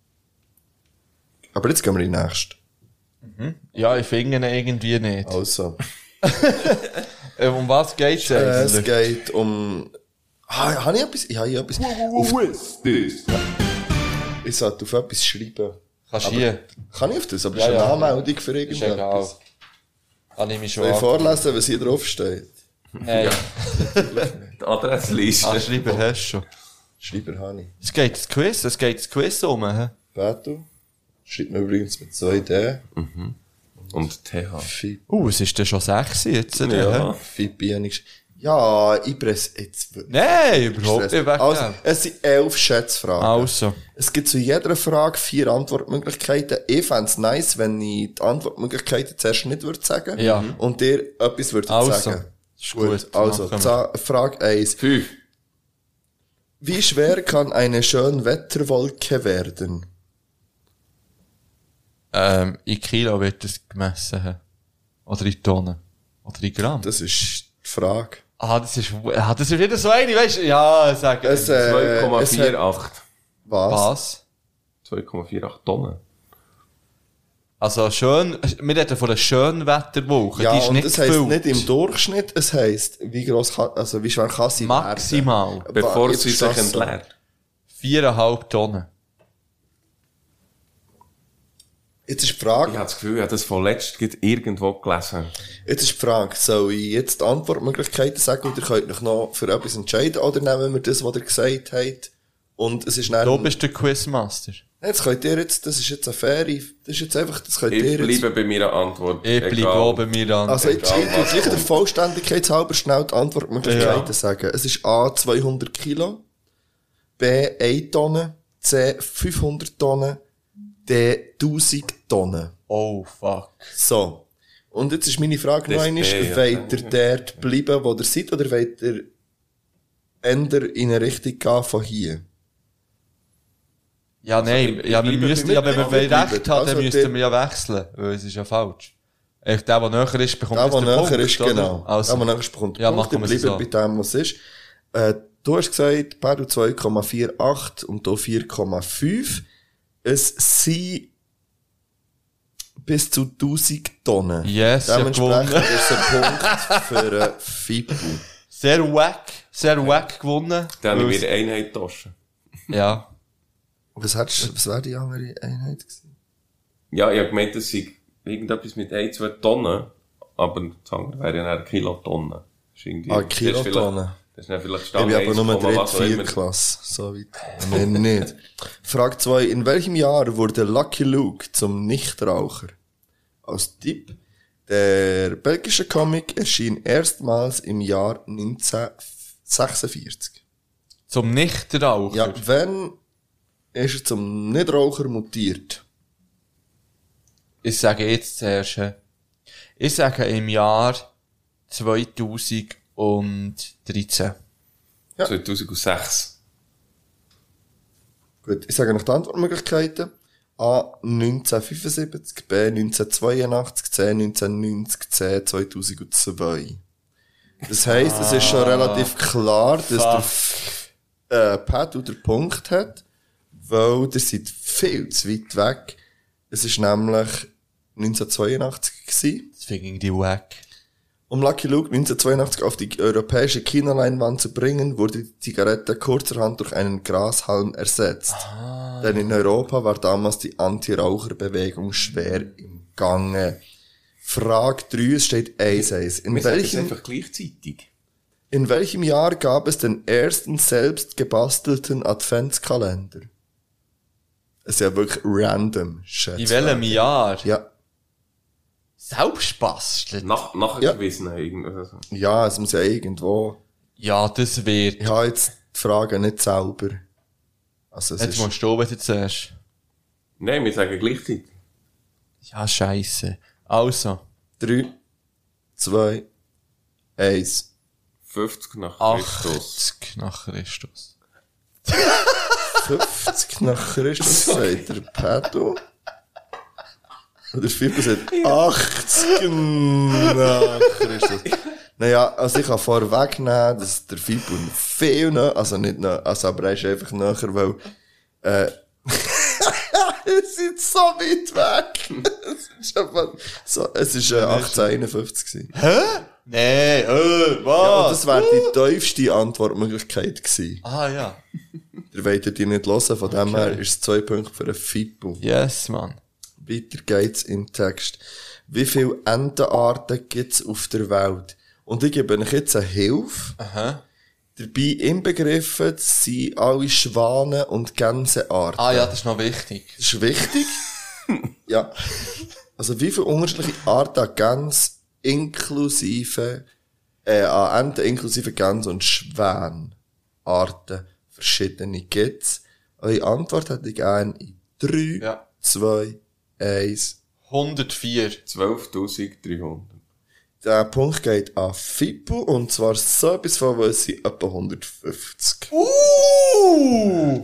Aber jetzt gehen wir in den nächsten. Ja, ich finde ihn irgendwie nicht. Also, <laughs> Äh, Um was geht's äh, es eigentlich? geht um... Ah, habe ich etwas? Ich habe hier etwas... Auf, ich sollte auf etwas schreiben. Kannst du hier? Kann ich auf das? Aber Ja, ist eine ja. Anmeldung für Ist egal. Habe ich mich schon Soll ich vorlesen, was hier drauf steht? Nein, <laughs> Die Adressliste. Anschreiber hast du schon. Schreiber habe ich. Es geht das Quiz, es geht das Quiz um, hä? Beto. Schreibt mir übrigens mit 2D. Und TH. Fi- Uh, es ist dann schon sechs jetzt, ja. Ja. Fibianisch. Ja, ich presse jetzt wirklich. Nein, überhaupt nicht weg. Also, es sind elf Schätzfragen. Also. Es gibt zu jeder Frage vier Antwortmöglichkeiten. Ich fände es nice, wenn ich die Antwortmöglichkeiten zuerst nicht würde sagen. Ja. Und dir etwas würde Also. sagen. Ist gut. Also, Frage 1. Fünf. Wie schwer kann eine Schönwetterwolke werden? Ähm, in Kilo wird das gemessen, hä? Oder in Tonnen. Oder in Gramm. Das ist die Frage. Ah, das ist, ah, das ist wieder so eine, weißt du? Ja, sag Es, äh, es hat, 2,48. was? Was? 2,48 Tonnen. Also schön, wir reden von einer schönen Wetterwoche. Ja, die ist und nicht das heisst gefüllt. nicht im Durchschnitt, es heisst, wie gross kann, also wie schwer kann sie Maximal. werden? Bevor sie sich entleert. Viereinhalb Tonnen. Jetzt ist die Ich Frage, habe das Gefühl, ich habe das von letzt gerade irgendwo gelesen. jetzt ist die Frage, soll ich jetzt die Antwortmöglichkeiten sagen und ihr könnt euch noch für etwas entscheiden oder nehmen wir das, was ihr gesagt habt und es ist dann, Du bist der Quizmaster. jetzt könnt ihr jetzt, das ist jetzt eine faire, das ist jetzt einfach, das könnt Ich ihr jetzt, bleibe bei meiner Antwort. Ich bleibe auch bei mir an. also ich Egal, ich gleich der. Vollständigkeit halber schnell die Antwortmöglichkeiten Ja. sagen. Es ist A, 200 Kilo, B, 1 Tonne, C, 500 Tonnen, D, 1000 Tonnen. oh, fuck. So. Und jetzt ist meine Frage noch Das einmal, B, ja. wollt ihr dort bleiben, wo ihr seid, oder wollt ihr änder in eine Richtung gehen von hier? Ja, nein, ich ja, wir müssen, ja, wenn wir recht bleiben. haben, Also dann müssten wir ja wechseln, weil es ist ja falsch. Der, der näher ist, bekommt Der, der näher Punkt, ist, oder? genau. Also, Der, der näher ist, bekommt Ja, Punkt. machen Ich wir es bleibe so. bei dem, was ist. Äh, du hast gesagt, Pedro 2,48 und du 4,5. Es sind bis zu 1000 Tonnen. Yes, Dementsprechend ist ein Punkt <laughs> für äh, Fibu. Sehr wack, sehr wack gewonnen. Dann habe Weil ich mir eine Einheit getauscht. es- Ja. Was, hättest, was wäre die andere Einheit gewesen? Ja, ich habe gemeint, das sei irgendetwas mit ein, zwei Tonnen, aber das andere wäre ja eine Kilotonne. Ah, Kilotonne. Das ist dann vielleicht Ich Stand bin aber nur 1, dritte, was auch immer. vierte Klasse. So weit. Nein, nicht. Frage 2. In welchem Jahr wurde Lucky Luke zum Nichtraucher? Als Tipp. Der belgische Comic erschien erstmals im Jahr 1946. Zum Nichtraucher. Ja, wann ist er zum Nichtraucher mutiert? Ich sage jetzt zuerst, äh, ich sage im Jahr 2013. 2006. Gut, ich sage noch die Antwortmöglichkeiten. A. 1975, B. 1982, C. 1990, C. 2002. Das heisst, es ist schon relativ klar, dass der F- äh, Pat den Punkt hat, weil der seid viel zu weit weg. Es ist nämlich 1982 gewesen. Das finde ich die wack. Um Lucky Luke 1982 auf die europäische Kinoleinwand zu bringen, wurde die Zigarette kurzerhand durch einen Grashalm ersetzt. Denn in Europa war damals die Anti-Raucher-Bewegung schwer im Gange. Frage 3, es steht 1-1. In welchem, einfach gleichzeitig. in welchem Jahr gab es den ersten selbst gebastelten Adventskalender? Es ist ja wirklich random, schätze. In welchem Jahr? Ja. Selbst bastelt. Nach, nachgewiesen, irgendwas. so. Ja, es muss ja irgendwo. Ja, das wird. Ich habe jetzt die Frage nicht selber. Also es Jetzt ist, musst du wieder zuerst. Nein, wir sagen gleichzeitig. Ja, scheisse. Also, 3, 2, 1. 50 nach Christus. 80 nach Christus. <laughs> 50 nach Christus, sagt der Pedro. Der Fippo sagt 80 nach Christus. Naja, also ich kann vorwegnehmen, dass der Fippo viel näher, also nicht näher, also aber er ist einfach näher, weil, äh, <laughs> es sind so weit weg. es ist einfach, so, es ist äh, 1851 gewesen. Nee, äh, was? Ja, und das wäre die tiefste Antwortmöglichkeit gewesen. ah, ja. Ihr wollt die nicht hören, von dem her ist es zwei Punkte für einen Fippo. Yes, man. Weiter geht's im Text. Wie viele Entenarten gibt's auf der Welt? Und ich gebe euch jetzt eine Hilfe. Aha. Dabei inbegriffen sind alle Schwanen- und Gänsearten. Ah, ja, das ist noch wichtig. Das ist wichtig. <laughs> ja. Also wie viele unterschiedliche Arten an Gänse inklusive, äh, an Enten inklusive Gänse und Schwänarten verschiedene gibt's? Eure Antwort hätte ich gerne in 3, Ja. 2, 1. 104. 12.300. Der Punkt geht an Fippo und zwar so etwas von, weil sie etwa 150. Uh!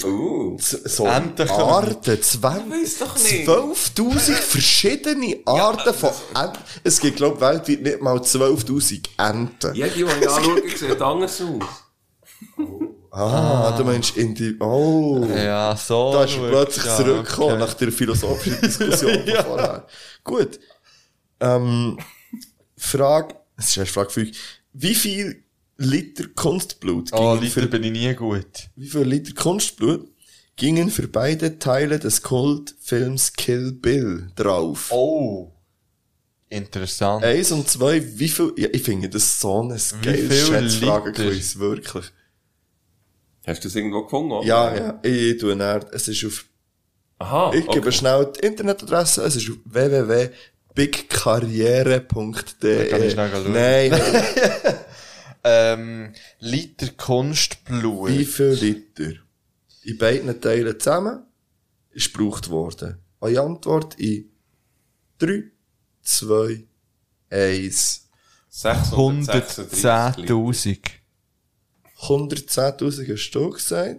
Uh. So können- Arten, 20, Weiss doch nicht. 12.000 verschiedene <laughs> Arten von Enten. Es gibt, glaub ich, weltweit nicht mal 12.000 Enten. Ja, die, die ich anschaue, sieht anders aus. Ah, du meinst in die, oh. Ja, so. Da ist er plötzlich ja, zurückgekommen okay. nach der philosophischen Diskussion <laughs> von vorher. Gut. Ähm, Frage, es ist erst Frage 5. Wie viel Liter Kunstblut Oh, gingen Liter für, bin ich nie gut. wie viel Liter Kunstblut gingen für beide Teile des Kultfilms Kill Bill drauf? Oh. Interessant. Eins und zwei, wie viel, ja, ich finde das so ein geiles Schätzfragenquiz, wirklich. Hast du das irgendwo gefunden? oder? Ja, ja, ich tue näher, es ist auf Aha. Ich gebe okay. schnell die Internetadresse, es ist www.bigkarriere.de. Da kann ich schnell schauen. Nein, nein. <laughs> Ähm, Liter Kunstblut. wie viel Liter in beiden Teilen zusammen ist gebraucht worden? Eure Antwort in 3, 2, 1. 636 110.000. 110.000 hast du gesagt?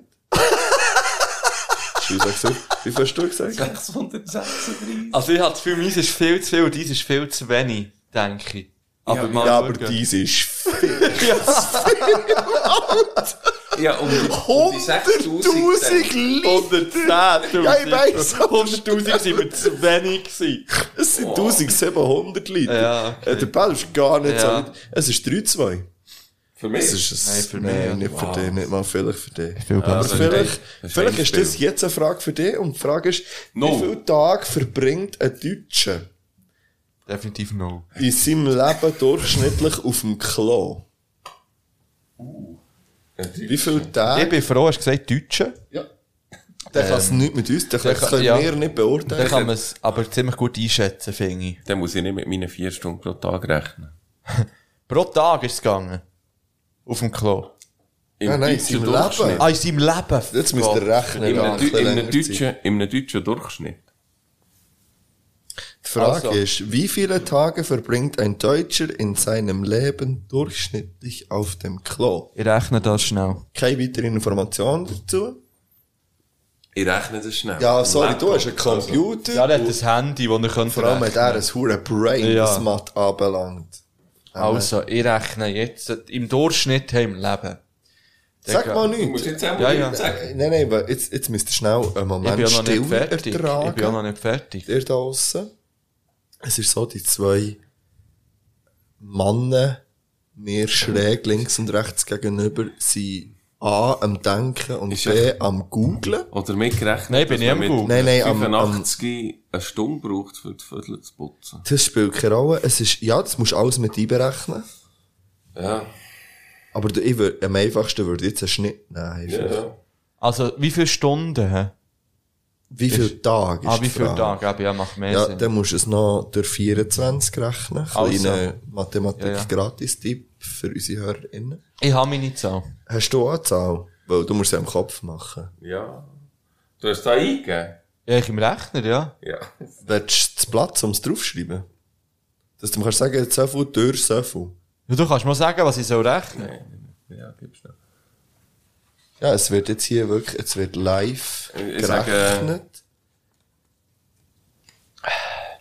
Schau, sagst du, wie viel hast du gesagt? 636. Also ich habe das Gefühl, meins ist viel zu viel und dies ist viel zu wenig, denke ich. Aber mal Ja, aber dies ist viel. Ja, um die, um die 6000. 100.000 Liter! 110.000. Ja, ich weiss. <laughs> 100.000 sind mir zu wenig gewesen. Es sind 1700 Liter. Ja, okay. Äh, Der Ball ist gar nicht Ja. so. Es ist 3-2. Für mich? Das ist ein, Nein, für nein, mich, nicht für dich, nicht mal vielleicht für dich. Viel Aber Also, vielleicht, ist vielleicht ein ist das jetzt eine Frage für dich und die Frage ist, No. wie viele Tage verbringt ein Deutscher Definitiv no. in seinem Leben durchschnittlich auf dem Klo? Wie viele Ich Tage? bin froh, hast du gesagt Deutsche. Ja. Der kann es nicht mit uns, das der kann- können ja. wir nicht Dann beurteilen. kann man es aber ziemlich gut einschätzen, finde ich. Dann muss ich nicht mit meinen vier Stunden pro Tag rechnen. <laughs> Pro Tag ist es gegangen. Auf dem Klo. Im Nein, nein, deutschen im Durchschnitt. Leben. Ah, in seinem Leben. Jetzt müsst ihr rechnen. In einem, ein in einem deutschen, in einem deutschen Durchschnitt. Die Frage Also. ist, wie viele Tage verbringt ein Deutscher in seinem Leben durchschnittlich auf dem Klo? Ich rechne das schnell. Keine weiteren Informationen dazu? Ich rechne das schnell. Ja, sorry, du hast einen Computer. Ja, der hat das Handy, das er könnte Vor allem hat er ein hure Brain, Ja. Mathe anbelangt. Also, ich rechne jetzt im Durchschnitt im Leben. Sag mal Du musst nichts. jetzt auch Ja, mal ja. nichts sagen. Nein, nein, weil jetzt, jetzt müsst ihr schnell einen Ich bin Moment ja noch nicht still fertig. Ich bin ja ertragen. noch nicht fertig. Ihr da aussen. Es ist so, die zwei Männer mir schräg links und rechts gegenüber sind A am Denken und Ist B ja- am Googlen. Oder mitgerechnet, Nein, bin ich am mit Google. Nein, nein, am- 85 eine Stunde braucht, für die Viertel zu putzen. Das spielt keine Rolle. Es ist, ja, das musst du alles mit einberechnen. Ja. Aber du- ich würd, am einfachsten würde ich jetzt einen Schnitt nehmen. Ja, ja. Also, wie viele Stunden? Hä? Wie viele Tage ist Ah, wie viele. Tage? Aber ja, macht mehr Ja, Sinn. dann musst du es noch durch 24 rechnen. Also. Kleiner Mathematik-Gratis-Tipp Ja, für unsere HörerInnen. Ich habe meine Zahl. Hast du auch eine Zahl? Weil du musst sie im Kopf machen. Ja. Du hast da eingegeben? Ja, ich im Rechner, ja. Ja. Willst du das Platz, um es draufschreiben? Dass du mir kannst sagen, so viel durch so viel. ja. Du kannst mal sagen, was ich soll rechnen. Ja, gib schnell. Ja, es wird jetzt hier wirklich, es wird live Ich sage- gerechnet.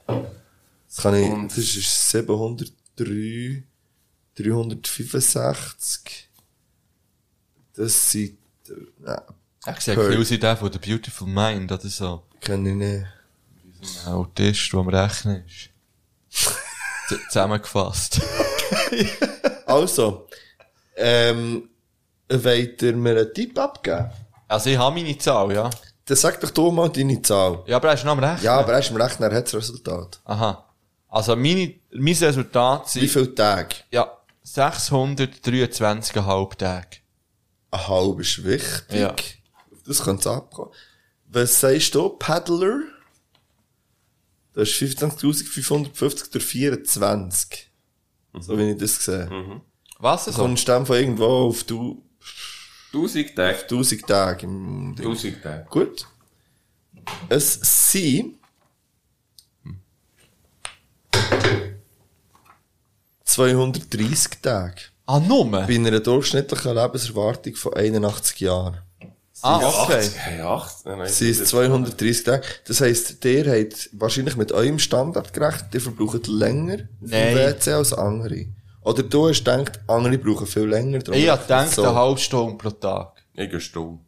Das kann ich, das ist 703, 365. Das sind, nein, Ich sehe ein bisschen aus wie von der Beautiful Mind oder so. kenne ich nicht. Ein Autist, der am Rechnen ist. <laughs> Zusammengefasst. <laughs> Also, ähm, wollt ihr mir einen Tipp abgeben? Also, ich habe meine Zahl, ja. Dann sag doch du mal deine Zahl. Ja, aber er ist noch am Rechnen. Ja, aber erst im Rechner hat das Resultat. Aha. Also, meine, mein Resultat Wie sind, viele Tage? ja, 623,5 Tage. Ein halb ist wichtig. Ja. Das könnte abkommen. Was sagst du, Paddler? Das ist 15.550 durch 24. So wie ich das sehe. Was Du so? kommst dann von irgendwo auf du, 1000 Tage. 1000 Tage im Ding. 1000 Tage. Gut. Es sind 230 Tage. Ah, Nummer? Bei einer durchschnittlichen Lebenserwartung von 81 Jahren. Ah, okay. Hey, 8? Nein, nein, Sie ist 230 Tage. Das heisst, der hat wahrscheinlich mit eurem Standard gerechnet, der verbraucht länger Nein. WC als andere. Oder du hast gedacht, andere brauchen viel länger. darum Ich habe gedacht, eine halbe Stunde pro Tag. Ich gehe stumm.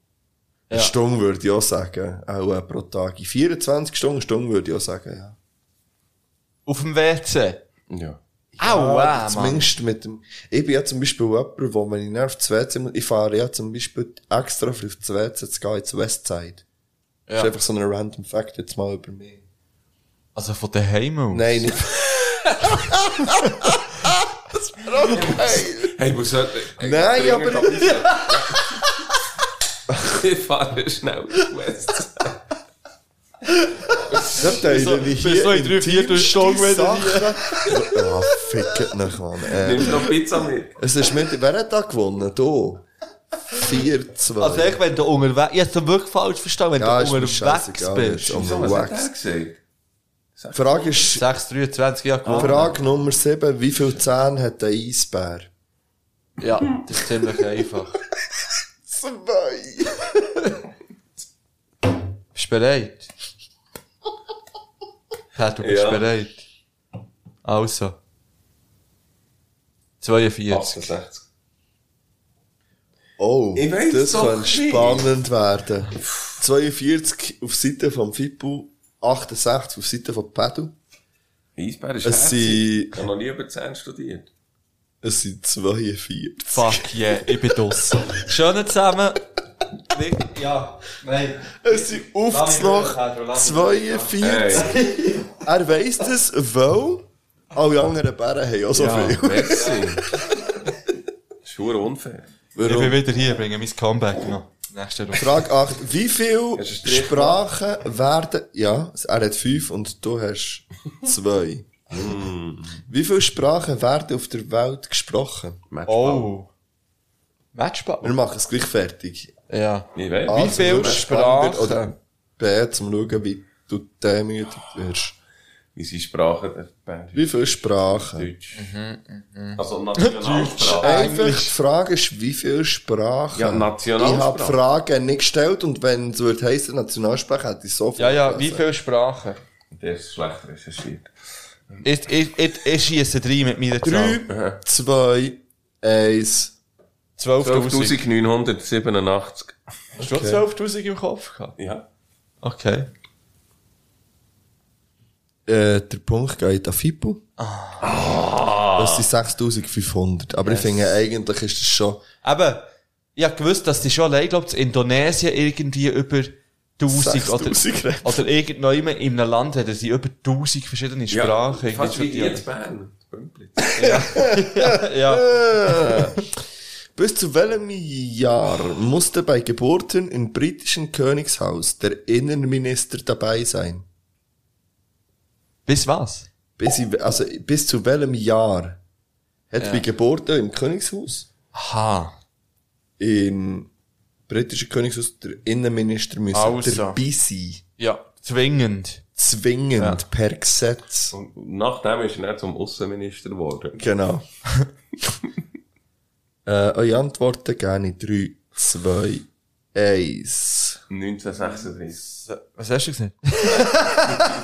Eine Stunde würde ich auch sagen, auch äh, pro Tag. In 24 Stunden, eine Stunde würde ich auch sagen, ja. Auf dem WC. Ja. Au, Ja, wow, Mann. zumindest mit dem, ich bin ja zum Beispiel jemand, wo wenn ich nervt das WC muss, ich fahre ja zum Beispiel extra für das WC zu gehen ins Westside. Das ist Ja. einfach so ein random Fact jetzt mal über mich. Also von daheim aus. Nein, nicht. <laughs> das wäre auch geil. Hey, ich muss halt... Nein, aber- <laughs> Ich fahre schnell West. Das ich bis so in drei Viertelstunden wieder Sachen. Ah, fickt nicht, Mann. Äh, Nimmst du noch Pizza mit? es ist mit, wer hat da gewonnen? Du? 4-2. Also echt, wenn du unterwegs, ich hab's wirklich falsch verstanden, wenn Ja, ist du unterwegs bist. Die Frage ist, 623, ja, gewonnen. Frage Nummer 7, wie viele Zähne hat der Eisbär? Ja, das ist ziemlich einfach. <laughs> Zwei. Bist du bereit? Ja, du bist Ja. bereit. Also. 42. 68. Oh, das könnte spannend werden. 42 auf Seite vom Fipu, 68 auf Seite von Pedal. Eisbär ist Es herzig. sind- Ich habe noch nie über 10 studiert. Es sind 42. Fuck yeah, ich bin draussen. Schön zusammen. Ja, nein. Es sind auf Loch Lass mich 42. Hey, Er weiss das, weil alle anderen Bären haben auch so Ja. viel. merci. Das <laughs> ist verdammt unfair. Ich bin Warum? wieder hier, bringe mein Comeback noch. Nächste Runde. Frage 8. Wie viele Sprachen werden, ja, er hat 5 und du hast 2. Wie viele Sprachen werden auf der Welt gesprochen? Matchball. Oh. Matchball? Wir machen es gleich fertig. Ja. Ich weiß. A, Wie viele Sprachen? Oder B, zum Schauen, wie du demütig wirst. Wie sie Sprachen der Band. Wie viele Sprachen? Deutsch. Also <laughs> Nationalsprache. Einfach, die Frage ist, wie viele Sprachen? Ja, Ich habe Nationalsprache. Fragen nicht gestellt und wenn es würde heissen Nationalsprache, hätte ich sofort Ja, ja, wie viele Sprachen? Der ist schlecht recherchiert. Ich, ich, ich, ich schiesse drei mit meiner Zahl. 3, 2, 1. 12.000. 12.987. Hast du auch 12.000 im Kopf gehabt? Ja. Okay. Äh, der Punkt geht an Fippo. Das sind 6500. Aber ich finde, eigentlich ist das schon... Eben, ich hab gewusst, dass die schon allein, glaub, in Indonesien irgendwie über 1000 oder, 6000 reden. oder irgendjemand in einem Land hat, sie über 1000 verschiedene Sprachen. <laughs> Ja, fast wie jetzt Bern. Bümplitz. ja. <laughs> Bis zu welchem Jahr musste bei Geburten im britischen Königshaus der Innenminister dabei sein? Bis was? Bis, ich, also, bis zu welchem Jahr hat bei Geburten im Königshaus, Aha. im britischen Königshaus, der Innenminister müssen Also. dabei sein? Ja, zwingend. Zwingend, per Gesetz. Und nachdem ist er dann zum Außenminister geworden. Genau. <laughs> äh, eure Antworten gerne 3, 2, 1. 1936. Was hast du gesagt? <laughs>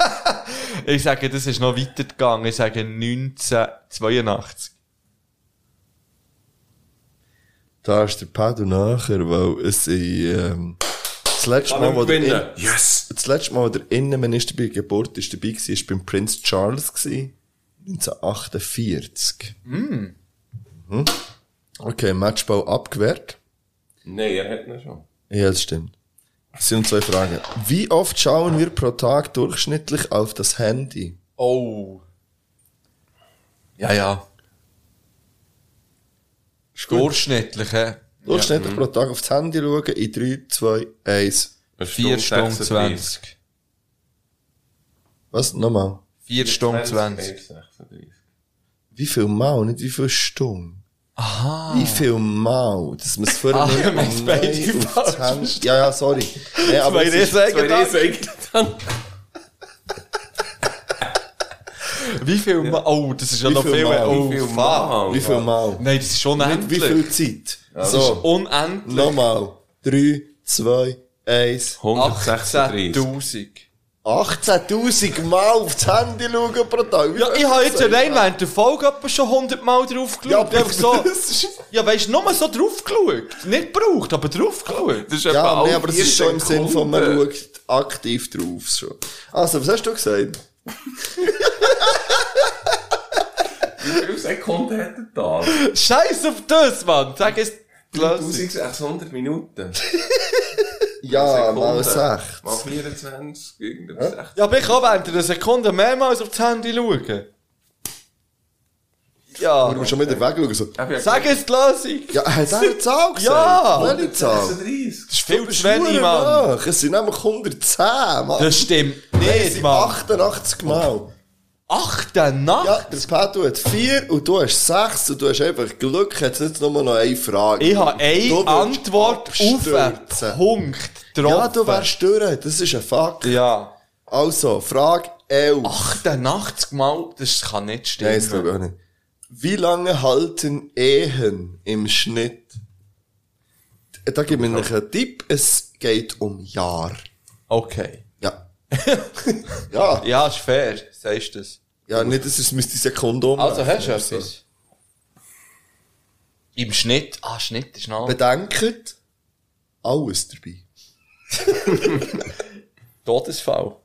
ich sage, das ist noch weitergegangen. Ich sage 1982. Da ist der Pedro nachher, weil es ähm, das letzte Mal, wo der. In- Yes! das letzte Mal, wo der Innenminister bei der Geburt ist dabei war, war beim Prinz Charles gewesen, 1948. Mhm. Okay, Matchball abgewehrt. Nein, er hat ihn schon. Ja, das stimmt. Es sind zwei Fragen. Wie oft schauen wir pro Tag durchschnittlich auf das Handy? Oh. Ja, ja. Durchschnittlich, hä? Durchschnittlich pro Tag aufs Handy schauen in 3, 2, 1. Eine 4 Stunden 36. 20. Was? Nochmal. 4 Stunden 20. 36. Wie viel Mal, nicht wie viel Stunden. Aha. Wie viel Mal, dass man es vorher Ah, nicht haben es beide falsch. Ja, ja, sorry. Nee, aber Zwei Riesen dann. <laughs> Wie viel Mal? Oh, das ist ja Wie noch viel viel Mal? Oh, Wie viel. Mal? wie viel Mal? Nein, das ist Nicht wie unendlich. viel Zeit. Das ist So, unendlich. nochmal. 3, 2, 1. 136. 18.000. 18.000 Mal aufs Handy schauen pro Tag. Wie Ja, ich habe jetzt allein während der Folge schon 100 Mal drauf Ja, geschaut. einfach so. das ist... Ja, weisst du, nur so drauf geschaut. Nicht gebraucht, aber drauf geschaut. Das ist Ja, nee, aber das vier ist schon im Sinn von, man schaut aktiv drauf schon. Also, was hast du gesagt? Wie viele Sekunden hat er da? Scheiß auf das, Mann. Sag es. 1600 Minuten. <laughs> Ja, mal Sekunden. 6. Mal 24, irgendwas. Ja? Ja, aber ich kann während einer Sekunde mehrmals auf das Handy schauen. Ja. Du musst schon wieder wegschauen. So. Sag es die Lösung. Ja, hat er eine Zahl gesagt? Ja. Welche Zahl? 36. Das ist viel zu wenig, Mann. Es sind nämlich 110, Mann. Das stimmt nicht, sind Mann. 88 Mal. Achte Nacht? Ja, der Pedro hat 4 und du hast 6 und du hast einfach Glück, jetzt jetzt nur noch eine Frage. Ich habe eine Antwort auf einen abstürzen. Punkt getroffen. Ja, du wärst durch, das ist ein Fakt. Ja. Also, Frage 11. 88 Mal, das kann nicht stimmen. Nein, das glaube ich auch nicht. Wie lange halten Ehen im Schnitt? Da gebe ich euch einen Tipp, es geht um Jahr. Okay. Ja. ja. Ist fair, sagst du das. Ja, nicht, dass es müsste Sekunde um. Also, hast du etwas? Im Schnitt, ah, Schnitt ist noch. Bedenkt, alles dabei. <laughs> Todesfall.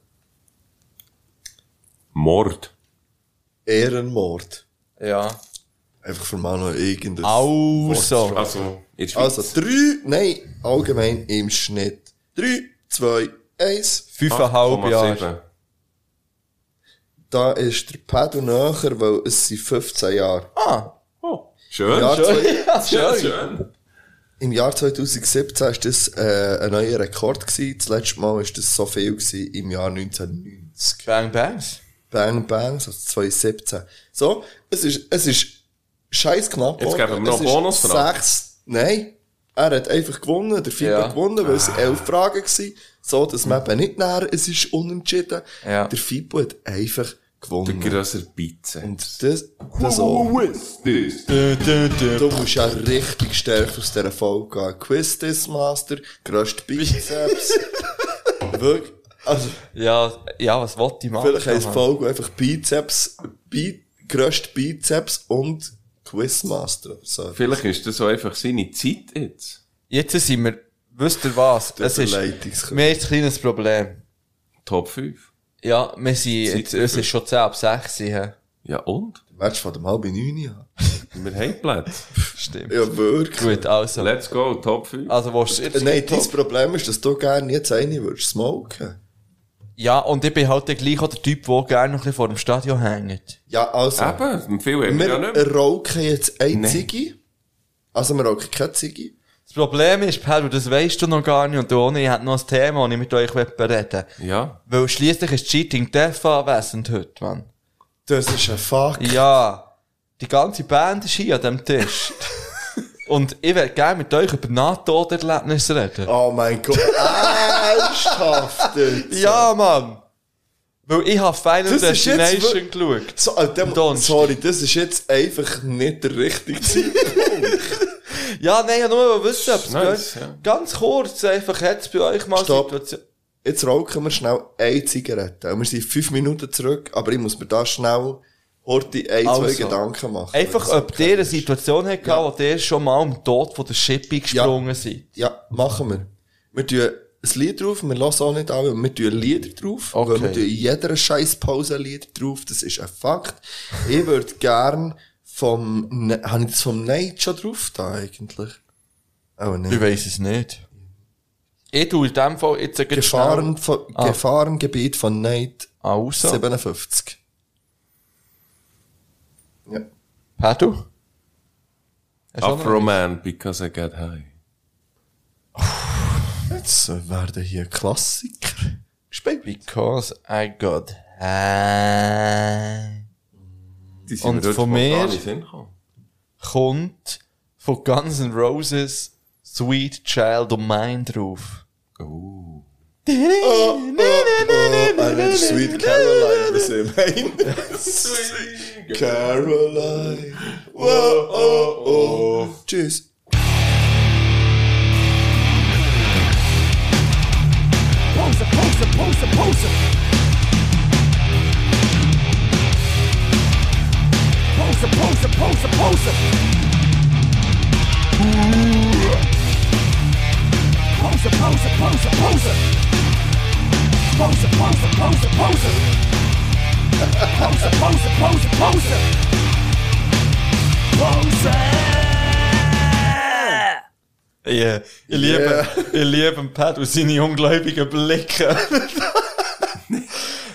Mord. Ehrenmord. Ja. Einfach für mal noch irgendein... Also. Also, in der Schweiz. Also, drei, nein, allgemein im Schnitt. Drei, zwei, eins. Fünfeinhalb Jahre. 8,7. Da ist der Pedro näher, weil es sind 15 Jahre. Ah. Schön. Jahr zwei, schön. schön. Im Jahr 2017 war das äh, ein neuer Rekord. Gewesen. Das letzte Mal war das so viel gewesen, im Jahr 1990. Bang Bangs. Bang Bang, also 2017. So, es ist, es ist scheiß knapp. Jetzt geben wir noch Bonusfrage. Sechs, nein. Er hat einfach gewonnen, der Fieber Ja. gewonnen, weil es elf Fragen waren. So, dass man eben nicht näher, es ist unentschieden. Ja. Der Fibo hat einfach Der gewonnen. grösser Bize. Und das, das auch. Du musst ja richtig gestärkt aus dieser Folge gehen. Quiz this Master, grösste Bizeps. <laughs> Wirklich. Also, Ja, ja, was wollte ich machen? vielleicht heisst die Folge einfach Bizeps, Bi grösste Bizeps und Quizmaster. So. Vielleicht ist das so einfach seine Zeit jetzt. Jetzt sind wir, wisst ihr was? Es ist, wir haben jetzt ein kleines Problem. Top 5. Ja, wir sind, jetzt, es ist schon 10 ab 6, hä? Ja, und? Du willst von dem halben neun an. Wir haben Plätze. <laughs> Stimmt. Ja, wirklich. Gut, also. Let's go, Top 5. Also, wo ist Äh, Nein, dein Problem ist, dass du gerne jetzt eine würdest smoken. Ja, und ich bin halt der gleich auch der Typ, der gerne noch ein bisschen vor dem Stadion hängt. Ja, also. Eben, viel haben wir ja nicht Wir rauchen jetzt ein Nein. Ziggy. Also, wir rauchen keine Ziggy. Das Problem ist, Pedro, das weisst du noch gar nicht, und du ohne, ich hätte noch ein Thema, das ich mit euch bereden will. Ja. Weil schliesslich ist Cheating Death anwesend heute, Mann. Das ist ein Fuck. Ja, die ganze Band ist hier an dem Tisch. <laughs> und ich würde gerne mit euch über Nahtoderlebnisse reden. Oh mein Gott. Ernsthaft jetzt? Ja, Mann! Weil ich habe Final Das jetzt Destination geschaut. So, äh, Donnerstag. sorry, das ist jetzt einfach nicht der richtige Zeitpunkt. <laughs> Ja, nein, ja, nur mal wissen, ob Nice, ja. ganz kurz, einfach jetzt bei euch mal Stopp. Situation. Jetzt rauchen wir schnell eine Zigarette. Und wir sind fünf Minuten zurück, aber ich muss mir da schnell Horti ein, zwei Also. Gedanken machen. Einfach, ob ihr eine Situation habt, ja. wo ihr schon mal am Tod von der Shipping gesprungen seid. Ja, machen wir. Wir tun ein Lied drauf, wir lassen auch nicht an, wir tun Lieder drauf. Okay. Weil wir tun in jeder scheiß Pause Lieder drauf, das ist ein Fakt. ich würde gern vom, Ne- habe ich das vom Night schon drauf da eigentlich? Oh, Ich nicht. weiss es nicht. Ich tue in dem Fall jetzt Gefahren, von, Ah. Gefahrengebiet von Night schnell Also, 57. Ja. Pedro? Afro Man, because I get high. Jetzt werden hier Klassiker gespielt. Because I got high. Die sind Und von mir? Kommt von Guns N' Roses Sweet Child of Mine drauf. Oh. Oh, oh, eine Sweet Caroline, was ich meine. Caroline. Oh, oh, oh. Tschüss. Poser, poser, poser, poser. Poser, poser, poser, poser. Poser, poser, poser, poser. Poser, poser, poser, poser. Poser, poser, poser, poser. Poser. Yeah. Ich liebe, Yeah. ich liebe Pat und seine ungläubigen Blicke.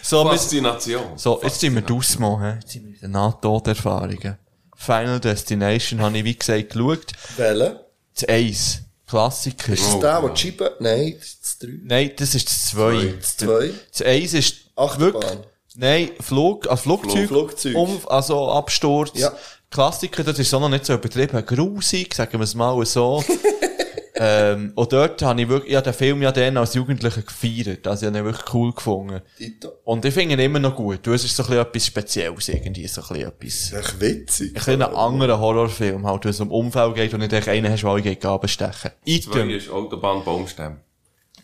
so, Faszination. so, jetzt sind wir Dusmo, hä? Jetzt sind wir in den Nahtoderfahrungen. Final Destination habe ich, wie gesagt, geschaut. Welle. Das Eis. Klassiker. Ist das der, der die Scheibe... Nein, das ist das 3. Nein, das ist das 2. Das 2. Das Eis ist Achterbahn. wirklich, nein, Flug, ein Flugzeug, Flugzeug. Um, also Absturz. Ja. Klassiker, das ist auch noch nicht so übertrieben grusig, sagen wir es mal so. <laughs> ähm, und dort habe ich wirklich, ich habe den Film ja dann als Jugendlicher gefeiert, also ich habe ihn wirklich cool gefunden. Und ich finde ihn immer noch gut. Du, es ist so ein bisschen etwas Spezielles irgendwie, so ein bisschen etwas. Echt witzig. Ein bisschen ein anderer Horrorfilm, halt, wenn es um Unfall geht und nicht echt einen hast, der alle geht abstechen. Item. ist Autobahn Baumstämme.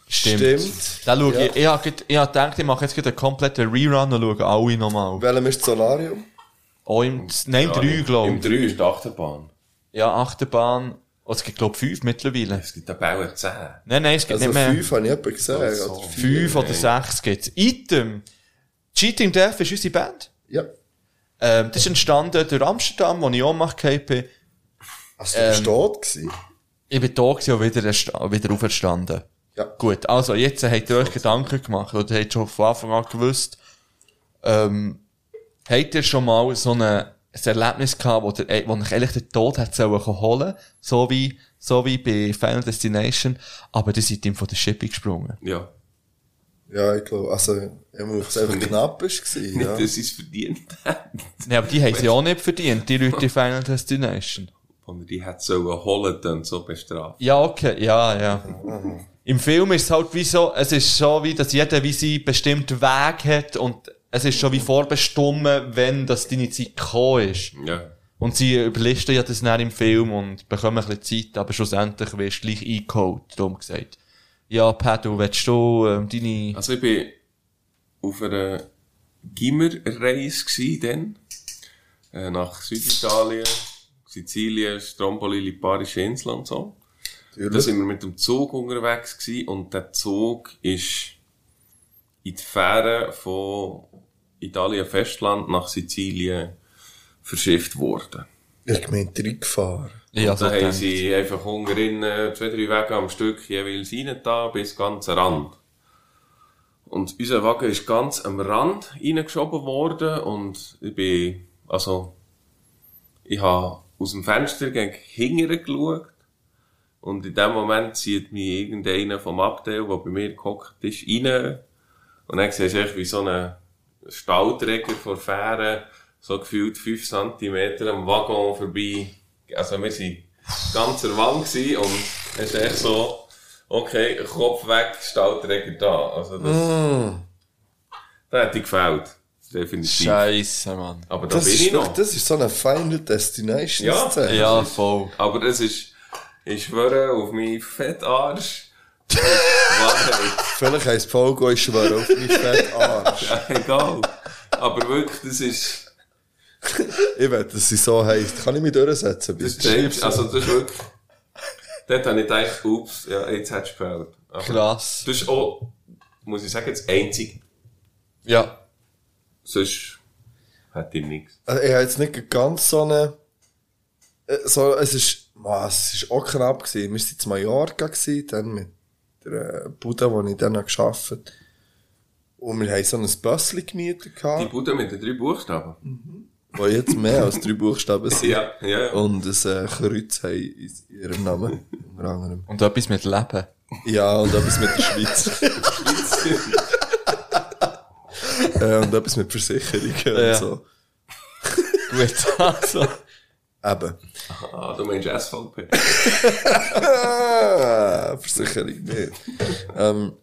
Stimmt. Stimmt. Da schau Ja. ich, ich, hab grad- ich hab gedacht, ich mache jetzt einen kompletten Rerun und schaue alle nochmal. Welchem ist das Solarium? Auch im, nein, drei, Im glaube 3 ist die Achterbahn. ich. Ja, Achterbahn. Oh, es gibt, glaube ich, fünf mittlerweile. Es gibt Bauer 10. Nein, nein, es gibt Also nicht mehr. 5 habe ich jemanden gesehen. Ach so. oder vier. Fünf oder sechs gibt's. Item. Cheating Death ist unsere Band. Ja. Ähm, das ist entstanden durch Amsterdam, wo ich auch mache, KP. Also, du bist tot gewesen? Ich bin da gewesen und wieder, wieder auferstanden. Ja. Gut, also jetzt habt ihr euch Gedanken gemacht oder habt schon von Anfang an gewusst, ähm, habt ihr schon mal so eine, ein Erlebnis gehabt, wo, der, wo euch eigentlich den Tod hat sollen holen, so wie, so wie bei Final Destination, aber ihr seid ihm von der Schippe gesprungen. Ja. Ja, ich glaube, also, ich muss es einfach knapp ist gewesen, <laughs> Nicht, ja. dass sie es verdient haben. Nee, <laughs> aber die haben sie auch nicht verdient, die Leute in Final Destination. Und die hat sollen holen, dann so bestraft. Ja, okay, ja, ja. Im Film ist es halt wie so, es ist so wie, dass jeder wie sie bestimmten Weg hat und es ist schon wie vorbestimmt, wenn das deine Zeit gekommen ist. Ja. Und sie überlisten ja das dann im Film und bekommen ein bisschen Zeit, aber schlussendlich wirst du gleich eingeholt, darum gesagt. Ja, Pedro, willst du ähm, deine... Also ich bin auf einer Gimmerreise gsi dann, äh, nach Süditalien, Sizilien, Stromboli, Liparische Insel und so. Da sind wir mit dem Zug unterwegs gsi und der Zug ist in die Fähre von Italien Festland nach Sizilien verschifft worden. Ich meinte reingefahren. Ja, da haben sie einfach Hunger in äh, zwei, drei Wege am Stück jeweils rein da, bis ganz am Rand. Und unser Wagen ist ganz am Rand reingeschoben worden und ich bin, also, ich habe aus dem Fenster gegen hinten geschaut und in dem Moment zieht mich irgendeiner vom Abteil, der bei mir gehockt ist, rein und dann siehst du echt wie so einen Stahlträger vor Fähre, so gefühlt 5 cm am Waggon vorbei. Also wir waren ganz an der Wand gewesen und es ist echt so, okay, Kopf weg, Stahlträger da. Also das, das hätte gefällt. Definitiv. Scheisse, Mann. Aber da Das bin ist, ich noch. das ist so eine Final Destination Ja. Ja, voll. Aber das ist, ich schwöre auf meinen Fettarsch. Wahrheit. Vielleicht heisst Folge ich schwöre auf mich fett Arsch. Ja, egal. Aber wirklich, das ist, Ich will, dass sie so heisst. Kann ich mich durchsetzen? das ist, also das ist wirklich, dort habe ich gedacht, ups, ja, jetzt hättest du gefällt. Aber Krass. Das ist auch, muss ich sagen, das einzige. Ja. Sonst hätte ich nichts. Also, ich habe jetzt nicht ganz so eine, äh, so, es ist, man, es ist auch knapp gewesen. Wir waren in Mallorca gewesen, dann mit der äh, Bude, wo ich dann geschafft habe. Und wir haben so ein Bössli gemietet Die gehabt, Bude mit den drei Buchstaben. wo jetzt mehr als drei Buchstaben sind. <laughs> Ja, ja, ja. Und ein äh, Kreuz haben in ihrem Namen, unter anderem. Und etwas mit Leben. Ja, und etwas mit der Schweiz. <laughs> äh, und etwas mit Versicherungen Ja. und so. Gut, <laughs> also. Eben. Ah, du meinst SVP. <laughs> Versicherung nicht. ähm,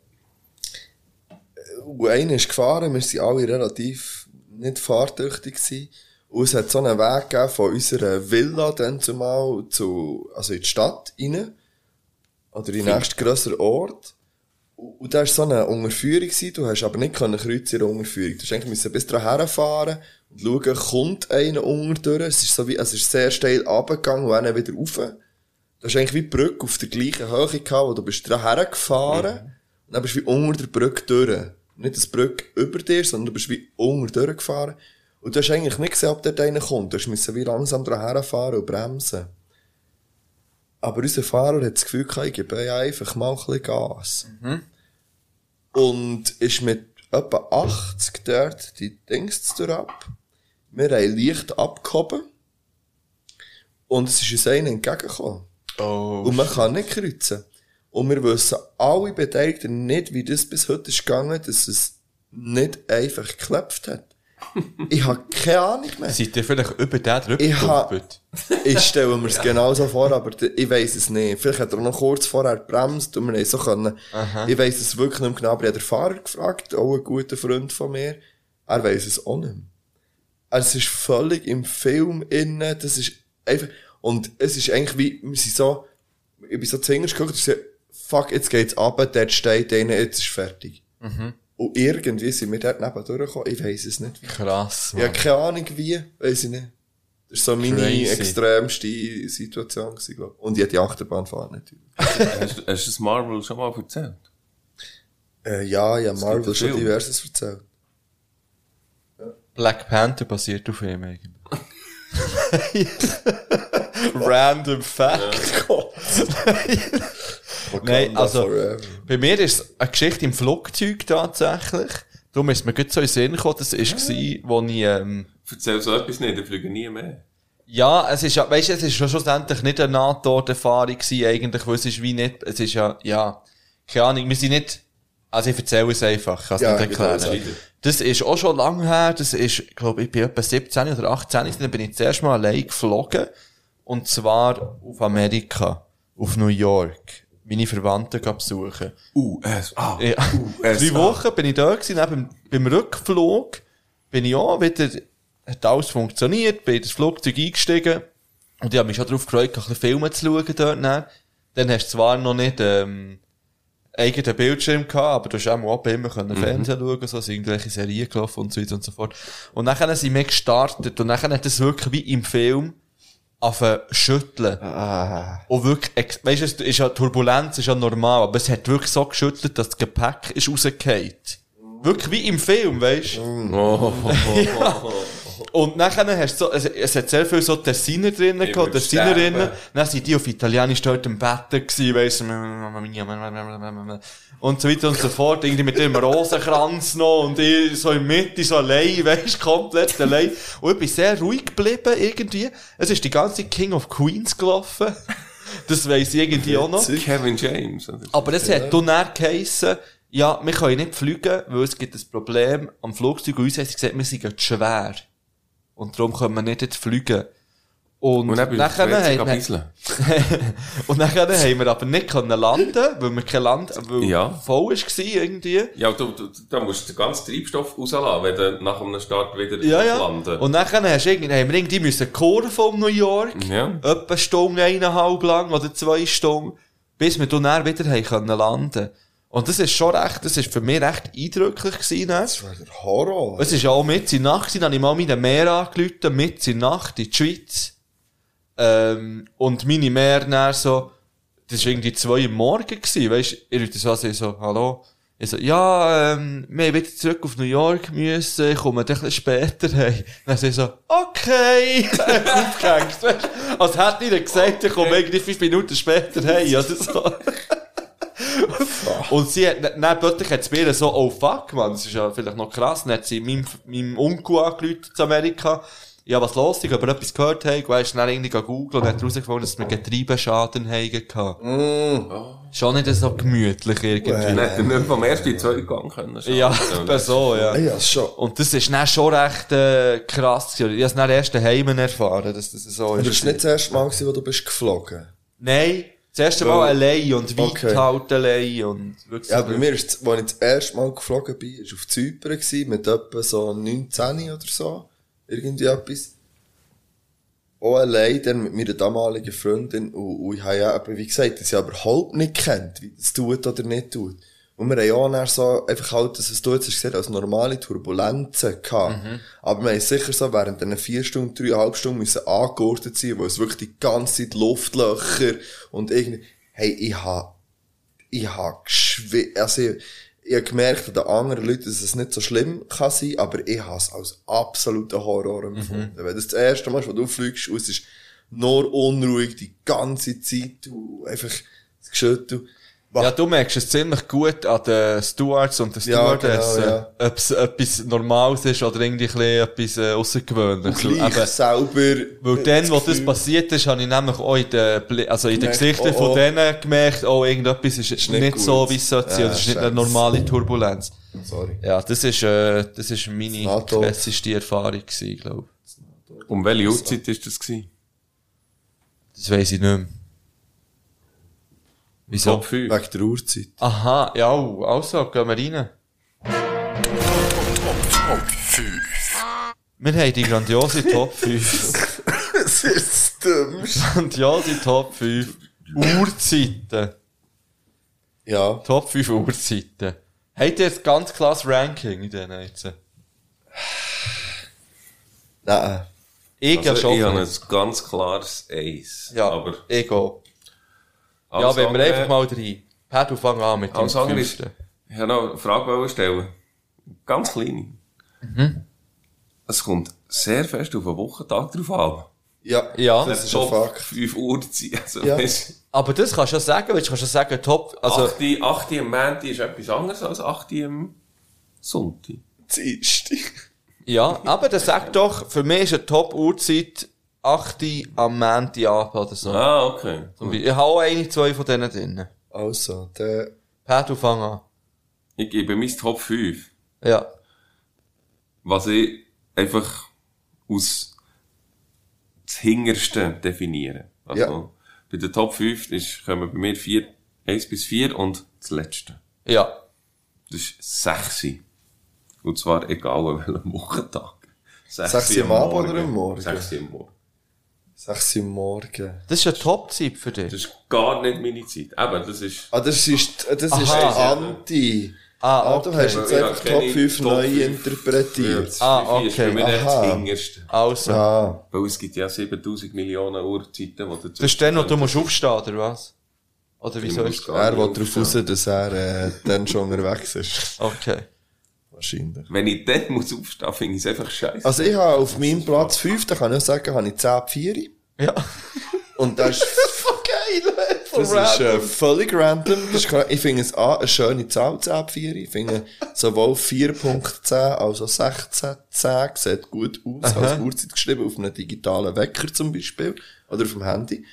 und einer ist gefahren, wir waren alle relativ nicht fahrtüchtig gewesen. Und es hat so einen Weg gegeben von unserer Villa dann zumal zu, also in die Stadt rein. Oder in den nächsten grösseren Ort. Und da war so eine Unterführung, gewesen, du hast aber nicht können kreuzen in der Unterführung. Du musst eigentlich bis dahin herfahren schauen, kommt einer unter durch. Es ist so wie, es ist sehr steil runtergegangen und dann wieder rauf. Du hast eigentlich wie die Brücke auf der gleichen Höhe gehabt, wo du bist daher gefahren und dann bist du wie unter der Brücke durch. Nicht das Brücke über dir, sondern du bist wie unter durchgefahren. Und du hast eigentlich nicht gesehen, ob dort einer kommt. Du müssen wie langsam daher fahren und bremsen. Aber unser Fahrer hat das Gefühl gehabt, ich gebe einfach mal ein bisschen Gas. Und ist mit etwa 80 dort die Dings ab. Wir haben leicht abgehoben. Und es ist uns einer entgegengekommen. Oh. Und man kann nicht kreuzen. Und wir wissen alle Beteiligten nicht, wie das bis heute ist gegangen, dass es nicht einfach geklopft hat. <laughs> ich habe keine Ahnung mehr. Seid ihr vielleicht über den drüber Ich? <laughs> Ich stelle <laughs> mir es genauso vor, aber ich weiss es nicht. Vielleicht hat er noch kurz vorher gebremst und wir haben so können. Ich weiss es wirklich nicht mehr genau, aber ich habe den Fahrer gefragt, auch ein guter Freund von mir. Er weiss es auch nicht mehr. Also es ist völlig im Film innen, das ist einfach, und es ist eigentlich wie, wir sind so, ich bin so zu Hingers geguckt und so, fuck, jetzt geht's runter, dort steht einer, jetzt ist fertig. Und irgendwie sind wir dort neben durchgekommen, ich weiss es nicht. Krass, Ich habe Mann. keine Ahnung wie, weiss ich nicht. Das war so meine Crazy. extremste Situation, gewesen, glaub. ich. Und ich hatte die Achterbahnfahrt natürlich. <laughs> hast, du- hast du das Marvel schon mal erzählt? Äh, ja, ich habe Marvel schon Film. diverses erzählt. Black Panther basiert auf ihm eigentlich. <laughs> Random Fact. Nein, also, bei mir ist es eine Geschichte im Flugzeug tatsächlich. Darum ist mir gut so in den Sinn gekommen, das war, wo ich, ähm, Erzähl so etwas nicht, ich fliege nie mehr. ja, es ist ja, weißt du, es ist schon schlussendlich nicht eine NATO-Erfahrung gewesen, eigentlich, weil es ist wie nicht, es ist ja, ja, keine Ahnung, wir sind nicht, also ich erzähle es einfach, ich kann es Ja, nicht erklären. Das ist auch schon lange her, das ist, glaube ich, bin etwa 17 oder 18, dann bin ich zuerst mal allein geflogen, und zwar auf Amerika, auf New York, meine Verwandten besuchen. USA. Ja, <laughs> drei Wochen bin ich da gewesen, beim, beim Rückflug bin ich auch wieder, hat alles funktioniert, bin in das Flugzeug eingestiegen. Und ich habe mich schon darauf gefreut, ein bisschen Filme zu schauen dort. Dann, dann hast du zwar noch nicht ähm, eigenen Bildschirm gehabt, aber du hast auch mal immer können Fernsehen schauen, so sind irgendwelche Serien gelaufen und so weiter und so fort. Und dann sind wir gestartet und dann hat es wirklich wie im Film anfangen schütteln. Und wirklich, weisst du, es ist ja, Turbulenz ist ja normal, aber es hat wirklich so geschüttelt, dass das Gepäck ist rausgefallen. Wirklich wie im Film, weisst du? Oh, <laughs> Und nachher hast du so, es, es hat sehr viel so Tessiner drinnen Ich gehabt, Tessinerinnen. Dann sind die auf Italienisch dort im Bett gewesen, weisst du, und so weiter und so fort, irgendwie mit dem Rosenkranz noch und ich so in Mitte, so allein, <laughs> weisst du, komplett allein. Und ich bin sehr ruhig geblieben, irgendwie. Es ist die ganze King of Queens gelaufen. <laughs> Das weiss ich irgendwie auch noch. Kevin James. Aber es hat dann geheissen, ja, wir können nicht fliegen, weil es gibt ein Problem am Flugzeug. Und uns haben sie gesagt, wir sind schwer. Und darum können wir nicht jetzt fliegen. Und, Und dann nachher, haben, <laughs> und nachher haben wir aber nicht können landen, weil wir kein Land, weil Ja. voll ist gewesen, irgendwie. Ja, du, du, da musst du den ganzen Treibstoff rauslassen, wenn du nach einem Start wieder Ja, ja. landen Und nachher hast du irgendwie, haben wir irgendwie müssen Kurve um New York. Ja. Etwa Stunde, eineinhalb lang oder zwei Stunden, bis wir dann dann wieder haben können landen. Und das ist schon recht, das ist für mich recht eindrücklich gewesen. dann. Das war der Horror. Es ist ja auch mit in der Nacht, dann habe ich mal meine Meer angerufen, mit in der Nacht in die Schweiz. Ähm, und meine Meer dann so, das war irgendwie zwei Uhr morgen gewesen, weisst, ich rufe so, an, so, hallo? Ich so, ja, ähm, wir haben wieder zurück auf New York müssen, ich komme ein bisschen später <laughs> heim. Dann sie so, okay, <laughs> aufgehängt, weisst. Als hätte ich gesagt, ich komme irgendwie fünf Minuten später heim, oder so. <laughs> Und sie hat, dann plötzlich hat sie mir so, oh fuck, man, das ist ja vielleicht noch krass, dann hat sie meinem, meinem Onkel angerufen zu Amerika, ja, was los ist, ob er etwas gehört hat, weisst, dann irgendwie googeln und hat herausgefunden, dass wir Getriebeschaden haben gehabt. Schon nicht so gemütlich irgendwie. Er nicht vom ersten zweiten Gang können. schauen. Ja, <laughs> etwa so, ja. Ja, schon. Und das ist dann schon recht, äh, krass gewesen. Ich habe es dann erst daheim erfahren, dass das so Aber das ist. war nicht das erste Mal, wo du bist geflogen. Nein, das erste Mal allein und weit Okay. halt allein und wirklich Ja, bei mir ist, als ich das erste Mal geflogen bin, war auf Zypern gewesen, mit etwa so 19 oder so. Irgendwie etwas. Auch allein, dann mit meiner damaligen Freundin. Und, und ich habe ja, wie gesagt, das ja überhaupt nicht kennt, wie das tut oder nicht tut. Und wir haben ja auch so, einfach halt, dass es du jetzt hast gesehen, als normale Turbulenzen gehabt. Aber wir haben sicher so während diesen vier Stunden, dreieinhalb Stunden müssen angeordnet sein, wo es wirklich die ganze Zeit Luftlöcher und irgendwie, hey, ich habe ich hab geschwi also ich, ich hab gemerkt an den anderen Leuten, dass es nicht so schlimm kann sein, aber ich habe es als absoluten Horror empfunden. Wenn das das erste Mal wo du fliegst, und es ist nur unruhig die ganze Zeit, du einfach das Geschüttel. Ja, du merkst es ziemlich gut an den Stewards und den Ja, Stewardessen, genau, ja. ob es etwas Normales ist oder irgendwie etwas äh, Außergewöhnliches. Gleich Eben, selber. Weil dann, wo das passiert ist, habe ich nämlich auch in den, also in den Gesichtern oh, von oh. denen gemerkt, oh, irgendetwas ist, nicht nicht, gut. so, wie es sollte sein. Ja, oder es ist nicht eine normale Turbulenz. Sorry. Ja, das ist, äh, das ist meine krasseste Erfahrung gewesen, glaube ich. Um welche Uhrzeit ist das gewesen? Das weiss ich nicht mehr. Wieso? Top 5. Wegen der Uhrzeit. Aha, ja, also, gehen wir rein. Wir haben die grandiose Top <laughs> 5. Das ist das Dümmste. grandiose Top 5 Uhrzeiten. Ja. Top 5 Uhrzeiten. Habt ihr jetzt ganz klares Ranking in denen jetzt? Nein. Ich ja Also, schon. ich habe ein ganz klares Eis. ja, aber ich auch. Ja, wenn wir einfach mal rein. Du fang an mit dem fünften. ich habe noch eine Frage wollen stellen. Ganz kleine. Mhm. es kommt sehr fest auf den Wochentag drauf an. Ja, Ja. das ist ein Fakt. 5 Uhr Zeit. Also, Ja. Aber das kannst du ja sagen, weil du kannst ja sagen, top, also, 8, 8 am Montag ist etwas anderes als 8 am Sonntag. Dienstag. ja, aber das sagt doch, für mich ist eine Top-Uhrzeit 8 Uhr am Montagabend oder so. Ah, okay. Beispiel. Ich habe auch eine, zwei von denen drin. Also, der, Per, du fang an. Ich gebe mein Top 5. Ja. was ich einfach aus das Hingerste definiere. Also, Ja. bei der Top 5 ist, kommen bei mir 4, 1 bis 4 und das letzte. Ja. Das ist 6. Und zwar egal an welchem Wochentag. 6 am Abend oder am Morgen? 6 am Morgen. 6 Uhr morgen. Das ist eine Top-Zeit für dich. Das ist gar nicht meine Zeit. Eben, das ist, Ah, das ist, das ist Aha. Anti. Ah, Ah, okay. du hast jetzt Ja, einfach Top ich 5 Top neu 5. interpretiert. das Ah, ist für okay. mich echt das Aha. Hingerste. Also. Ah, Weil es gibt ja 7000 Millionen Uhrzeiten, die dazu Das ist dann, wo du musst aufstehen, oder was? Oder wie soll ich er will darauf raus, dass er äh, dann schon unterwegs ist. Okay. Wahrscheinlich. Wenn ich dann muss aufstehen, finde ich es einfach scheiße. Also ich habe auf meinem Platz 5, da kann ich auch sagen, habe ich 10 4. Ja. Und das ist, <laughs> Geil, das ist äh, völlig random. Ist, ich finde es A, eine schöne Zahl, 10 4. Ich finde sowohl 4.10 als auch 16.10 sieht gut aus, als Uhrzeit geschrieben, auf einem digitalen Wecker zum Beispiel. Oder auf dem Handy.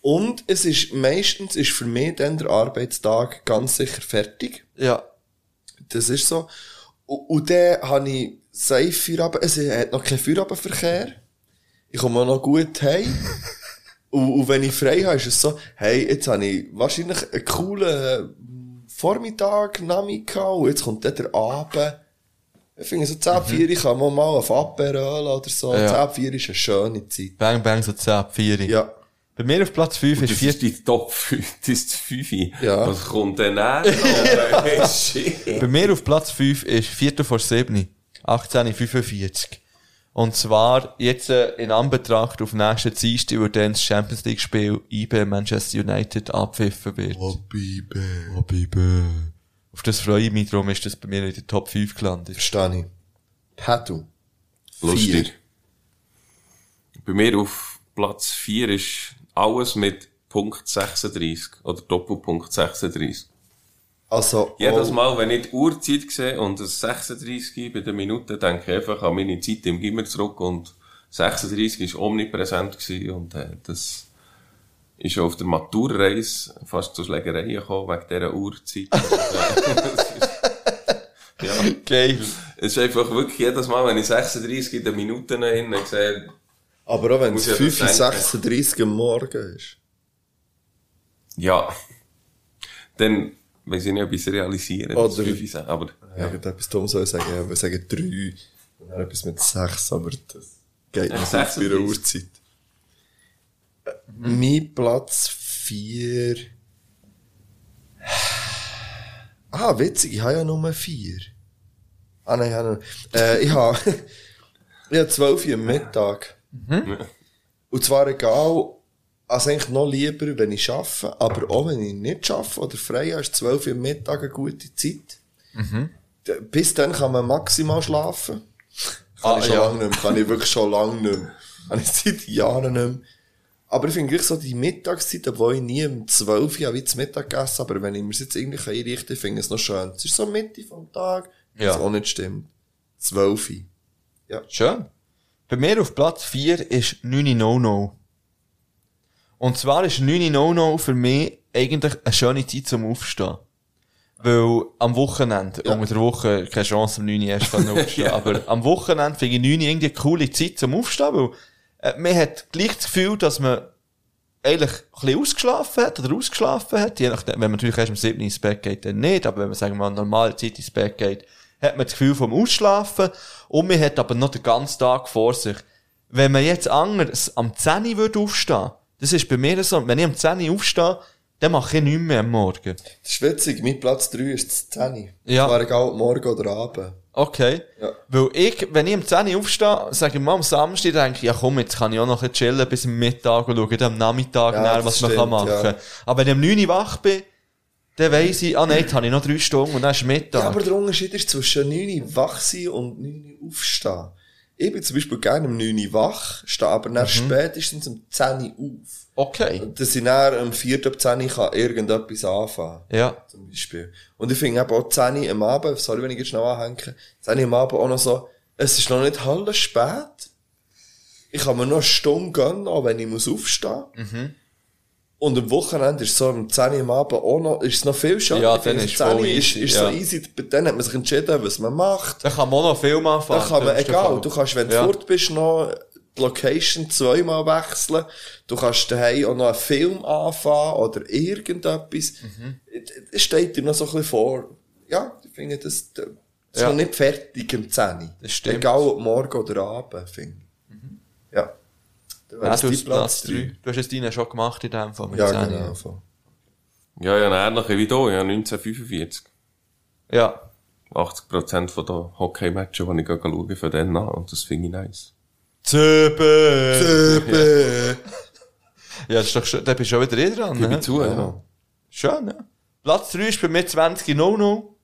Und es ist, meistens ist für mich dann der Arbeitstag ganz sicher fertig. Ja. Das ist so. Und, und dann habe ich safe Feierabend. Es hat noch keinen Feierabendverkehr. Ich komme auch noch gut heim. <laughs> und, und wenn ich frei habe, ist es so, hey, jetzt habe ich wahrscheinlich einen coolen Vormittag, Nachmittag und jetzt kommt dann der Abend. Ich finde so 10, 4, ich kann mal mal auf Aperol oder so. Ja. 10, 4 ist eine schöne Zeit. Bang, bang, so 10, 4. Ja. Bei mir auf Platz 5 ist Das 4. ist die Top 5, <laughs> das ist die 5. Ja. Was kommt denn <laughs> shit. Bei mir auf Platz 5 ist 4. vor 7. 18.45. Und zwar jetzt äh, in Anbetracht auf nächsten Dienstag, wo dann das Champions League Spiel IB Manchester United abpfiffen wird. Oh, Bibe. Oh, Bibe. Auf das freue ich mich, darum ist das bei mir in der Top 5 gelandet. Verstehe ich. Patu. Lustig. Bei mir auf Platz 4 ist alles mit Punkt 36 oder Doppelpunkt 36. Also, Jedes oh, Mal, wenn ich die Uhrzeit sehe und es 36 bei den Minuten, denke ich einfach an meine Zeit im Gimmer zurück und 36 war omnipräsent gewesen und äh, das ist auf der Maturreise fast zu Schlägereien gekommen wegen dieser Uhrzeit. <laughs> ja, Geil. es ist einfach wirklich jedes Mal, wenn ich 36 in den Minuten hin sehe, aber auch wenn es ich ja das 5.36 am Morgen ist. ja, dann weiß ich nicht, ob ich es realisiere, Oder- ist, aber Ja, ich etwas dumm soll ich sagen, ja, wir sagen drei, und dann etwas mit sechs, aber das geht Ja, nicht auf ihre und Uhrzeit. Äh, Mein Platz vier. Ah, witzig, ich habe ja nur vier. Ah, nein, ich habe noch, äh, ich habe, <laughs> ich habe zwölf Uhr am Mittag. Und zwar egal, also eigentlich noch lieber, wenn ich arbeite, aber auch wenn ich nicht arbeite oder frei habe, ist 12 Uhr Mittag eine gute Zeit. D- Bis dann kann man maximal schlafen. Kann Ah, ich schon ja. lange nicht mehr, kann ich wirklich schon lange nicht mehr. Kann ich seit Jahren nicht mehr. Aber ich finde wirklich so die Mittagszeit, obwohl ich nie um 12 Uhr wie zu Mittag gegessen aber wenn ich mir es jetzt irgendwie einrichten kann, finde ich es noch schön. Es ist so Mitte vom Tag, Ja. was auch nicht stimmt. 12 Uhr. Schön. Bei mir auf Platz 4 ist 9 No-No. Und zwar ist 9 No-No für mich eigentlich eine schöne Zeit zum Aufstehen. Weil am Wochenende, unter der Woche keine Chance am 9 Uhr erst <laughs> aufstehen, aber am Wochenende finde ich 9 Uhr irgendwie eine coole Zeit zum Aufstehen, weil äh, man hat gleich das Gefühl, dass man eigentlich ein bisschen ausgeschlafen hat oder ausgeschlafen hat, je nachdem, wenn man natürlich erst um 7 Uhr ins Bett geht, dann nicht, aber wenn man, sagen wir mal, normale Zeit ins Bett geht, hat man das Gefühl vom Ausschlafen und man hat aber noch den ganzen Tag vor sich. Wenn man jetzt anders am 10 Uhr würde aufstehen, das ist bei mir so, wenn ich am 10 Uhr aufstehe, dann mache ich nichts mehr am Morgen. Das ist witzig, mein Platz 3 ist das 10. Ja. War egal, ob morgen oder Abend. Okay. Ja. Weil ich, wenn ich am 10 Uhr aufstehe, sage ich mal am Samstag, denke ich, ja komm, jetzt kann ich auch noch ein chillen bis am Mittag und schauen dann am Nachmittag Ja, nach, das was man stimmt, kann machen ja. Aber wenn ich um 9 Uhr wach bin, dann weiss ich, ah nein, jetzt habe ich noch drei Stunden und dann ist Mittag. Ja, aber der Unterschied ist zwischen 9 Uhr wach sein und 9 Uhr aufstehen. Ich bin zum Beispiel gerne um 9 Uhr wach, stehe aber Mhm. dann spätestens um 10 Uhr auf. Okay. Dass ich dann um 4 ab 10 Uhr kann irgendetwas anfangen Ja. zum Beispiel. Und ich finde eben auch 10 Uhr am Abend, sorry, wenn ich jetzt schnell anhänge, 10 Uhr am Abend auch noch so, es ist noch nicht halb spät. Ich kann mir noch eine Stunde gönnen, auch wenn ich muss aufstehen. Mhm. Und am Wochenende ist so um 10 Uhr am Abend auch noch, ist es noch viel schöner. Ja, dann ist 10 Uhr voll ist, easy, ist ja. so easy. Dann hat man sich entschieden, was man macht. Da kann man auch noch Film anfangen. Da kann man, egal, du kannst, wenn du Ja. fort bist, noch die Location zweimal wechseln. Du kannst daheim auch noch einen Film anfangen oder irgendetwas. Mhm. Es steht dir noch so ein bisschen vor. Ja, ich finde, das, das ist Ja. noch nicht fertig im 10. Das stimmt. Mhm. Egal ob morgen oder abend, finde. Ja, es du hast Platz 3. Du hast es deinen schon gemacht in dem Fall. mit Ja, 10. genau. voll. Ja, ja, ähnlich wie du, ja, 1945. Ja. 80% von den Hockey-Matchen, die ich schaue, von denen an. Und das finde ich nice. Zöbe. <laughs> Ja, das ist doch schon, da bist du schon wieder eh dran, Gebe ne? ich zu, ja. Schön, ja. Platz 3 ist bei mir 20 No No.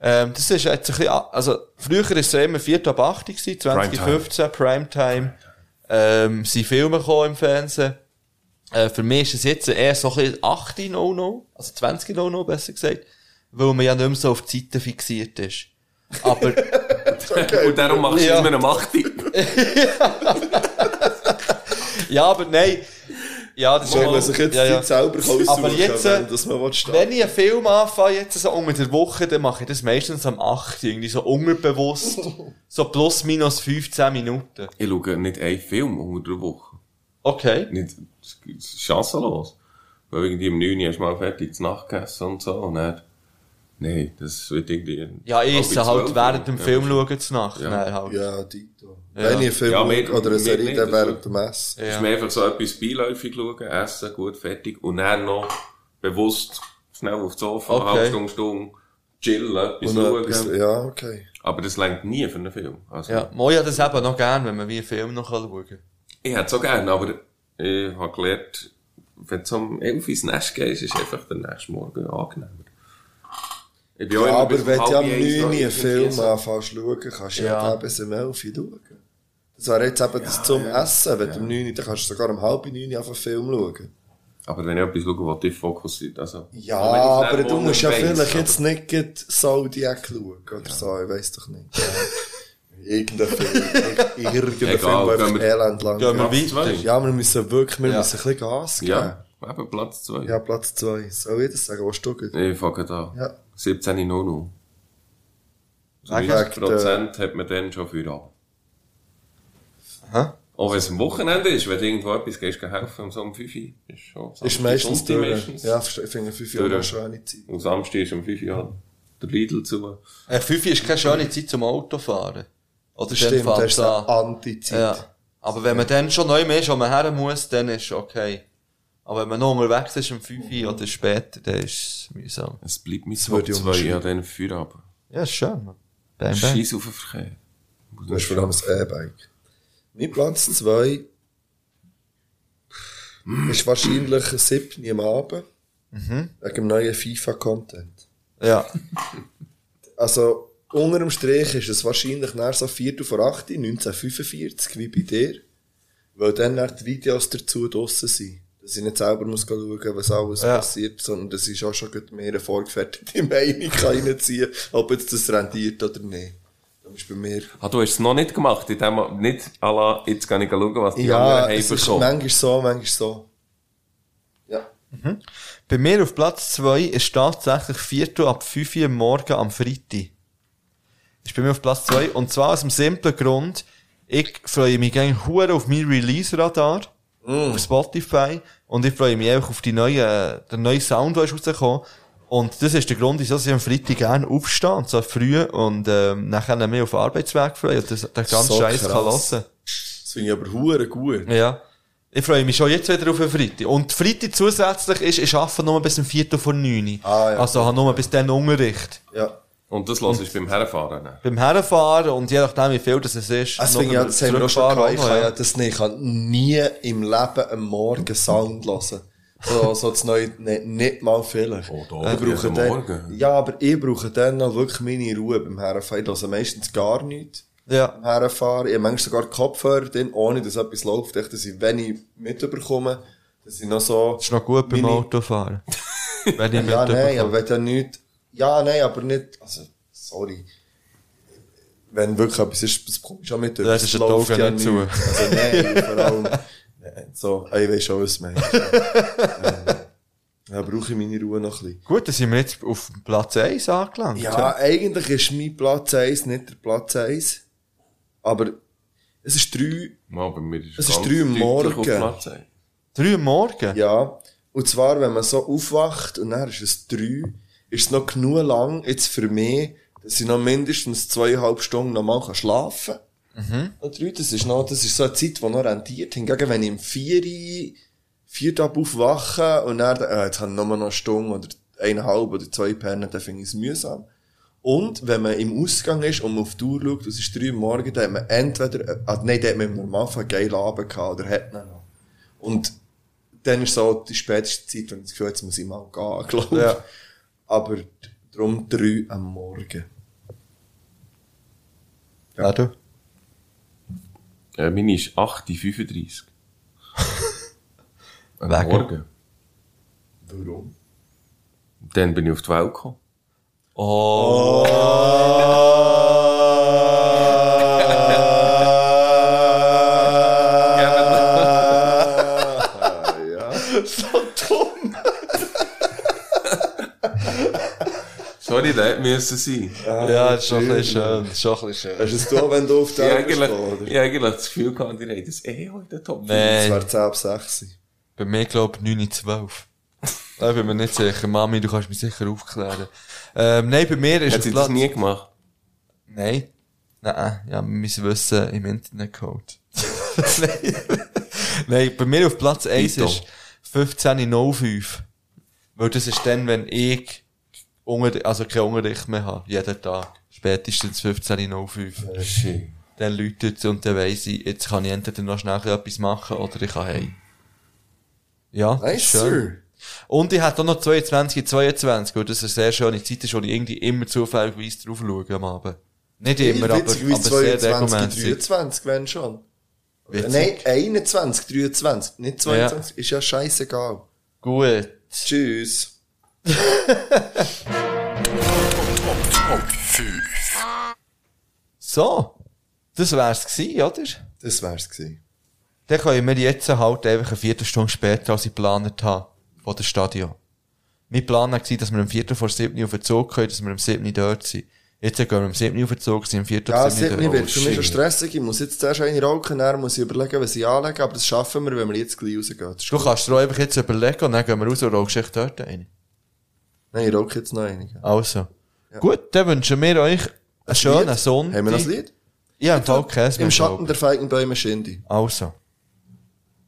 Ähm, das ist jetzt ein bisschen, also, früher ist es immer 4 ab 8 gewesen, 2015, Primetime, ähm, sind Filme gekommen im Fernsehen. Äh, für mich ist es jetzt eher so ein bisschen 8 No No, also 20 No No, besser gesagt, weil man ja nicht mehr so auf die Zeiten fixiert ist. Aber, <laughs> Und darum machst du Ja. es mit einem 8. ja, aber nein, ja, das ist man sich jetzt ja, ja. Selber aussuchen, Aber jetzt, äh, wenn das man. Wenn ich einen Film anfange, jetzt so unter der Woche, dann mache ich das meistens am 8. Irgendwie so unterbewusst. <laughs> so plus minus 15 Minuten. Ich schaue nicht einen Film unter der Woche. Okay. Nicht, das ist chancenlos. Weil irgendwie um 9 Uhr hast du mal fertig zu Nacht gegessen und so. Und dann, nee, das wird irgendwie... Ja, ich halb esse halt 12 während dem ja. Film schauen zu Nacht. Ja. Nein, halt. Ja, Dito. Ja. Wenn ich einen Film Ja, schaue mehr- oder eine Serie, dann während dem Essen. Es ist mir einfach so etwas beiläufig schauen, essen, gut, fertig. Und dann noch bewusst schnell aufs Sofa, Okay. halbe Stunde, Stunde, chillen, etwas Und schauen. etwas, ja, okay. Aber das längt nie für einen Film. Also, Ja, Moi hat das eben noch gern, wenn man wie einen Film noch schauen kann. Ich hätte es auch gerne, aber ich habe gelernt, wenn du um 11 Uhr ins Nest gehst, ist einfach der nächste Morgen angenehmer. Ich bin Ja, aber wenn du am halb 9 eins noch Uhr einen Film anfängst zu schauen, kannst du ja, Ja. ja bis um 11 Uhr schauen. Das wäre jetzt eben das zum Essen. Wenn du um 9 Uhr, dann kannst du sogar um halb 9 Uhr einfach einen Film schauen. Aber wenn ich etwas schaue, was dich fokussiert, also... Ja, ich aber du musst ja vielleicht aber- jetzt nicht Zodiac schauen oder so, ich weiss doch nicht. Ja. <laughs> Irgendein Film, irgendein Film, gehen einfach elend lang Gehen wir geht. weiter. Ja, wir müssen wirklich, wir Ja. müssen ein bisschen Gas geben. Ja, eben Platz 2. Ja, Platz 2. Soll ich das sagen? Was du gut? Ich fange da. Ja. 17 noch noch. So Wegen 90 Prozent hat man dann schon für ab. Aha. Auch wenn es am Wochenende ist, wenn du irgendwo etwas gehst, geh helfen, um so um 5 Uhr. Ist schon. Ist meistens durch. meistens. Ja, ich finde 5 Jahre Durch. eine schöne Zeit. Und Samstag ist um 5 Uhr der Lidl zu. Äh, 5 ist keine schöne Zeit zum Autofahren. Oder Stimmt, das ist eine Anti-Zeit. Ja. Aber wenn man dann schon neu mehr ist, wo man her muss, dann ist es okay. Aber wenn man noch unterwegs ist um 5 Uhr oder später, dann ist es mühsam. Es bleibt mit würde Top ich 2 unterschreiben. an diesen Feierabend. Ja, ist schön, man. Bang, bang. Scheiß auf den Verkehr. Du hast vor allem das E-Bike. Mein Platz 2 ist wahrscheinlich ein 7 am Abend. Mhm. Wegen dem neuen FIFA-Content. Ja. Also, unter dem Strich ist es wahrscheinlich nach so Viertel vor 8, 1945, wie bei dir. Weil dann dann die Videos dazu draussen sind. Dass ich nicht selber muss schauen, was alles Ja. passiert, sondern dass ich auch schon mehr eine vorgefertigte <laughs> Meinung kann reinziehen kann, ob jetzt das rendiert oder nicht. Das ist bei mir. Ah, du hast es noch nicht gemacht, in dem, nicht, à jetzt kann ich schauen, was die Ja, anderen es haben ist bekommen. manchmal so, manchmal so. Ja. Bei mir auf Platz 2 ist tatsächlich Viertel ab 5 Uhr Morgen am Freitag. Ist bei mir auf Platz 2. Und zwar aus dem simplen Grund, ich freue mich gerne auf mein Release-Radar. Auf Spotify. Und ich freue mich auch auf die neue, den neuen Sound, der ist rausgekommen. Und das ist der Grund, wieso ich am Freitag gerne aufstehe, und so früh, und, ähm, nachher mich auf den Arbeitsweg freue, und das, den ganzen So Scheiß kann hören. Das finde ich aber hure gut. Ja. Ich freue mich schon jetzt wieder auf den Freitag. Und Freitag zusätzlich ist, ich arbeite nur bis um Viertel vor neun. Ah, ja. Also habe nur bis dann Unterricht. Ja. Und das lasse ich beim Herfahren. Beim Herfahren und je nachdem wie viel das es ist. Finde ich, ja, das haben wir auch schon gehabt. Ich kann ja das nicht. Ich kann nie im Leben am Morgen Sound hören. So, so das neue, nicht, nicht mal vielleicht. Oh, da, ich brauche dann, Morgen. ja, aber ich brauche dann noch wirklich meine Ruhe beim Herfahren. Ich höre meistens gar nichts. Ja. am Herfahren. Ich habe manchmal sogar Kopfhörer drin, ohne dass etwas läuft, echt, dass ich, wenn ich mitbekomme, dass ich noch so... Das ist noch gut beim meine- Autofahren. <laughs> Wenn ich Ja, nein, mitbekomme. aber wenn dann nicht... Ja, nein, aber nicht... Also, sorry. Wenn wirklich etwas ist, das ich schon mit. Das Es ist die läuft Augen nicht zu. Also nein, <laughs> vor allem... nein, So, ich weiß schon, was ähm, <laughs> ja, brauche ich meine Ruhe noch ein bisschen. Gut, dann sind wir jetzt auf Platz 1 angelangt. Ja, eigentlich ist mein Platz 1 nicht der Platz 1. Aber es ist 3... Mal, bei mir ist Es ist ganz drei am deutlich auf Morgen. Platz eins. 3 Uhr morgen? Ja. Und zwar, wenn man so aufwacht und dann ist es drei, ist es noch genug lang, jetzt für mich, dass ich noch mindestens zweieinhalb Stunden noch mal kann schlafen kann. Und drei, das ist noch, das ist so eine Zeit, die noch rentiert. Hingegen, wenn ich im vier, vier Tage aufwache und dann, äh, jetzt habe ich nur noch eine Stunde oder eineinhalb oder zwei Pernen, dann finde ich es mühsam. Und wenn man im Ausgang ist und man auf die Uhr schaut, es ist drei Uhr morgens, dann hat man entweder, äh, ah, nein, dann hat man im Normalfall einen geilen Abend gehabt oder hat man noch. Und dann ist so die späteste Zeit, wenn ich das Gefühl jetzt muss ich mal gehen, glaube ich. Ja. Aber darum drei am Morgen. Ja, du? Äh, meine ist 8.35 Am <laughs> Wegen? Morgen. Warum? Dann bin ich auf die Welt gekommen. Oh. Der hätte müssen sein. Ja, das ist schon ein bisschen schön. Das ist schon ein bisschen schön. Hast du es da, wenn du auf Ich der Welt bist? ich habe eigentlich das Gefühl gehabt, die haben das eh heute in Top Das Nein, wäre 10 ab 6. bei mir glaube ich 9, 12. Da bin mir nicht sicher. Mami, du kannst mich sicher aufklären. Ähm, nein, bei mir ist Hat sie das nie gemacht? Nein. Nein, ja, mein Wissen im Internet geholt. <laughs> Nein. Nein, bei mir auf Platz 1 Dito. ist 15.05. Weil das ist dann, wenn ich unter, also keinen Unterricht mehr habe. Jeden Tag. Spätestens 15.05. Shit. Dann läutet es und dann weiss ich, jetzt kann ich entweder noch schnell etwas machen oder ich kann heim. Ja, Nice, schön. Sir. Und ich hatte auch noch 22, 22, weil das eine sehr schöne Zeit ist, wo ich irgendwie immer zufällig drauf schaue am Abend. Nicht immer, aber, aber Witzig, wie sehr 22, regelmäßig. 23, wenn schon. Witzig. Nein, 21, 23, nicht 22. Ist ja scheißegal. Gut. Tschüss. <laughs> So. Das wär's gewesen, oder? Das wär's gewesen. Dann können wir jetzt halt einfach eine Viertelstunde später, als ich geplant habe, von der Stadion. Mein Plan war, dass wir am Viertel vor sieben auf den Zug können, dass wir am sieben dort sind. Jetzt gehen wir am sieben auf den Zug, sind am Viertel Ja, vor es sieben mir dort. wird für mich schon stressig. Ich muss jetzt zuerst eine rauchen, dann muss ich überlegen, was ich anlege, aber das schaffen wir, wenn wir jetzt gleich rausgehen. Du gut. kannst dir auch einfach jetzt überlegen und dann gehen wir raus und rauchst echt dort eine. Nein, ich rauche jetzt noch eine. Also. Gut, dann wünschen wir euch einen schönen Sonntag. Haben wir das Lied? Ja, im Fall Käse. Im Schatten der Feigenbäume Schindy. Also.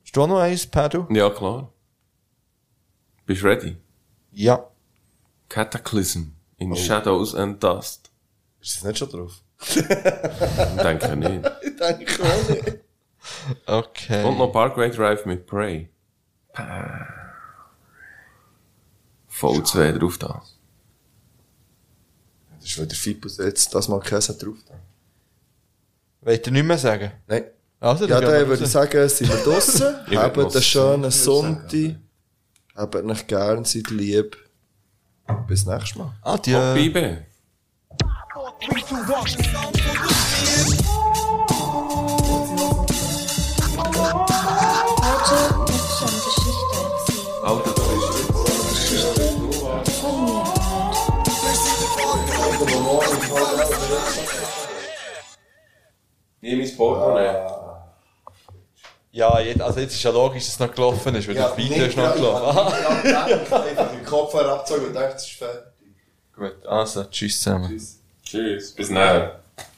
Hast du auch noch eins, Pedro? Ja, klar. Bist du ready? Ja. Cataclysm in Shadows and Dust. Ist das nicht schon drauf? Denke nicht. <laughs> Ich denke auch nicht. <laughs> Okay. Und noch Parkway Drive mit Prey. Voll zwei drauf da. Das ist wieder Fipus jetzt, das mal Käse drauf. Wollt ihr nicht mehr sagen? Nein. Also, Ja, dann würde ich sagen, sind wir <laughs> draussen. Habt einen schönen Sonntag. Habt euch gern, seid lieb. Bis nächstes Mal. Adieu. Bibe. Heute Nie mein Portemonnaie. Ja, jetzt, also jetzt ist ja logisch, dass es noch gelaufen ist, weil der Beat ist noch gelaufen. Einfach den Kopf herabgezogen und dachte, es ist fertig. Gut, also, tschüss zusammen. Tschüss. Bis nachher.